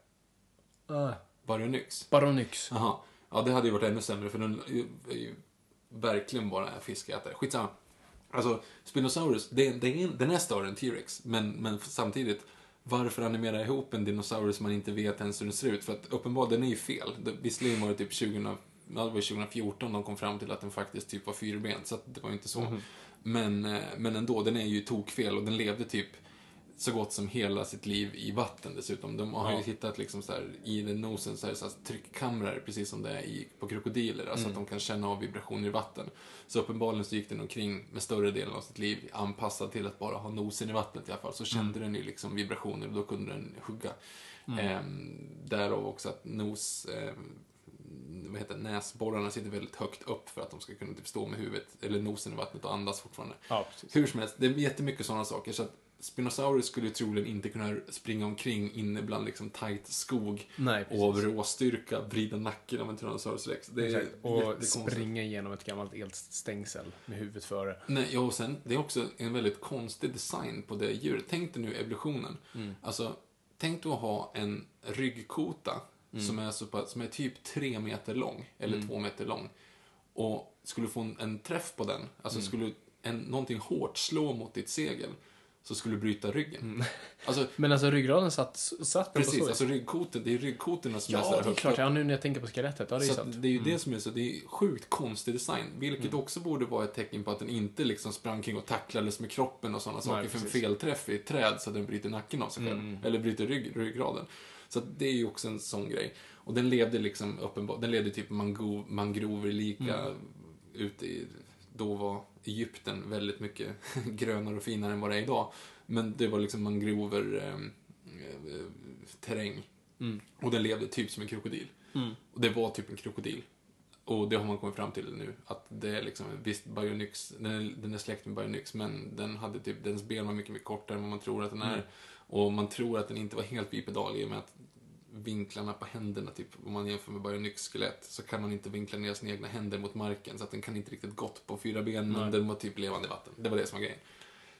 Uh, Baryonyx. Baronyx. Jaha. Ja, det hade ju varit ännu sämre, för den är ju verkligen bara en fiskätare. Skitsamma. Alltså, Spinosaurus, det, det är, den är större än T-Rex, men, men samtidigt, varför animera ihop en dinosaurus man inte vet ens hur den ser ut? För att uppenbarligen, den är ju fel. Visserligen var det typ 20, ja, det var 2014 de kom fram till att den faktiskt typ var fyrbent, så att det var ju inte så. Men, eh, men ändå, den är ju tokfel och den levde typ så gott som hela sitt liv i vatten dessutom. De har ju hittat liksom så här, i den nosen så är det så här tryckkamrar, precis som det är i, på krokodiler, alltså att de kan känna av vibrationer i vatten. Så uppenbarligen så gick den omkring med större delen av sitt liv anpassad till att bara ha nosen i vattnet i alla fall. Så kände den ju liksom vibrationer och då kunde den hugga. Ehm, därav också att nos, ehm, vad heter näsborrarna sitter väldigt högt upp för att de ska kunna typ stå med huvudet, eller nosen i vattnet och andas fortfarande. Ja. Hur som helst, det är jättemycket sådana saker. Så att Spinosaurus skulle troligen inte kunna springa omkring inne bland liksom tight skog Nej, precis. och råstyrka vrida nacken av en Tyrannosaurus rex. Det är. Och springa igenom ett gammalt elstängsel med huvudet före. Nej, ja, och sen, det är också en väldigt konstig design på det djuret. Tänk dig nu evolutionen. Mm. Alltså, tänk dig att ha en ryggkota Mm. som, är så pass, som är typ tre meter lång, eller två meter lång. Och skulle få en, en träff på den, alltså Mm. skulle en, någonting hårt slå mot ditt segel, så skulle du bryta ryggen. Mm. Alltså, Men alltså ryggraden satt, satt den på precis, så alltså ryggkoten, det är ryggkotorna som är så Ja, här det är klart. upp. Ja, nu när jag tänker på skelettet. Ja, det är Så sant. Mm. det är ju det som är så, det är sjukt konstig design. Vilket Mm. också borde vara ett tecken på att den inte liksom sprang kring och tacklades med kroppen och sådana saker. För en precis. felträff i ett träd så att den bryter nacken av sig själv. Mm. Eller bryter rygg, ryggraden. Så att det är ju också en sån grej. Och den levde liksom uppenbart, den levde typ mangrov, mangrover lika Mm. ute i, då var Egypten väldigt mycket grönare och finare än vad det är idag. Men det var liksom mangrover eh, eh, terräng. Mm. Och den levde typ som en krokodil. Och det var typ en krokodil. Och det har man kommit fram till nu, att det är liksom, visst, Bionyx, den är, den är släkt med Bionyx, men den hade typ, dens ben var mycket, mycket kortare än vad man tror att den är. Och man tror att den inte var helt bipedal i och med att vinklarna på händerna, typ, om man jämför med Bionyx-skelett, så kan man inte vinkla ner sina egna händer mot marken, så att den kan inte riktigt gått på fyra ben, men den var typ levande i vatten. Det var det som var grejen.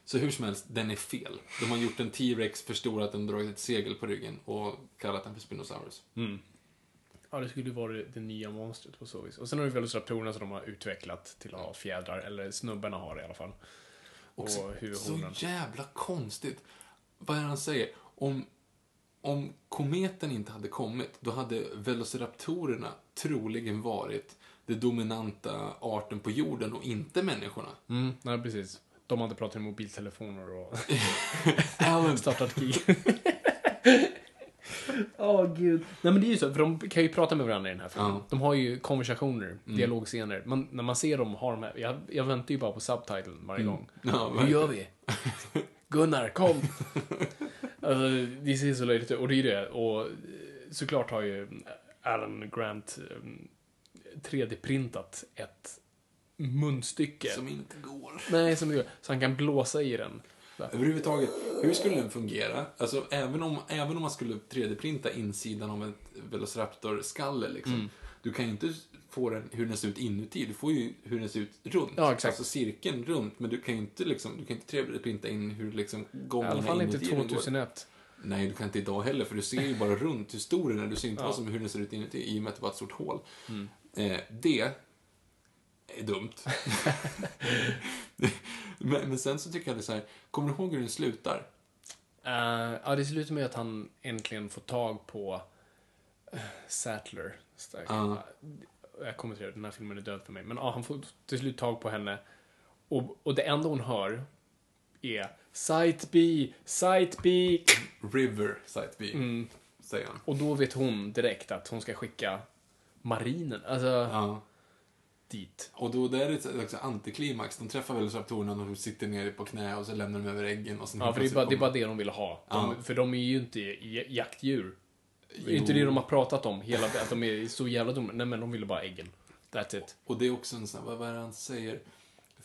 Så hur som helst, den är fel. De har gjort en T-Rex, förstorat den, dragit ett segel på ryggen och kallat den för Spinosaurus. Ja, det skulle ju vara det nya monstret på så vis. Och sen har du velociraptorerna som de har utvecklat till att ha fjädrar, eller snubbarna har det i alla fall. Och, så, så huvudhornen. jävla konstigt. Vad är det han säger? Om, om kometen inte hade kommit, då hade velociraptorerna troligen varit den dominanta arten på jorden och inte människorna. Mm, nej, precis. De hade pratat i mobiltelefoner och Alan, startat krig. Åh, gud. Nej, men det är ju så, för de kan ju prata med varandra i den här filmen. Ja. De har ju konversationer, dialogscener. Man, när man ser dem ha de här, jag, jag väntar ju bara på subtiteln varje gång. Ja, Hur gör vi? Gunnar, kom! alltså, det ser så löjligt ut. Och det är ju det. Och eh, såklart har ju Alan Grant eh, 3D-printat ett munstycke. som inte går. Nej, som det gör. Så han kan blåsa i den. Överhuvudtaget, hur skulle den fungera? Alltså, även om, även om man skulle 3D-printa insidan av ett Velociraptor-skalle, liksom. Mm. Du kan ju inte få den hur den ser ut inuti. Du får ju hur den ser ut runt. Ja, exakt. Alltså cirkeln runt, men du kan ju inte, liksom, du kan inte 3D-printa in hur liksom I gångarna alla fall inte inuti den går. 2001. Nej, du kan inte idag heller, för du ser ju bara runt hur stor den är. Du ser inte Ja. vad som, hur den ser ut inuti, i och med att det var ett stort hål. Mm. Eh, det är dumt. men, men sen så tycker jag det så här, kommer du ihåg hur den slutar? Eh, ja, det slutar med att han äntligen får tag på uh, Sattler. Stark. Ja. Jag kommer till det, den här filmen är död för mig. Men ja, han får till slut tag på henne. Och, och det enda hon hör är Sight B, Sight B. River Site B, Mm. säger han. Och då vet hon direkt att hon ska skicka marinen, alltså Ja. dit. Och då där är det också antiklimax. De träffar väl raptorerna och de sitter ner på knä och så lämnar de över äggen och sen Ja, för det är, bara, det är bara det de vill ha. De, Ja. För de är ju inte jaktdjur. Det är Jo. inte det de har pratat om, hela, att de är så jävla dumma. Nej, men de ville bara äggen. That's it. Och det är också en sån här, vad är det han säger?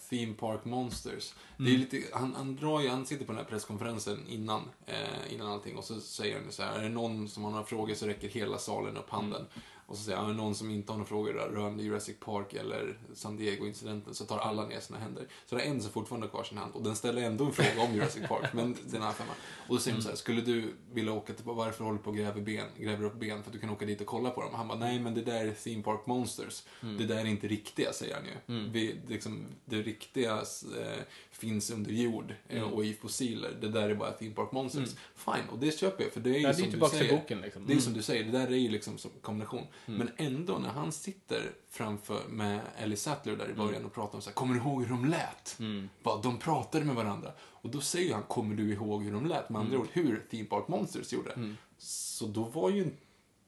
Theme Park Monsters. Det Mm. är lite, han, han drar ju, han sitter på den här presskonferensen innan, eh, innan allting och så säger han så här, är det någon som har några frågor så räcker hela salen upp handen. Mm. Och så säger det någon som inte har några frågor rörande Jurassic Park eller San Diego-incidenten så tar alla ner sina händer. Så det är en som fortfarande har kvar sin hand och den ställer ändå en fråga om Jurassic Park, men den här femman. Och då säger hon så här, skulle du vilja åka till, varför håller du på och gräver, ben, gräver upp ben? För att du kan åka dit och kolla på dem. Han bara, nej men det där är Theme Park Monsters. Det där är inte riktiga, säger han ju. Vi, liksom, det riktiga eh, finns under jord eh, och i fossiler. Det där är bara Theme Park Monsters. Fine, och det köper jag, för det är ju Ja, det är som du säger. boken, liksom. Det är Mm. som du säger, det där är ju liksom som kombination. Men ändå, när han sitter framför med Ellie Sattler där i början och pratar om så här, kommer du ihåg hur de lät? Bara, de pratade med varandra. Och då säger han, kommer du ihåg hur de lät? Med andra ord, hur Theme Park Monsters gjorde. Så då var ju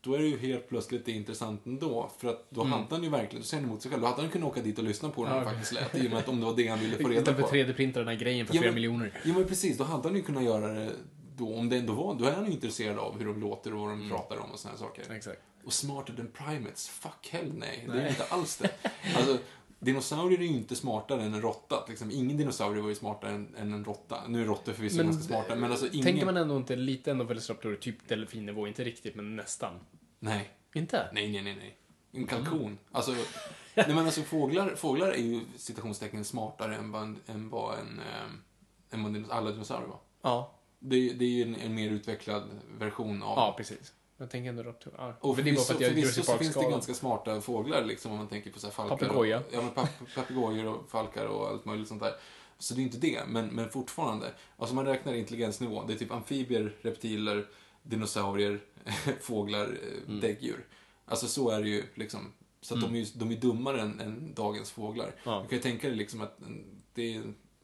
då är det ju helt plötsligt intressant ändå. För att då hade han ju verkligen, då säger han emot sig själv, då hade han kunnat åka dit och lyssna på hur de Ja, okej. faktiskt lät. I och med att om det var det han ville få reda på. för 3D-printa den här grejen för Ja, flera men- miljoner. Ja men precis, då hade han ju kunnat göra det då, om det ändå var, då är han ju intresserad av hur de låter och vad de pratar om och här saker. Exakt. Och smarter than primates, fuck hell nej. Det är inte alls det. Alltså, dinosaurier är ju inte smartare än en råtta. Liksom, ingen dinosaurie var ju smartare än, än en råtta. Nu är råttor förvisso Men, ganska smarta, men alltså ingen... Tänker man ändå inte lite ändå Velociraptor, typ delfinnivå, inte riktigt, men nästan. Nej. Inte? Nej, nej, nej, nej. En kalkon. Alltså, nej men alltså fåglar, fåglar är ju citationstecken smartare än vad en, än vad en, eh, än vad alla dinosaurier var. Ja. Det, det är ju en, en mer utvecklad version av... Ja, precis. Jag tänker ändå Raptor. Ja. Och Men det är bara för att jag är Jurassic så finns det ganska smarta fåglar, liksom, om man tänker på så här falkar. Papegoja. Och, ja, men pap papegojor och falkar och allt möjligt sånt där. Så det är inte det, men, men fortfarande. Alltså man räknar intelligensnivå. Det är typ amfibier, reptiler, dinosaurier, fåglar, eh, Mm. däggdjur. Alltså så är det ju liksom. Så att de, är, ju- de är dummare än, än dagens fåglar. Ja. Du kan ju tänka dig liksom att en- det är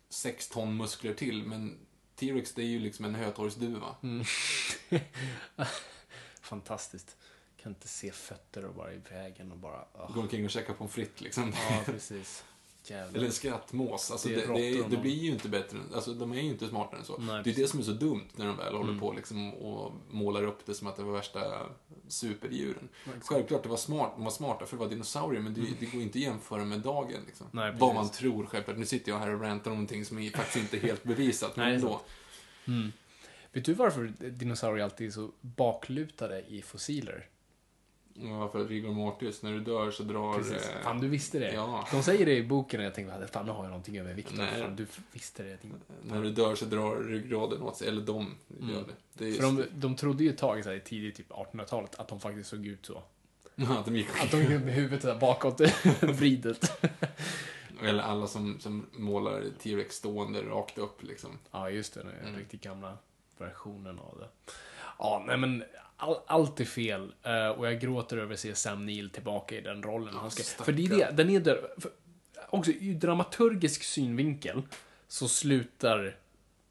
sex ton muskler till, men T-Rex det är ju liksom en hötorgsduva. Mm. Fantastiskt. Kan inte se fötter och bara i vägen och bara... ah. Går omkring och käkar pommes frites liksom. Ja, precis. Jävlar. Eller en skrattmås. Alltså Det det, är det, det, blir ju inte bättre. Alltså de är ju inte smartare än så. Nej, det är precis. det som är så dumt när de väl håller Mm. på liksom och målar upp det som att det var värsta superdjuren. exakt. Självklart, det var smart, de var smarta för att vara dinosaurier, men det, det går inte att jämföra med dagen. Liksom. Nej, Vad man tror, självklart. Nu sitter jag här och rantar om någonting som är faktiskt inte helt bevisat, men Nej, det är ändå. Vet du varför dinosaurier alltid är så baklutade i fossiler? Ja, för att Rigor Mortis, när du dör så drar... Precis. eh, Fan, du visste det. Ja. De säger det i boken och jag tänkte, fan nu har jag någonting över Viktor. Nej. Fan, du visste det. Tänkte, När du dör så drar ryggraden åt sig, eller de gör det. det Mm. För de, de trodde ju ett tag, så här, i tidigt typ 1800-talet, att de faktiskt såg ut så. Ja, att de gick Att de gick med huvudet här bakåt, vridet. Eller alla som, som målar T-Rex stående rakt upp liksom. Ja, just det. Den Mm. riktigt gamla versionen av det. Ja, nej men all, allt är fel. eh, och jag gråter över att se Sam Neill tillbaka i den rollen. Han ska, för det är det, den är där, för, också ur dramaturgisk synvinkel så slutar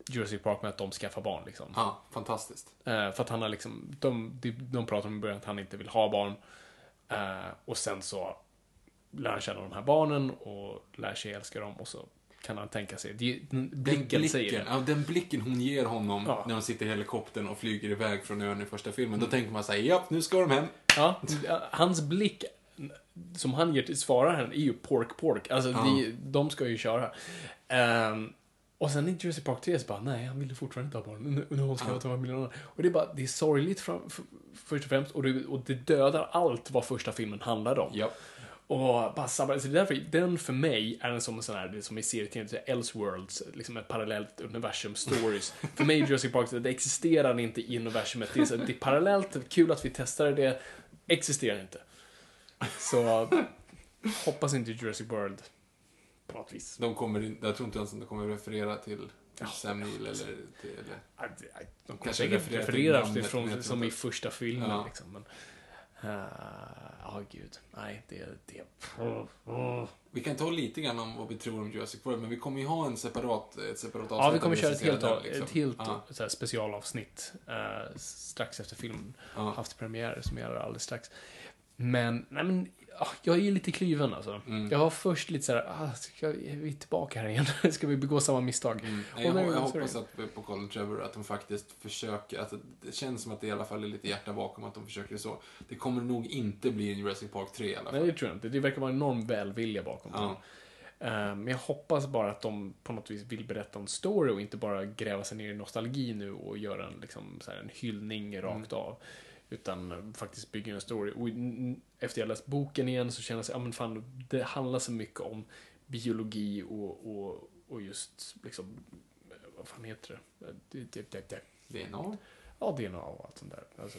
Jurassic Park med att de skaffar barn liksom. Ja, fantastiskt. Eh, för att han har liksom, de, de, de pratar om i början att han inte vill ha barn. Eh, och sen så lär han känna de här barnen och lär sig älska dem och så kan han tänka sig, det, den, blicken, säger det. ja, den blicken hon ger honom Ja. när de sitter i helikoptern och flyger iväg från ön i första filmen. Då tänker man såhär, japp, nu ska de hem. Ja, hans blick som han ger till svararen är ju pork pork. Alltså, de, de ska ju köra. Ehm, och sen i Jurassic Park 3 så bara, nej, han ville fortfarande inte ha barn. Nu, nu ska jag ta familjen. Och det är bara, det är sorgligt fram, f- först och främst. Och det, och det dödar allt vad första filmen handlade om. Ja. Och bara sabbar. Så det är därför, den för mig är en en sån här, som i serietidningen, Elseworlds, liksom ett parallellt universum stories. för mig Jurassic Park, det existerar inte i universumet. Det är, så, det är parallellt, det är kul att vi testade det, existerar inte. Så hoppas inte Jurassic World på något vis. De kommer jag tror inte ens att de kommer referera till Sam Neill eller till... Eller, De kommer Kanske säkert till referera namnet, till men från, som i första filmen. Ja. Liksom. Men, eh, ja, gud. Nej, det... det vi kan ta lite grann om vad vi tror om Jurassic World, men vi kommer ju ha en separat, ett separat avsnitt. Ja, vi kommer där köra ett helt, den, liksom. ett helt så här, specialavsnitt eh, strax efter filmen. Ja. Haft premiär som jag gör alldeles strax. Men, nej men, jag är lite kluven alltså. Mm. Jag har först lite så här, ah, ska vi, är vi tillbaka här igen? ska vi begå samma misstag? Nej, Och jag, nu- jag hoppas att på Colin Trevor att de faktiskt försöker, att det känns som att det i alla fall är lite hjärta bakom att de försöker så. Det kommer nog inte bli en Jurassic Park 3 i alla fall. Nej, det tror jag inte. Det verkar vara en enorm välvilja bakom det. Ja. Eh, Men jag hoppas bara att de på något vis vill berätta en story och inte bara gräva sig ner i nostalgi nu och göra en, liksom, så här, en hyllning rakt av. Utan faktiskt bygga en story. Och efter jag läst boken igen så känner jag att ja, men fan, det handlar så mycket om biologi och, och, och just liksom, vad fan heter det? Det, det, det. DNA? Ja, DNA och allt sånt där. Alltså,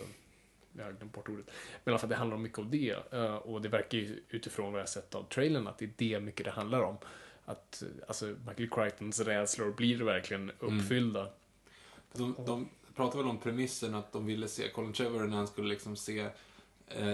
jag har glömt bort ordet. Men i alla fall, det handlar om mycket om det. eh, Och det verkar ju utifrån vad jag sett av trailern att det är det mycket det handlar om. Att alltså, Michael Crichtons rädslor blir verkligen uppfyllda. De, de Pratade väl om premissen att de ville se Colin Trevor när han skulle liksom se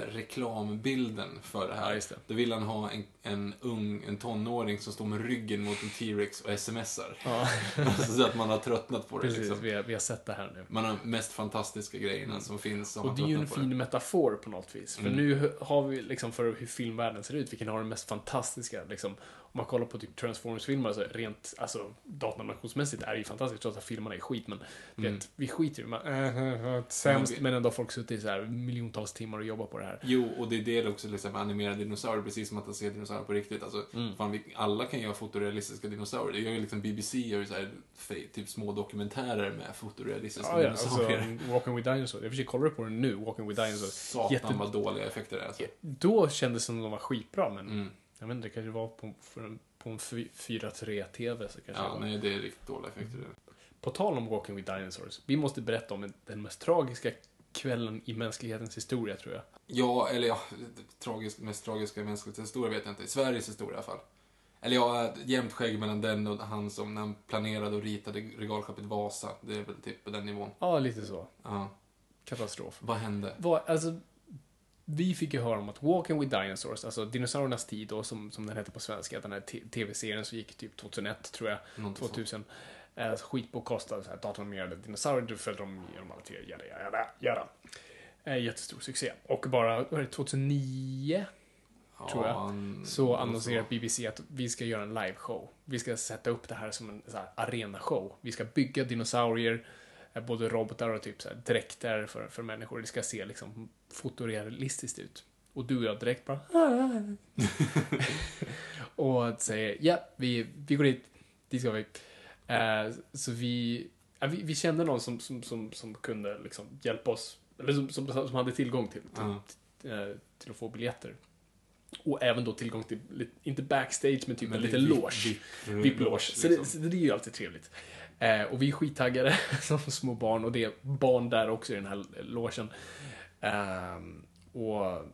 reklambilden för det här. Ja, det. Då ville han ha en, en ung, en tonåring som står med ryggen mot en T-Rex och smsar. Ja, så att man har tröttnat på det precis. liksom. Vi, har, vi har sett det här nu. Man har mest fantastiska grejerna som finns. Och det är ju en fin metafor på något vis. Mm. För nu har vi liksom för hur filmvärlden ser ut, vilken har den mest fantastiska liksom. Om man kollar på typ Transformers-filmer, så rent alltså, datanimationsmässigt är det ju fantastiskt, trots att filmerna är skit. Men Mm. vet, vi skiter ju i det. Äh, äh, Sämst, men ändå har folk suttit så här miljontals timmar och jobbat på det här. Jo, och det är det också liksom animerade dinosaurier, precis som att man ser dinosaurier på riktigt. Alltså, Mm. fan, vi, alla kan göra fotorealistiska dinosaurier. Det gör ju liksom BBC gör så här, typ små dokumentärer med fotorealistiska Ja, ja, alltså, dinosaurier. Walking with Dinosaurs. Jag försöker kolla på den nu, Walking with Dinosaurs. Satan Jätte- vad dåliga effekter det är. Alltså. Då kändes det som de var skitbra, men Mm. jag vet inte, det kanske var på, på en fy- 4.3-TV så kanske det Ja, nej, det är riktigt dåliga effekter. På tal om Walking with Dinosaurs, vi måste berätta om en- den mest tragiska kvällen i mänsklighetens historia, tror jag. Ja, eller ja, tragisk, mest tragiska i mänsklighetens historia vet jag inte. I Sveriges historia i alla fall. Eller ja, jämnt skägg mellan den och han som när han planerade och ritade regalskeppet Vasa. Det är väl typ på den nivån. Ja, lite så. Ja. Katastrof. Vad hände? Vad, alltså, vi fick ju höra om att Walking with Dinosaurs, alltså dinosauriernas tid då, som, som den hette på svenska, den här tv-serien som gick typ 2001, tror jag, Någonting sånt. 2000. Eh, så här, datoranimerade dinosaurier, då följde de genom alla tider, jada, jada, jada. Eh, jättestor succé. Och bara, vad var det, 2009? tror jag. så annonserar BBC att vi ska göra en liveshow. Vi ska sätta upp det här som en så här, arenashow. Vi ska bygga dinosaurier, eh, både robotar och typ så här, dräkter för, för människor. Det ska se liksom fotorealistiskt ut. Och du och jag direkt bara... och säger ja, vi, vi går dit. Dit ska vi. Eh, så vi, ja, vi... Vi kände någon som, som, som, som kunde liksom hjälpa oss. Eller som, som, som hade tillgång till, till, Ja. eh, till att få biljetter. Och även då tillgång till, inte backstage, men typ Men en liten loge. VIP- VIP-loge. Så, det, liksom. så det är ju alltid trevligt. Eh, och vi är skittaggade som små barn och det är barn där också i den här logen. Ehm, och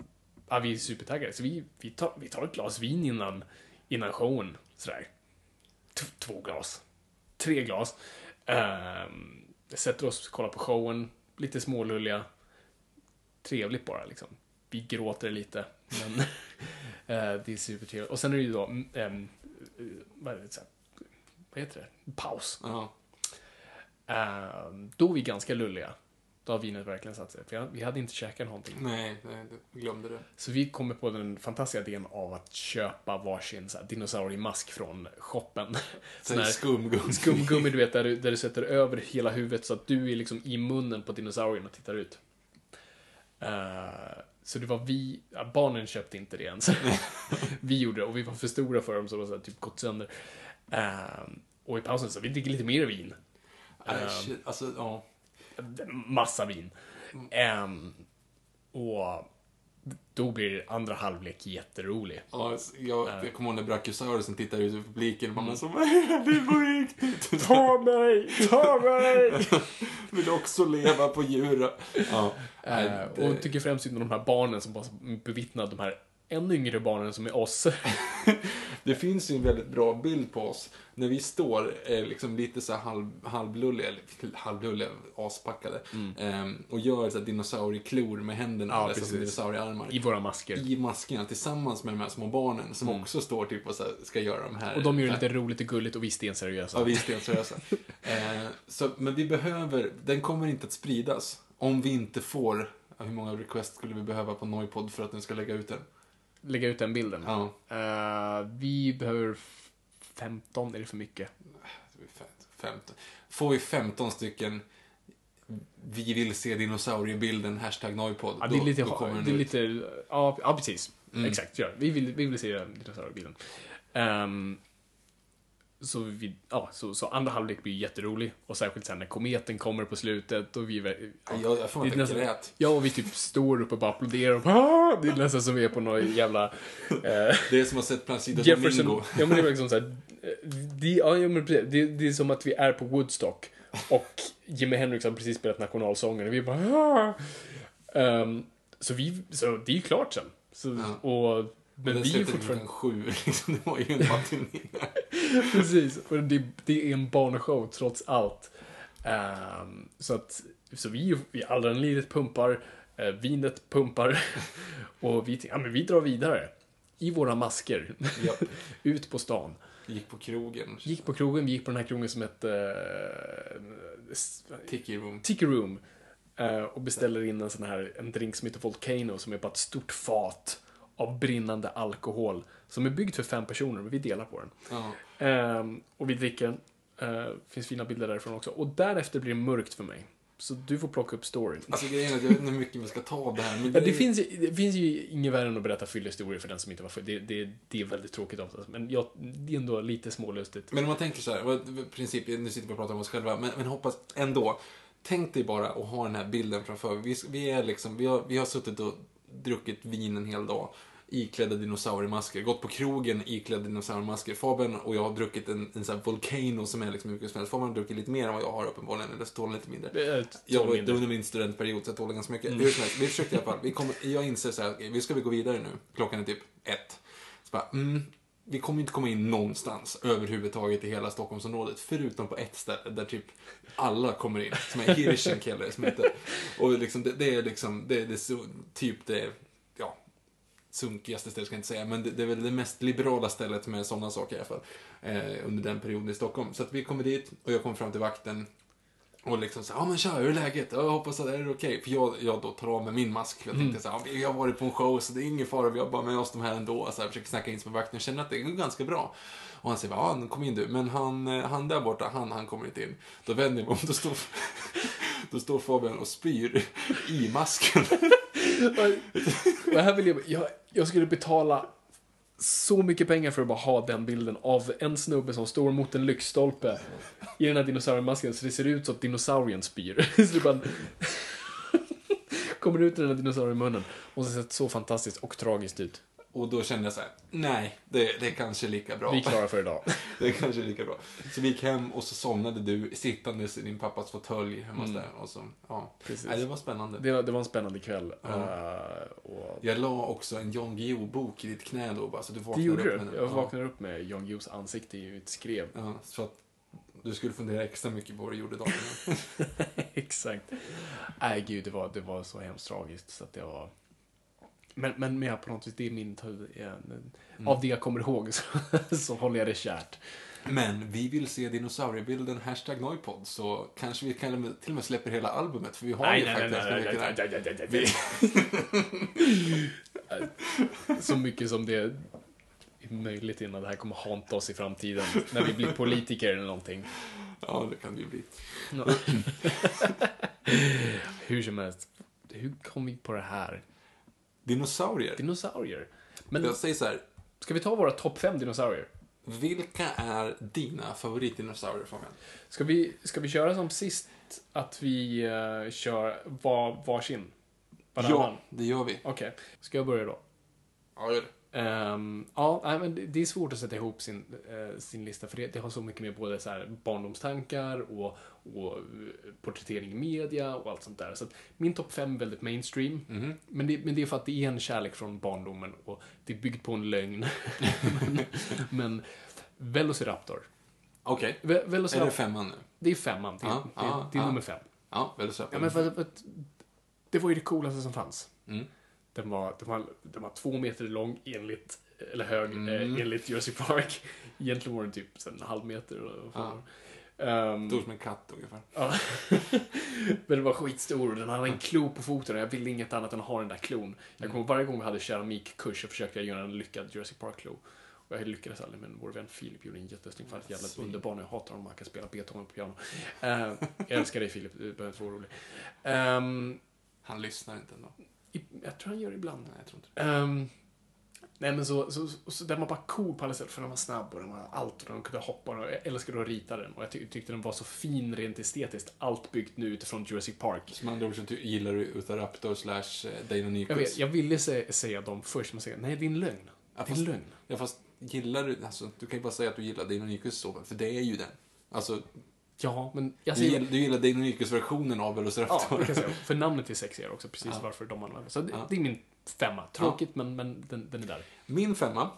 ja, vi är supertaggade. Så vi, vi, tar, vi tar ett glas vin innan, innan showen. Sådär. T- två glas. Tre glas. Um, sätter oss, kollar på showen. Lite smålulliga. Trevligt bara liksom. Vi gråter lite. Men eh, det är supertrevligt. Och sen är det ju då, eh, vad, är det, så här, vad heter det? Paus. Ja. Ehm, då är vi ganska lulliga. Då har vinet verkligen satt sig. För vi hade inte käkat någonting. Nej, nej, glömde det. Så vi kommer på den fantastiska idén av att köpa varsin så här, dinosauriemask från shoppen. Så här skumgummi. Skumgummi, du vet, där du, där du sätter över hela huvudet så att du är liksom i munnen på dinosaurien och tittar ut. Eh, så det var vi, ja, barnen köpte inte det ens. vi gjorde det och vi var för stora för dem så så här, typ gått sönder. Eh, och i pausen så vi dricker lite mer vin. Shit, alltså, ja. Massa vin. Ehm, och då blir andra halvlek jätterolig. Ja, jag, jag kommer ihåg när Brachiosaurusen tittade ut i publiken och Mm. man så vad är det på riktigt? Ta mig! Ta mig! Vill också leva på djur. Ja, det- och tycker främst synd om de här barnen som bara bevittnar de här ännu yngre barnen som är oss. Det finns ju en väldigt bra bild på oss när vi står eh, liksom lite så här halv, halvlulliga, eller halvlulliga, aspackade, ehm, och gör så här dinosaurieklor med händerna, Ja, eller dinosauriearmar. I våra masker. I maskerna tillsammans med de här små barnen som också står typ och så här, ska göra de här. Mm. Och de gör det lite roligt och gulligt och vi är stenseriösa. Ja, vi är stenseriösa. eh, så, men vi behöver, den kommer inte att spridas om vi inte får, hur många requests skulle vi behöva på Noipod för att den ska lägga ut den? Lägga ut den bilden. Ja, Eh, vi behöver f- 15, är det för mycket? det blir fett. 15. Får vi 15 stycken vi vill se dinosauriebilden, hashtag Noipod. Ja, det är då- lite... då kommer den det är lite ja, ja, precis. Exakt, ja. Vi vill, vi vill se dinosauriebilden. Ehm, så, vi, ja, så, så andra halvlek blir jätterolig. Och särskilt sen när kometen kommer på slutet och vi... Ja, Jag, jag får inte nästan- grät. Ja, och vi typ står upp och bara applåderar. Och, "Ah!" det är nästan som vi är på någon jävla... Eh, Det är som att sett Placido Jefferson... Domingo. Ja, men det är liksom så här, eh, det, ja, ja, men precis. Det, det är som att vi är på Woodstock. Och Jimi Hendrix har precis spelat nationalsången och vi bara... "Ah!" Ehm, så, vi, så det är ju klart sen. Så, och, Men men vi är fortfarande... sju, liksom. Det var ju en matiné. Precis, och det, det är en barnshow trots allt. Ehm, så att, så vi, vi adrenalinet pumpar, uh, vinet pumpar och vi, ja, men vi drar vidare. I våra masker. Ja. Ut på stan. Gick på krogen. Gick på krogen, vi gick på den här krogen som hette uh, Tiki Room. Tiki Room. eh, och beställer in en sån här, en drink som heter Volcano som är bara ett stort fat av brinnande alkohol. Som är byggd för fem personer, men vi delar på den. Ehm, och vi dricker den. Uh, finns fina bilder därifrån också. Och därefter blir det mörkt för mig. Så du får plocka upp storyn. Alltså grejen är att jag vet inte hur mycket vi ska ta av det här. Men Ja, det, är- finns ju, det finns ju inget värre än att berätta fyllehistorier för den som inte var full. Det, det, det är väldigt tråkigt oftast. Men jag, det är ändå lite smålustigt. Men om man tänker så här, princip, nu sitter vi och pratar om oss själva, men, men hoppas ändå. Tänk dig bara att ha den här bilden framför. Vi, vi, är liksom, vi, har, vi har suttit och druckit vin en hel dag. Iklädda dinosauriemasker. Gått på krogen iklädda dinosauriemasker. Fabian och jag har druckit en, en sån här Volcano som är liksom hur mycket som helst. Fabian har druckit lite mer än vad jag har uppenbarligen. Eller så tål lite mindre. Jag var mindre. under min studentperiod så jag tål ganska mycket. Mm. Hur som helst, vi försökte i alla fall. Vi kommer, jag inser så här, okej, vi ska vi gå vidare nu. Klockan är typ ett. Så bara, mm, vi kommer inte komma in någonstans överhuvudtaget i hela Stockholmsområdet. Förutom på ett ställe där typ alla kommer in. Som är Hirschenkelle som heter. Och liksom, det, det är liksom, det, det är så, typ det, sunkigaste stället ska jag inte säga, men det, det är väl det mest liberala stället med sådana saker i alla fall. Eh, under den perioden i Stockholm. Så att vi kommer dit och jag kommer fram till vakten. Och liksom så ja men tja, hur är läget? Ja, Jag hoppas att det är okej. För jag, jag då tar av mig min mask. För jag tänkte så här, vi har varit på en show så det är ingen fara, vi har bara med oss de här ändå. Så jag försöker snacka in med vakten och känner att det går ganska bra. Och han säger, ja kom in du. Men han, eh, han där borta, han, han kommer inte in. Då vänder jag mig om, då står, då står Fabian och spyr i masken. Men här vill jag, jag, jag skulle betala så mycket pengar för att bara ha den bilden av en snubbe som står mot en lyktstolpe i den här dinosauriemasken så det ser ut som att dinosaurien spyr. Så det bara kommer ut ur den här dinosauriemunnen. Och så sett så fantastiskt och tragiskt ut. Och då kände jag så här, nej, det, det är kanske lika bra. Vi är klara för idag. Det är kanske lika bra. Så vi gick hem och så somnade du sittandes i din pappas fåtölj hemma hos där. Och så, ja. Mm. Precis. Nej, det var spännande. Det var, det var en spännande kväll. Ja. Eh, och Jag la också en Jan Guillou-bok i ditt knä då, bara så du vaknade upp med den. Jag Ja. vaknade upp med Jan Guillous ansikte i mitt skrev. Ja, så att du skulle fundera extra mycket på vad du gjorde dagen. Exakt. Nej, gud, det var, det var så hemskt tragiskt så att det var... Men, men, ja, på något vis, det är min tur. Ja, Av det jag kommer ihåg så, så håller jag det kärt. Men vi vill se dinosauriebilden hashtag Noipod, så kanske vi kan till och med släpper hela albumet, för vi har ju faktiskt ganska mycket där. nej, nej. Så mycket som det är möjligt innan det här kommer hanta oss i framtiden. När vi blir politiker eller någonting. Ja, det kan det ju bli. Hur som helst. Hur kom vi på det här? Dinosaurier. Dinosaurier. Men Jag säger så här, ska vi ta våra topp fem dinosaurier? vilka är dina favoritdinosaurier, Fabian? Ska vi, ska vi köra som sist? Att vi uh, kör var, varsin? Varannan? Ja, det gör vi. Okej. Ska jag börja då? Ja, gör det. Ehm, ja, nej, men det- är svårt att sätta ihop sin, eh, sin lista för det, det har så mycket med både så här barndomstankar och, och eh, porträttering i media och allt sånt där. Så att min topp fem är väldigt mainstream. Mhm. Men, det, men det är för att det är en kärlek från barndomen och det är byggt på en lögn. men, men Velociraptor. Okej. Ve- Är det femman nu? det är femman. Det, är- Ja, det, ja, det är ja. nummer fem. Ja, Velociraptor. Ja, men för, för att det var ju det coolaste som fanns. Mm. Den var, den, var, den var två meter lång enligt, eller hög Mm. eh, enligt Jurassic Park. Egentligen var den typ en halv meter. Och, Ja. Ehm, Stor som en katt ungefär. ja. Men den var skitstor och den hade en klo på foten och jag ville inget annat än att ha den där klon. Jag kommer varje gång vi hade keramikkurs så försökte jag göra en lyckad Jurassic Park-klo. Och jag lyckades aldrig, men vår vän Filip gjorde en jättesnygg fall. Jävla underbar jag hatar honom. Han kan spela Beethoven på piano. Eh, jag älskar dig Filip, du behöver inte vara orolig. Ehm, Han lyssnar inte ändå. jag tror han gör det ibland. Nej, jag tror inte det. Nej men så, så, så, så den var bara cool på alla sätt för den var snabb och den var allt och den kunde hoppa och jag älskade att rita den och jag ty tyckte den var så fin rent estetiskt. Allt byggt nu utifrån Jurassic Park. Som andra ord så gillar du Utahraptor slash eh, Deinonychus. Jag vet, jag ville sä säga dem först men säga nej det är en lögn. Ja, Det är fast- en lögn. Ja, fast gillar du, alltså, du kan ju bara säga att du gillar Deinonychus så, för det är ju den. Alltså, Ja, men jag du, säger... gillar, du gillar Deinonychus-versionen av Ja, Velociraptor. det kan jag säga. För namnet är sexigare också, precis Ja. varför de använder. Så det, Ja. det är min femma. Tråkigt, men, men den, den är där. Min femma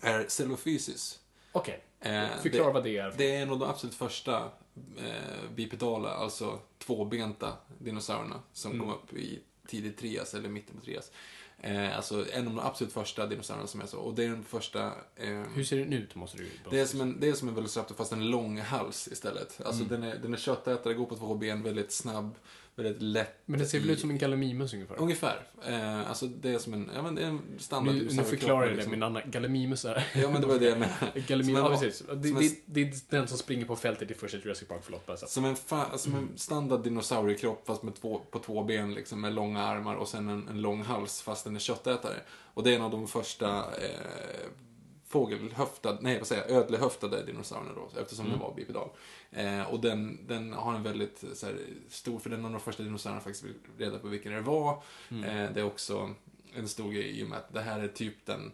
är Celophysis. Okej, Eh, förklara det, vad det är. det är en av de absolut första eh, bipedala, alltså tvåbenta dinosaurierna som Mm. kom upp i tidigt Trias eller mitten på Trias. Eh, alltså en av de absolut första dinosaurierna som är så. Och det är den första... Eh, Hur ser den ut, måste du det är, som en, det är som en Velociraptor fast en lång hals istället. Alltså Mm. den, är, den är köttätare, går på två ben, väldigt snabb, väldigt lätt. Men det ser väl ut som en gallimimus ungefär? Ungefär. Eh, alltså det är som en, ja men det är en standard Nu, nu förklarar jag det, liksom. min annan Gallimimus är... Ja men det var det jag menade. Gallimimus, en- ja precis. Det, en- det, det är den som springer på fältet i första Jurassic Park, förlåt bara så. Som en, fa- som en standard dinosauriekropp fast med två, på två ben liksom, med långa armar och sen en, en lång hals fast den är köttätare. Och det är en av de första eh, fågelhöftade, nej vad säger jag, ödlehöftade dinosaurierna då, eftersom den var bipedal. Eh, och den, den har en väldigt så här, stor, för den av de första dinosaurierna faktiskt vill reda på vilken det var. Eh, det är också en stor grej i och med att det här är typ den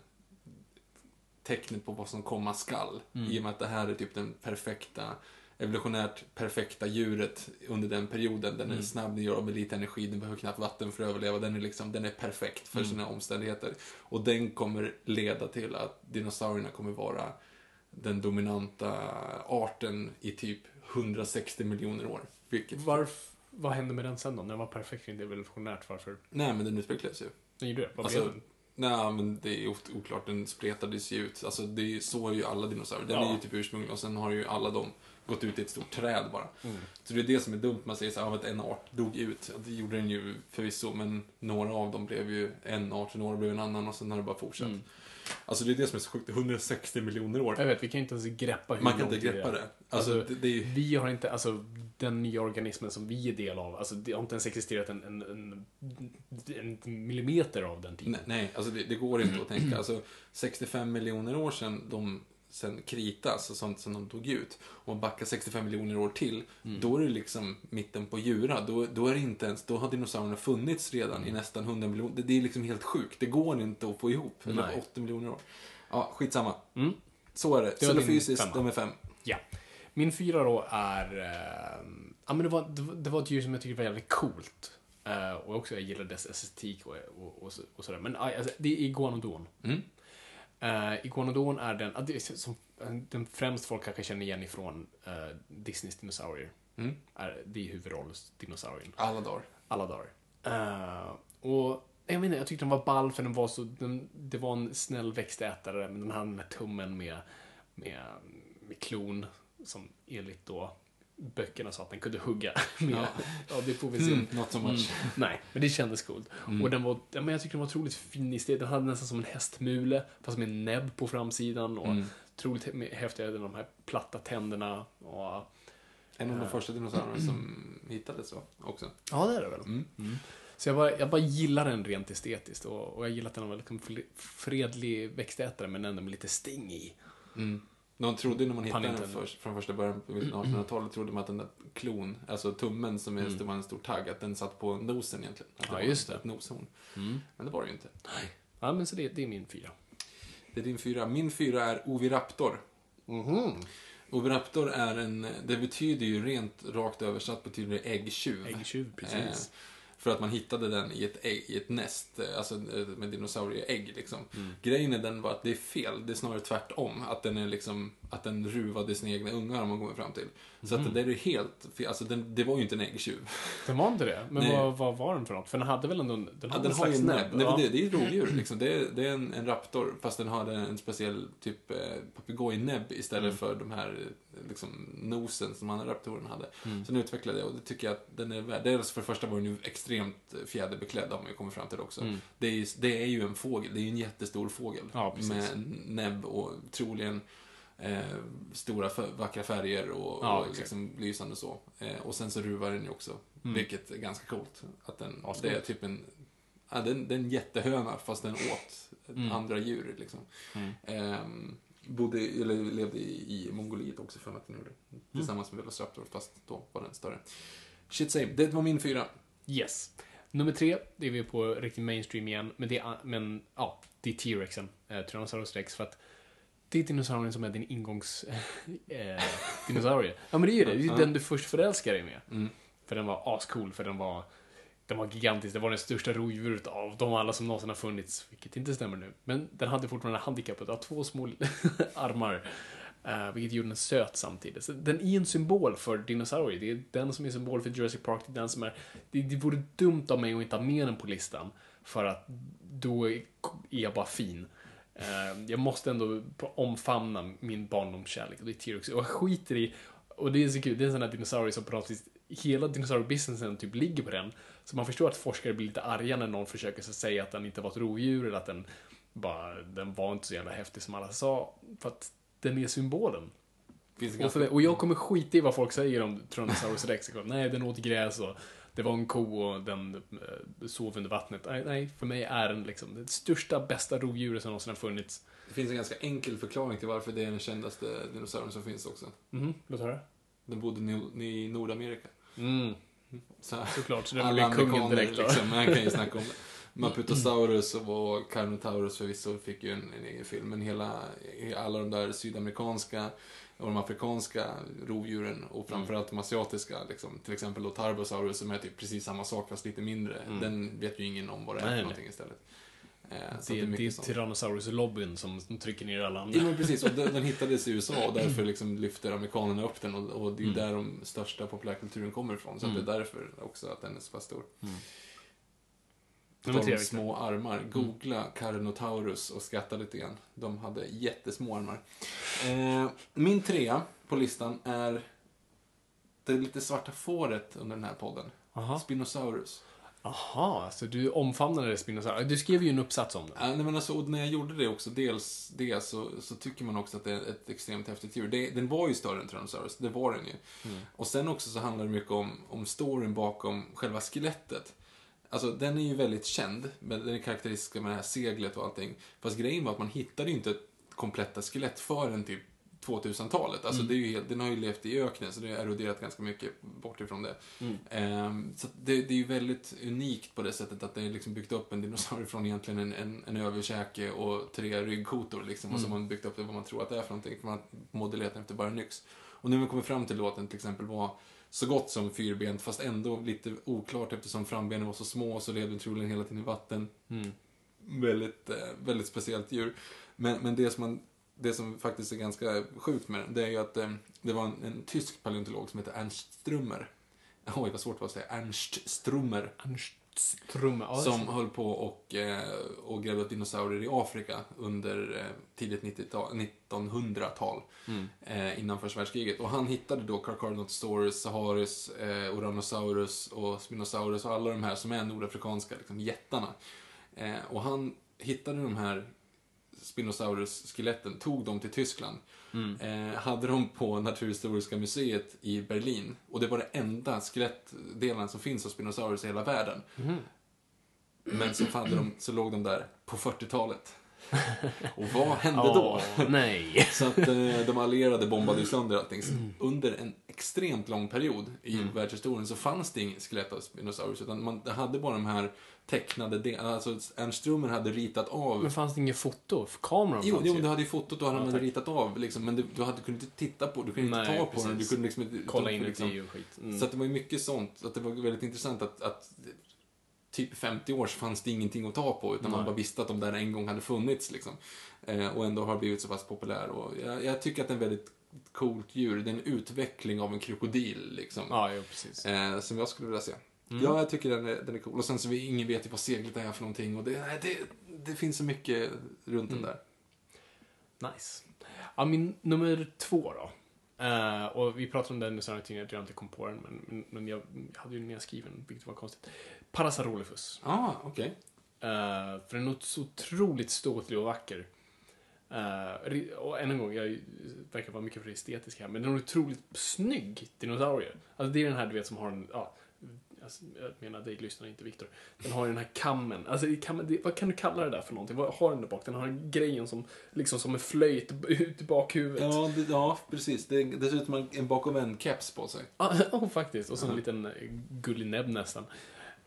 tecknet på vad som komma skall. I och med att det här är typ den perfekta, evolutionärt perfekta djuret under den perioden. Den är snabb, den gör av med lite energi, den behöver knappt vatten för att överleva. Den är liksom, den är perfekt för sina omständigheter. Och den kommer leda till att dinosaurierna kommer vara den dominanta arten i typ 160 miljoner år. Vilket... Varf, vad hände med den sen då? Den var perfekt, inte evolutionärt, varför? Nej, men den utvecklades ju. Den gjorde det? Vad Alltså, blev den? Nej, men det är oklart. Den spretades ju ut. Alltså, det är, så är ju alla dinosaurier. Den Ja. är ju typ ursprunglig och sen har ju alla de gått ut i ett stort träd bara. Mm. Så det är det som är dumt. Man säger så här, "Ja, att en art dog ut. Det gjorde den ju förvisso, men några av dem blev ju en art, några blev en annan och sen har det bara fortsatt. Mm. Alltså det är det som är så sjukt. 160 miljoner år. Jag vet, vi kan inte ens greppa hur Man kan inte greppa är. det. Alltså, Alltså, det, det är. Vi har inte, alltså den nya organismen som vi är del av, alltså det har inte ens existerat en, en, en, en millimeter av den tiden. Nej, nej alltså det, det går inte att tänka. Alltså, 65 miljoner år sedan de sen kritas och sånt som de tog ut och backa 65 miljoner år till, Mm. då är det liksom mitten på Djura. Då, då är det inte ens, då har dinosaurierna funnits redan Mm. i nästan 100 miljoner. Det, det är liksom helt sjukt. Det går inte att få ihop. Eller Nej. 80 miljoner år. Ja, skitsamma. Mm. Så är det. Det femma. de är fem. Ja. Min fyra då är... Eh, ja, men det, var, det, det var ett djur som jag tyckte var jävligt coolt. Eh, och också jag gillar dess estetik och, och, och, så, och sådär. Men aj, alltså, det är iguanodon. Mm. Uh, iguanodon är den, är som, den främst folk kanske känner igen ifrån uh, Disneys dinosaurier. Mm. Är, det är huvudrollsdinosaurien. Alla dagar. Alla dagar. Eh, och jag menar, jag tyckte den var ball för den var så, den, det var en snäll växtätare, men den hade den här tummen med, med, med klon, som enligt då böckerna sa att den kunde hugga. Ja, Ja. det får vi se. Mm, not so much. Nej, men det kändes coolt. Och den var, ja, men jag tycker den var otroligt fin i stil. Den hade nästan som en hästmule, fast med en näbb på framsidan. Och otroligt hä- häftiga, de här platta tänderna. Och, En av de första dinosaurierna som hittades så också. ja, det är det väl. Mm. Så jag bara, jag bara gillar den rent estetiskt och, och jag gillar att den var liksom fl- fredlig växtätare men ändå med lite sting i. Mm. De trodde när man hittade den först, från första början på 1800-talet trodde man att den där klon, alltså tummen som är, det var en stor tagg, att den satt på nosen egentligen. Att Mm. Ja, var just det. Ett noshorn. Men det var det ju inte. Ja, men så det, det är min fyra. Det är din fyra. Min fyra är Oviraptor. Mhm. Oviraptor är en, det betyder ju rent rakt översatt betyder det äggtjuv. Äggtjuv, precis. Eh, för att man hittade den i ett, ägg, i ett nest, eh, alltså eh, med dinosaurieägg liksom. Mm. Grejen är den var att det är fel, det är snarare tvärtom. Att den är liksom, att den ruvade sina egna ungar har man kommit fram till. Så Mm. att det där är helt fel, alltså den, det var ju inte en äggtjuv. Den var inte det? Men vad, vad var den för något? För den hade väl ändå en, den Ja, hade den en har slags näbb? Nej, ja. det, det är ett rovdjur liksom. Det är, det är en, en raptor, fast den hade en speciell typ eh, papegojnäbb istället Mm. för de här eh, liksom, nosen som andra raptorer hade. Mm. Så den utvecklade det och det tycker jag att den är värd. Dels för det första var den ju extremt fjäderbeklädd, har man ju kommit fram till också. Det, är, ju- det är ju en fågel, det är ju en jättestor fågel. Mm. Ja, med näbb och troligen eh, stora vackra färger och, Ja, och liksom lysande så. Eh, och sen så ruvar den ju också, vilket är ganska coolt. Att den, Mm. Ja, det är typ en, ja, den, den jättehöna fast den åt Mm. andra djur liksom. Ehm, bodde, eller levde i, i Mongoliet också för att den gjorde. Mm. Tillsammans med Velociraptor, fast då var den större. Shit same, det var min fyra. Yes. Nummer tre, det är vi på riktigt mainstream igen. Men det är, men, ja, det är T-Rexen. Eh, Tyrannosaurus Rex. För att det är dinosaurien som är din ingångs... eh, dinosaurie. Ja, men det är ju det. Det är den du först förälskar dig med. Mm. För den var ascool, för den var... Den var gigantisk, det var det största rovdjuret av de alla som någonsin har funnits. Vilket inte stämmer nu. Men den hade fortfarande handikappet av två små armar. Uh, vilket gjorde den söt samtidigt. Så den är en symbol för dinosaurier. Det är den som är symbol för Jurassic Park. Det är den som är... Det, det vore dumt av mig att inte ha med den på listan. För att då är jag bara fin. Uh, jag måste ändå omfamna min barndomskärlek och det är T-Rex. Och jag skiter i... Och det är så kul, det är en sån här dinosaurie som på något vis... Hela dinosauriebusinessen typ ligger på den. Så man förstår att forskare blir lite arga när någon försöker så säga att den inte var ett rovdjur eller att den bara... Den var inte så jävla häftig som alla sa. För att den är symbolen. Och, för och jag kommer skita i vad folk säger om Tyrannosaurus rex. Nej, den åt gräs och det var en ko och den eh, sov under vattnet. Nej, nej, för mig är den liksom det största, bästa rovdjuret som någonsin har funnits. det finns en ganska enkel förklaring till varför det är den kändaste dinosaurien som finns också. Mhm, låt höra. Den bodde i- Nordamerika. Mm, Så, såklart, så den blir kungen direkt. då. liksom, man kan ju snacka om det. Maputosaurus och Carnotaurus förvisso fick ju en, en egen film, men hela, alla de där sydamerikanska och de afrikanska rovdjuren och framförallt de asiatiska, liksom, till exempel då Tarbosaurus som är typ precis samma sak fast lite mindre. Den vet ju ingen om vad det är Nej, för nej. någonting istället. Eh, så att Det, det är mycket sånt. Tyrannosaurus-lobbyn som, trycker ner alla Ja, andra. men precis. Och den, den hittades i USA och därför liksom lyfter amerikanerna upp den och, och det är ju där de största populärkulturen kommer ifrån. Så att det är därför också att den är så pass stor. På Nummer tre, Victor. små armar. Googla Carnotaurus och skratta lite grann. De hade jättesmå armar. Eh, min trea på listan är det lite svarta fåret under den här podden. Aha. Spinosaurus. Aha, så du omfamnade Spinosaurus. Du skrev ju en uppsats om det. Ja, nej, men alltså, och när jag gjorde det också, dels det, så, så tycker man också att det är ett extremt häftigt djur. Det, den var ju större än Tyrannosaurus, det var den ju. Och sen också så handlar det mycket om, om storyn bakom själva skelettet. Alltså, den är ju väldigt känd, men den är karaktäristisk med det här seglet och allting. Fast grejen var att man hittade ju inte ett kompletta skelett förrän typ 2000-talet. Alltså det är ju helt, den har ju levt i öknen så det har eroderat ganska mycket bort ifrån det. Ehm, så det, det är ju väldigt unikt på det sättet att det är liksom byggt upp en dinosaurie från egentligen en, en, en överkäke och tre ryggkotor liksom. Och så har man byggt upp det vad man tror att det är för någonting. Man har modellerat efter bara nyx. Och nu har vi kommit fram till låten till exempel var så gott som fyrbent fast ändå lite oklart eftersom frambenen var så små så levde den troligen hela tiden i vatten. Väldigt, eh, väldigt speciellt djur. Men, men det, som man, det som faktiskt är ganska sjukt med den, det är ju att eh, det var en, en tysk paleontolog som heter Ernst Strummer. Oj, vad svårt det var att säga. Ernst Strummer. Strömmar. Ja, Som höll på och, eh, och grävde upp dinosaurier i Afrika under eh, tidigt 90-tal, 1900-tal. Eh, innan första världskriget. Och han hittade då Carcharodontosaurus, Saharus, eh, Oranosaurus och Spinosaurus och alla de här som är nordafrikanska liksom, jättarna. Eh, och han hittade de här Spinosaurus-skeletten, tog dem till Tyskland. Eh, hade dem på Naturhistoriska museet i Berlin. Och det var det enda skelettdelen som finns av Spinosaurus i hela världen. Men så, hade de, så låg de där på 40-talet. Och vad hände då? Nej. Så att eh, de allierade bombade ju sönder allting. Så under en extremt lång period i världshistorien så fanns det inget skelett av Spinosaurus. Utan man hade bara de här tecknade delarna. Alltså Ernst Strummer hade ritat av Men fanns det inget foto? För kameran Jo, fanns jo ju. du hade ju fotot och han hade tack. ritat av, liksom, men du, du hade, kunde inte titta på du kunde inte Nej, ta på den. Du precis. kunde liksom inte... Kolla inuti liksom, och skit. Mm. Så att det var ju mycket sånt. Så att det var väldigt intressant att, att typ 50 år så fanns det ingenting att ta på, utan man Nej. bara visste att de där en gång hade funnits. Liksom. Eh, och ändå har blivit så pass populär. Och jag, jag tycker att det är en väldigt coolt djur. Det är en utveckling av en krokodil, liksom. Ja, jo, precis. Eh, som jag skulle vilja se. Mm. Ja, jag tycker den är, den är cool. Och sen så vi, ingen vet ju vad seglet är för någonting. Och det, det, det finns så mycket runt Mm. den där. Nice. Ja, min nummer två då. Eh, och vi pratade om den nu sen jag inte kom på den, men, men, men jag hade ju den nedskriven, vilket var konstigt. Parasaurolophus. Ja, ah, okej. Uh, för den är så otroligt ståtlig och vacker. Eh, ri- och än en gång, jag verkar vara mycket för estetisk här, men den är otroligt snygg dinosaurie. Alltså det är den här du vet som har en, ja, alltså, jag menar dig lyssnar inte Viktor. Den har ju den här kammen, alltså kammen, det, vad kan du kalla det där för någonting? Vad har den där bak? Den har en grejen som, liksom som en flöjt ut i bakhuvudet. Ja, det, ja, precis. Det, det ser ut som en, en bakomvänd-keps på sig. Ja, oh, faktiskt. Och så en liten eh, gullig näbb nästan.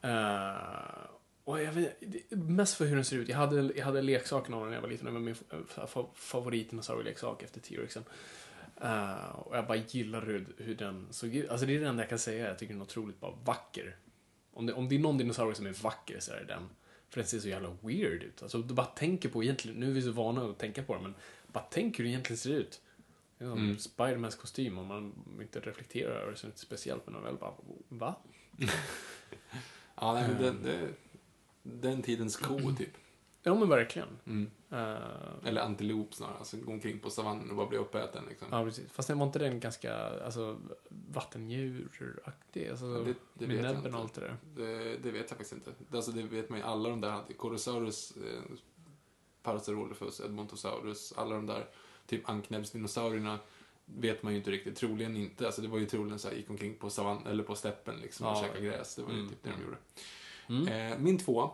Eh, och jag vet, mest för hur den ser ut. Jag hade, jag hade leksaken av den när jag var liten. Det var min fa- fa- favoritdinosaurieleksak efter T-rexen. Eh, och jag bara gillar hur, hur den såg ut. Alltså det är det enda jag kan säga. Jag tycker den är otroligt bara vacker. Om det, om det är någon dinosaurie som är vacker så är det den. För den ser så jävla weird ut. Alltså du bara tänker på egentligen, nu är vi så vana att tänka på den, men bara tänk hur det egentligen ser ut. Det är som Mm. Spidermans kostym om man inte reflekterar över det så är det inte speciellt, men man väl bara, va? Ja, nej, men den, det, den tidens ko, typ. Ja men verkligen. Mm. Eh, Eller antilop snarare. Alltså gå omkring på savannen och bara bli uppäten. Liksom. ja precis. Fast den var inte den ganska, alltså vattendjuraktig? Alltså, Det- det med jag näbben inte. och allt det där. Det, det vet jag faktiskt inte. Alltså, det vet man ju. Alla de där hade. Korosaurus, eh, Parasaurolophus, Edmontosaurus, alla de där typ anknäbbsdinosaurierna vet man ju inte riktigt. Troligen inte. Alltså det var ju troligen så här, gick omkring på savann, eller på steppen liksom och Ja. käkade gräs. Det var ju Mm. typ det de gjorde. Mm. Eh, min två,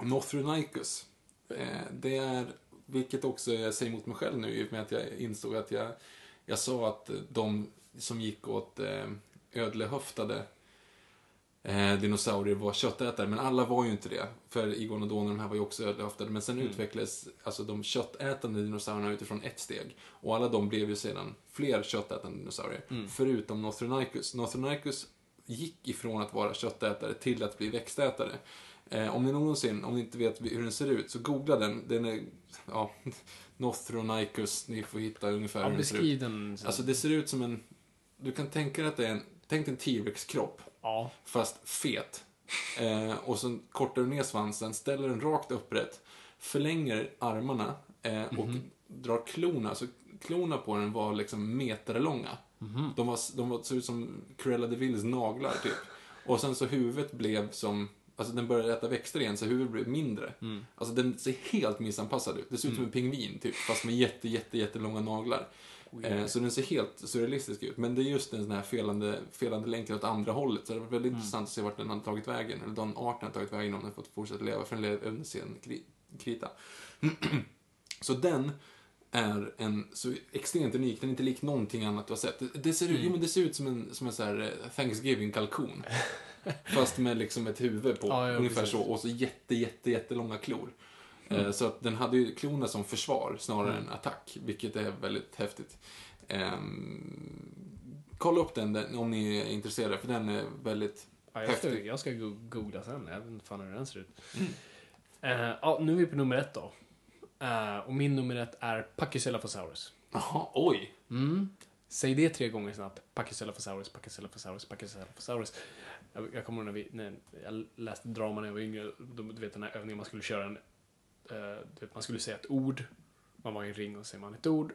Northronicus. Eh, det är, vilket också jag säger emot mig själv nu i och med att jag insåg att jag, jag sa att de som gick åt eh, ödlehöftade eh, dinosaurier var köttätare, men alla var ju inte det. För iguanodoner, de här var ju också ödlehöftade. Men sen utvecklades alltså de köttätande dinosaurierna utifrån ett steg. Och alla de blev ju sedan fler köttätande dinosaurier. Förutom Northronicus. Northronicus gick ifrån att vara köttätare till att bli växtätare. Eh, om ni någonsin, om ni inte vet hur den ser ut, så googla den. Den är, ja, Northronicus, ni får hitta ungefär Ja, hur den ser ut. den. så- Alltså det ser ut som en, du kan tänka dig att det är en, tänk en T-Rex-kropp, Ja. fast fet. Eh, och så kortar du ner svansen, ställer den rakt upprätt, förlänger armarna eh, och drar klorna. Så klorna på den var liksom meterlånga. De, var, de var, såg ut som Cruella de Villes naglar typ. Och sen så huvudet blev som, alltså den började äta växter igen så huvudet blev mindre. Alltså den ser helt missanpassad ut. Det ser ut som en pingvin typ, fast med jätte, jätte, jättelånga naglar. Eh, så den ser helt surrealistisk ut. Men det är just den sån här felande, felande länken åt andra hållet. Så det var väldigt intressant att se vart den har tagit vägen. Eller den arten har tagit vägen om den fått fortsätta leva. För den lever under sin kri- krita. så den är en så extremt unik. Den är inte lik någonting annat du har sett. Det, det ser, ut, jo, men det ser ut som en, som en så här eh, Thanksgiving-kalkon. Fast med liksom ett huvud på. Ja, ja, ungefär precis. så. Och så jätte, jätte, jättelånga klor. Mm. Eh, Så att den hade ju klorna som försvar snarare än attack. Vilket är väldigt häftigt. Ehm, kolla upp den, om ni är intresserade. För den är väldigt Ja, jag, ska, häftig. jag ska go- googla sen. Jag vet inte fan hur den ser ut. Mm. Eh, ja, nu är vi på nummer ett då. Eh, och min nummer ett är Pachycephalosaurus. Jaha, oj. Mm. Säg det tre gånger snabbt. Pachycephalosaurus, Pachycephalosaurus, Pachycephalosaurus. Jag, jag kommer ihåg när, vi, när jag läste drama när jag var yngre. Du vet den här övningen man skulle köra en... eh, vet, man skulle säga ett ord. Man var i en ring och säger man ett ord.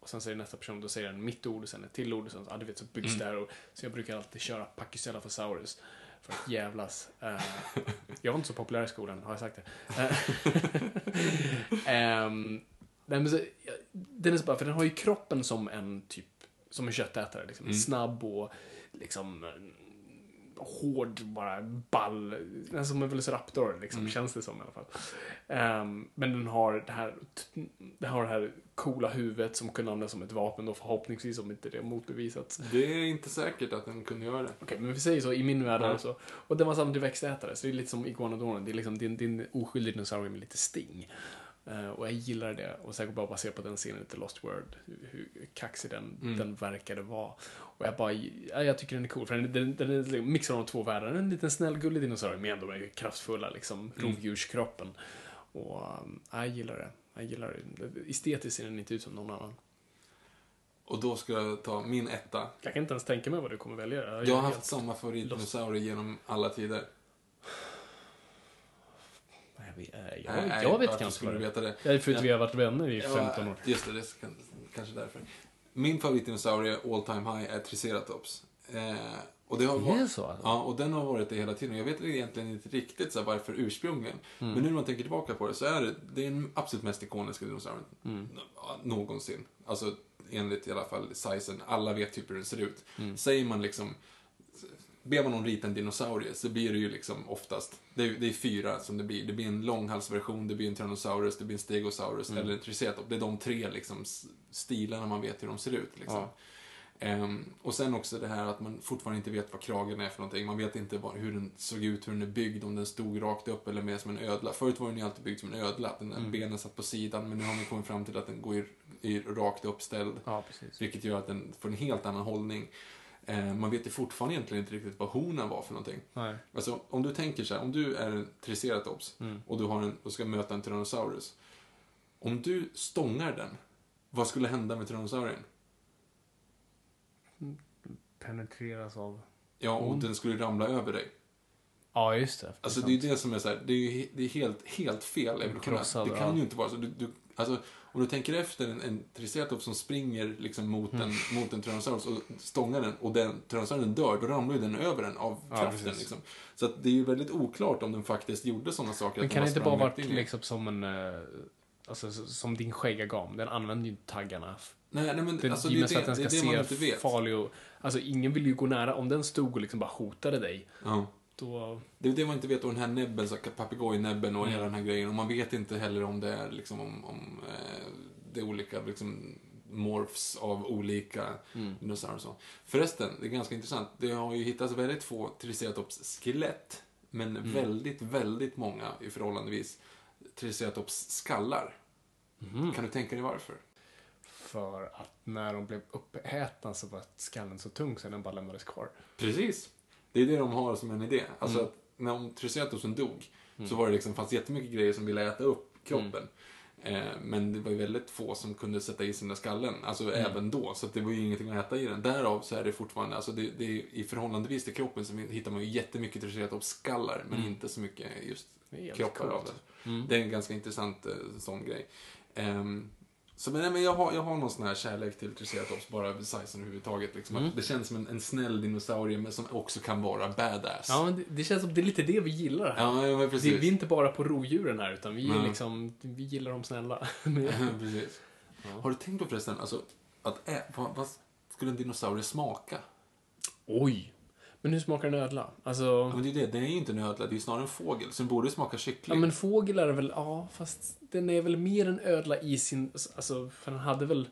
Och sen säger nästa person, då säger den mitt ord och sen ett till ord. Och sen, ja, du vet, så byggs det här. Och, så jag brukar alltid köra Pachycephalosaurus. För att jävlas. Eh, jag var inte så populär i skolan, har jag sagt det? Men så, ja, den är så bra, för den har ju kroppen som en typ, som en köttätare. Liksom. Snabb och liksom hård, bara ball. Den som en velociraptor, liksom, känns det som i alla fall. Ehm, men den har det här, den har det här coola huvudet som kunde användas som ett vapen då förhoppningsvis om inte det motbevisats. Det är inte säkert att den kunde göra det. Okej, men vi säger så, i min värld Ja. alltså. Och den var samtidigt växtätare, så det är lite som iguanodonen. Det är liksom din, din oskyldig dinosaurie med lite sting. Eh, och jag gillar det, och säkert bara baserat på den scenen i The Lost World, hur, kaxig den, Mm. den verkade vara. Och jag bara, ja, jag tycker den är cool, för den, den, den är liksom mixar de två världarna. En liten snäll, gullig dinosaurie med ändå den kraftfulla liksom, Mm. rovdjurskroppen. Och um, ja, jag gillar det. Jag gillar det. Estetiskt ser den inte ut som någon annan. Och då ska jag ta min etta. Jag kan inte ens tänka mig vad du kommer välja. är Jag har haft samma favoritdinosaurie genom alla tider. Jag vet, jag, Nej, jag vet kanske skulle du det veta det? Ja, för att vi har varit vänner i Ja, 15 år. Just det, det är kan- kanske därför. Min favoritdinosaurie all time high är Triceratops. Eh, och det har Det varit, är så, alltså? Ja, och den har varit det hela tiden. Jag vet egentligen inte riktigt så varför ursprungligen. Mm. Men nu när man tänker tillbaka på det så är det, det är den absolut mest ikoniska dinosaurien Mm. någonsin. Alltså enligt i alla fall sizen. Alla vet typ hur den ser ut. Mm. Säger man liksom Ber man någon rita en dinosaurie så blir det ju liksom oftast, det är, det är fyra som det blir. Det blir en långhalsversion, det blir en Tyrannosaurus, det blir en Stegosaurus Mm. eller en Triceratops. Det är de tre liksom stilarna man vet hur de ser ut. Liksom. Ja. Ehm, och sen också det här att man fortfarande inte vet vad kragen är för någonting. Man vet inte vad, hur den såg ut, hur den är byggd, om den stod rakt upp eller mer som en ödla. Förut var den ju alltid byggd som en ödla, att den Mm. benen satt på sidan, men nu har man kommit fram till att den går i, i rakt uppställd. Ja. Vilket gör att den får en helt annan hållning. Eh, man vet ju fortfarande egentligen inte riktigt vad honan var för någonting. Nej. Alltså, om du tänker så här, om du är en triceratops Mm. och du har en, och ska möta en tyrannosaurus. Om du stångar den, vad skulle hända med tyrannosaurien? Penetreras av... Ja, och Mm. den skulle ramla över dig. Ja, just det. Alltså det är ju det som är så här, det är ju det är helt, helt fel Det kan ju inte vara så. Du, du, alltså, om du tänker efter en, en triceratops som springer liksom mot, Mm. en, mot en tyrannosaurus och stångar den och den tyrannosaurien dör, då ramlar ju den över den av Ja, kraften. precis. liksom. Så det är ju väldigt oklart om den faktiskt gjorde sådana saker. Men kan det inte bara varit liksom som en... eh, Alltså som din skäggagam. Den använder ju taggarna. Nej, nej men Det, alltså, det, är så att det, den det ska det man se inte vet. farlig och... Alltså ingen vill ju gå nära. Om den stod och liksom bara hotade dig, Ja. Då... Det är det man inte vet. Och den här näbben, papegojnäbben och Mm. hela den här grejen. Och man vet inte heller om det är liksom om, om eh, det är olika liksom morphs av olika Mm. dinosaurier och så. Förresten, det är ganska intressant. Det har ju hittats väldigt få triceratops skelett. Men Mm. väldigt, väldigt många i förhållandevis triceratops skallar. Mhm. Kan du tänka dig varför? För att när de blev uppätna så var skallen så tung så den bara lämnades kvar. Precis. Det är det de har som en idé. Alltså Mm. att när om triceratopsen dog så var det liksom, fanns jättemycket grejer som ville äta upp kroppen. Mm. Eh, men det var ju väldigt få som kunde sätta i sig den skallen. Alltså Mm. även då. Så det var ju ingenting att äta i den. Därav så är det fortfarande, alltså det, det är, i förhållandevis till kroppen så hittar man ju jättemycket triceratops-skallar. Men inte så mycket just Mm. Kroppar av det. Mm. Det är en ganska intressant eh, sån grej. Ehm, så men, nej, men jag, har, jag har någon sån här kärlek till Triceratops, bara sizen överhuvudtaget. Liksom. Mm. Att det känns som en, en snäll dinosaurie, men som också kan vara badass. Ja, men det, det känns som det är lite det vi gillar här. ja ja, men Det, precis. vi är inte bara på rovdjuren här, utan vi, Nej. liksom, vi gillar de snälla. precis. Har du tänkt på förresten, alltså, att ä, vad, vad skulle en dinosaurie smaka? Oj! Men hur smakar en ödla? Alltså... Ja, men det är det, den är ju inte en ödla, det är ju snarare en fågel. Så den borde smaka Ja, kyckling. men fågel är väl, ja, fast den är väl mer en ödla i sin, alltså, för den hade väl...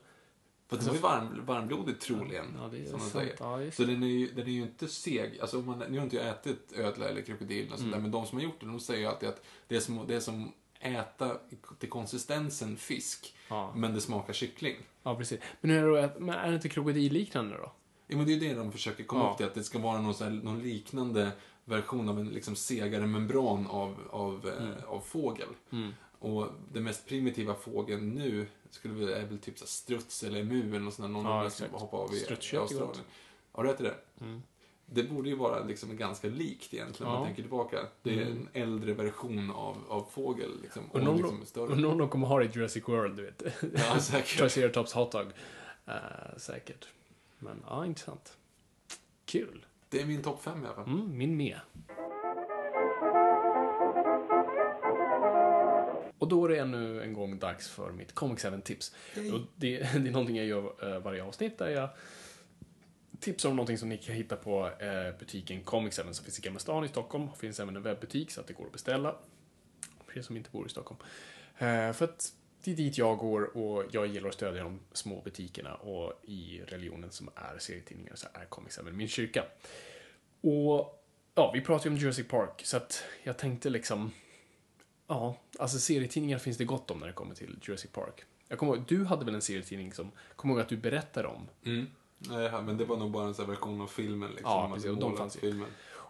För den var ju varm, varmblodig troligen. Ja, det är som sant. säger. Ja, just Så den är, ju, den är ju inte seg. Alltså, man, nu har inte jag ätit ödla eller krokodil och sånt Mm. där, men de som har gjort det, de säger ju alltid att det är som, det är som äta till konsistensen fisk, Ja. men det smakar kyckling. Ja, precis. Men, hur är, det, men är det inte krokodilliknande då? Ja, men det är det de försöker komma Ja. upp till, att det ska vara någon, här, någon liknande version av en liksom segare membran av, av, Mm. eh, av fågel. Och den mest primitiva fågeln nu skulle väl, är väl typ så här struts eller emu eller något sånt där, någon Ja, som hoppar av i, i Australien. Har du ätit det? Det borde ju vara liksom ganska likt egentligen, om Ja. man tänker tillbaka. Det är en äldre version av, av fågel. Liksom, och om, liksom undrar om de kommer ha det i Jurassic World, du vet. Ja, säkert. Triceratops hotdog. Uh, säkert. Men, ja, intressant. Kul. Det är min topp fem i alla fall. Mm, min med. Och då är det ännu en gång dags för mitt Comic 7-tips. Och det, det är någonting jag gör eh, varje avsnitt där jag tipsar om någonting som ni kan hitta på eh, butiken Comic 7 som finns i Gamla stan i Stockholm. Det finns även en webbutik så att det går att beställa. För er som inte bor i Stockholm. Eh, för att det är dit jag går och jag gillar att stödja de små butikerna och i religionen som är serietidningar så är Comic 7 min kyrka. Och ja, vi pratar ju om Jurassic Park, så att jag tänkte liksom... Ja, alltså serietidningar finns det gott om när det kommer till Jurassic Park. Jag kommer ihåg, du hade väl en serietidning som, kommer ihåg att du berättade om. Mm. Nej, men det var nog bara en sån här version av filmen. Liksom, Ja, Man precis, och de fanns ju. filmen.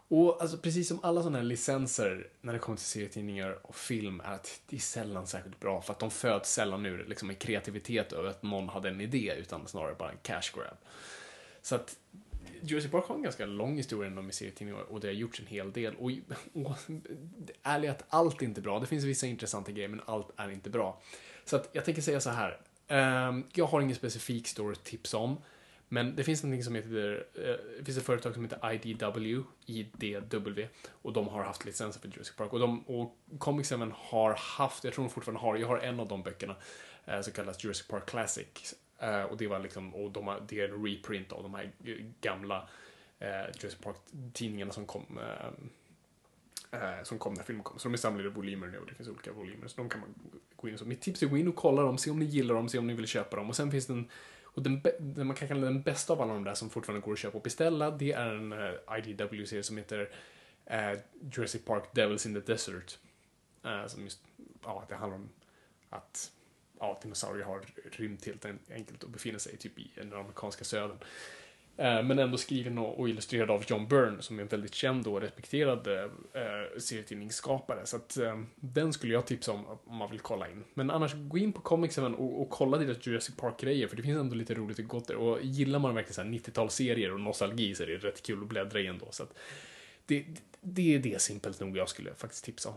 Och alltså precis som alla sådana här licenser när det kommer till serietidningar och film är att det är sällan särskilt bra för att de föds sällan ur liksom en kreativitet över att någon hade en idé utan snarare bara en cash grab. Så att Jurassic Park har en ganska lång historia inom serietidningar och det har gjorts en hel del. Och, och ärligt, att allt är inte bra. Det finns vissa intressanta grejer men allt är inte bra. Så att jag tänker säga så här. Um, jag har ingen specifik story att tipsa om. Men det finns någonting som heter, det finns ett företag som heter IDW, IDW, och de har haft licenser för Jurassic Park. Och, de, och Comic 7 har haft, jag tror de fortfarande har, jag har en av de böckerna, eh, som kallas Jurassic Park Classic. Eh, och det var liksom, och de har, det är en reprint av de här eh, gamla eh, Jurassic Park-tidningarna som kom eh, som kom när filmen kom. Så de är samlade i volymer nu och det finns olika volymer. Så de kan man gå in och så. Mitt tips är att gå in och kolla dem, se om ni gillar dem, se om ni vill köpa dem. Och sen finns det en, och den, den man kan kalla den bästa av alla de där som fortfarande går att köpa och beställa, det är en eh, uh, IDW-serie som heter eh, Jurassic Park Devils in the Desert. Eh, som just, ja, det handlar om att ja, dinosaurier har rymt helt enkelt och befinner sig typ i den amerikanska södern. Eh, men ändå skriven och illustrerad av John Byrne som är en väldigt känd och respekterad eh, eh, serietidningsskapare. Så att eh, den skulle jag tipsa om om man vill kolla in. Men annars, gå in på Comics även och, och kolla deras Jurassic Park-grejer för det finns ändå lite roligt och gott där. Och gillar man verkligen såhär 90-talsserier och nostalgi så är det rätt kul att bläddra i ändå. Så att det, det är det simpelt nog jag skulle faktiskt tipsa om.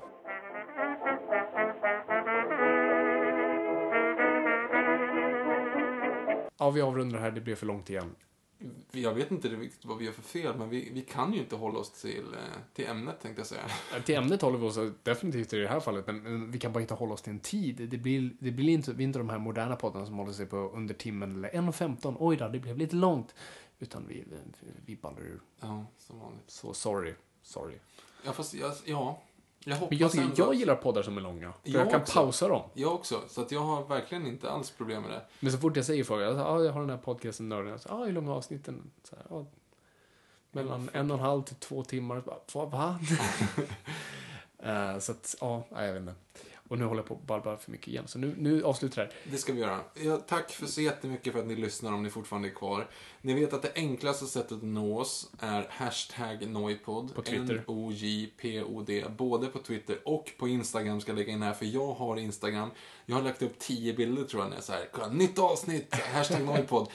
Ja, vi avrundar här. Det blev för långt igen. Jag vet inte riktigt vad vi gör för fel, men vi, vi kan ju inte hålla oss till, eh, till ämnet, tänkte jag säga. Till ämnet håller vi oss definitivt i det här fallet, men- men vi kan bara inte hålla oss till en tid. Det blir, det blir inte, vi är inte de här moderna poddarna som håller sig på under timmen eller 1.15. Oj då, det blev lite långt. Utan vi, vi ballar ur. Ja, som vanligt. Så sorry. Sorry. Ja, fast jag, ja. Jag hoppas Men jag, ändå jag gillar poddar som är långa. För Jag jag kan också. pausa dem. Jag också, så att jag har verkligen inte alls problem med det. Men så fort jag säger folk, alltså, ah, jag har den här podcasten Nörden. Ja, ah, hur långa avsnitten? Så här, ah, mellan en och en halv till två timmar. Bara, Va? va? Eh, så att, ja, jag vet inte. Och nu håller jag på att babbla för mycket igen. Så nu, nu avslutar det här. Det ska vi göra. Ja, tack för så jättemycket för att ni lyssnar om ni fortfarande är kvar. Ni vet att det enklaste sättet att nå oss är hashtag Noipod. På Twitter. N-O-J-P-O-D. Både på Twitter och på Instagram ska jag lägga in här, för jag har Instagram. Jag har lagt upp tio bilder tror jag när jag så här, kolla, nytt avsnitt, hashtag Noipod.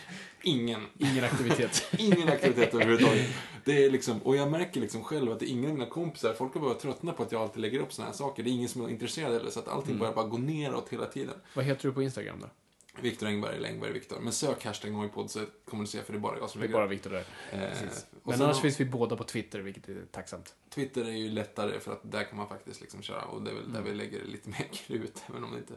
Ingen. Ingen aktivitet. Ingen aktivitet överhuvudtaget. Det är liksom, och jag märker liksom själv att det är ingen av mina kompisar, folk har börjat tröttna på att jag alltid lägger upp såna här saker. Det är ingen som är intresserad heller, så att Mm. allting börjar bara gå neråt hela tiden. Vad heter du på Instagram då? Viktor Engberg eller Engberg Viktor. Men sök hashtag Noipod så kommer du se, för det är bara jag som Det är lägger bara upp. Viktor där. Eh, Men annars har- finns vi båda på Twitter, vilket är tacksamt. Twitter är ju lättare för att där kan man faktiskt liksom köra och det är väl Mm. där vi lägger lite mer krut, även om det inte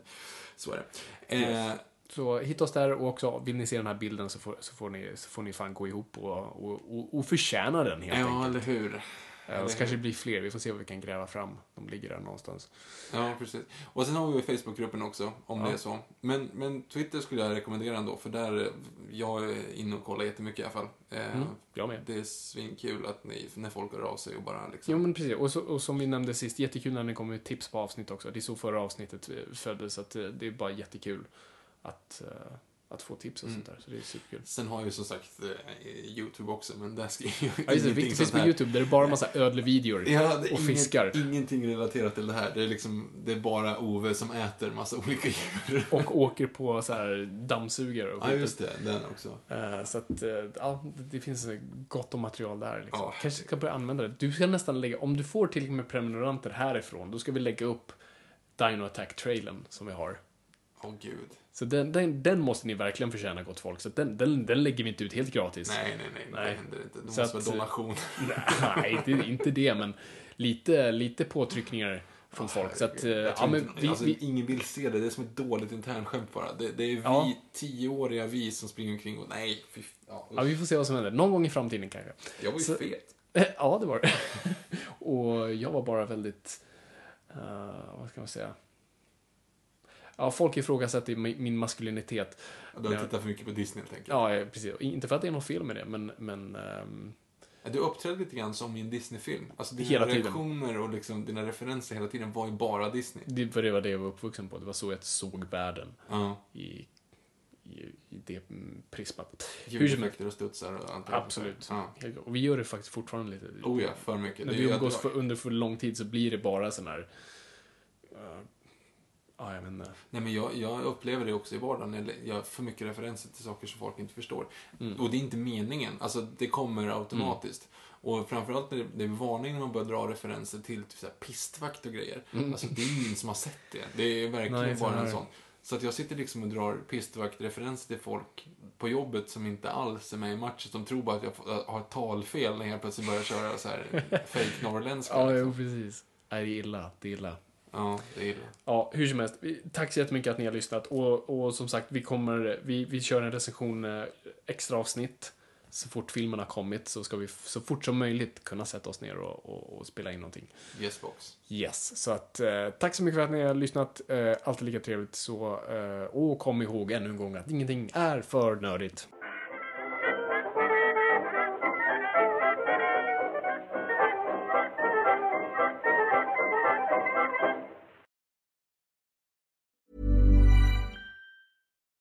så är det. Eh, Yes. Så hitta oss där och också vill ni se den här bilden så får, så får, ni, så får ni fan gå ihop och, och, och, och förtjäna den helt Ja, enkelt. eller hur? Ja, och så kanske det blir fler, vi får se vad vi kan gräva fram. De ligger där någonstans. Ja, precis. Och sen har vi ju Facebookgruppen också, om det är så. Men, men Twitter skulle jag rekommendera ändå, för där, jag är inne och kollar jättemycket i alla fall. Eh, Mm, jag med. Det är svinkul att ni, när folk hör av sig och bara liksom... Jo men precis, och, så, och som vi nämnde sist, jättekul när ni kommer med tips på avsnitt också. Det är så förra avsnittet eh, föddes, att eh, det är bara jättekul att, eh, att få tips och sånt där. Så det är superkul. Sen har jag ju som sagt eh, YouTube också, men där skriver jag Ja, just det, ingenting sånt finns på här. YouTube där det är bara massa ödlevideor Ja, och fiskar. Inget, ingenting relaterat till det här. Det är liksom, det är bara Ove som äter massa olika djur. Och åker på så här dammsugare och Ja, just det. Den också. Eh, Så att, ja, det finns gott om material där. Liksom. Ja. Kanske ska börja använda det. Du ska nästan lägga, om du får till och med prenumeranter härifrån, då ska vi lägga upp Dino Attack-trailen som vi har. Åh, gud. Så den, den, den måste ni verkligen förtjäna, gott folk. Så den, den, den lägger vi inte ut helt gratis. Nej, nej, nej. Nej. Det händer inte. Det måste att, vara donation. Nej, det inte det, men lite, lite påtryckningar från folk. Så att, eh, ja, men inte, vi, alltså, vi, ingen vill se det. Det är som ett dåligt internskämt bara. Det, det är vi, Ja. tioåriga vi, som springer omkring och nej, fy, ja, ja, vi får se vad som händer. Någon gång i framtiden kanske. Jag var ju så- fet. Ja, det var det. Och jag var bara väldigt, eh, vad ska man säga? Ja, folk ifrågasätter mi- min maskulinitet. Du har tittat för mycket på Disney helt enkelt. Ja, eh, precis. Inte för att det är något fel med det, men, men ehm, Du uppträdde lite grann som i en Disney-film. Alltså dina Hela tiden. reaktioner och liksom dina referenser hela tiden var ju bara Disney. det var det var det jag var uppvuxen på. Det var så jag såg världen Ja. i, i, i det mm, prismat. Ljudeffekter och studsar och allt. Absolut. Klart. Och vi gör det faktiskt fortfarande lite. Oh ja, för mycket. När Det vi umgås för, under för lång tid så blir det bara sån här... eh, ja, jag vet inte. Nej, men jag, jag upplever det också i vardagen. Jag, jag har för mycket referenser till saker som folk inte förstår. Mm. Och det är inte meningen. Alltså, det kommer automatiskt. Och framförallt när det, det är varning när man börjar dra referenser till typ så här pistvakt och grejer. Alltså, det är ingen som har sett det. Det är verkligen Mm. Nej, bara en sån. Så att jag sitter liksom och drar pistvakt-referenser till folk på jobbet som inte alls är med i matchen. Som tror bara att jag har ett talfel när jag plötsligt börjar köra så här fake norrländska. Ja, liksom. jo, precis. Nej, det är illa. Det är illa. Ja, det är illa. Ja, hur som helst. Tack så jättemycket att ni har lyssnat. Och, och som sagt, vi kommer, vi, vi kör en recension eh, extra avsnitt. Så fort filmen har kommit så ska vi så fort som möjligt kunna sätta oss ner och, och, och spela in någonting. Yesbox. Yes, så att eh, tack så mycket för att ni har lyssnat. Eh, alltid lika trevligt så. Eh, och kom ihåg ännu en gång att ingenting är för nördigt.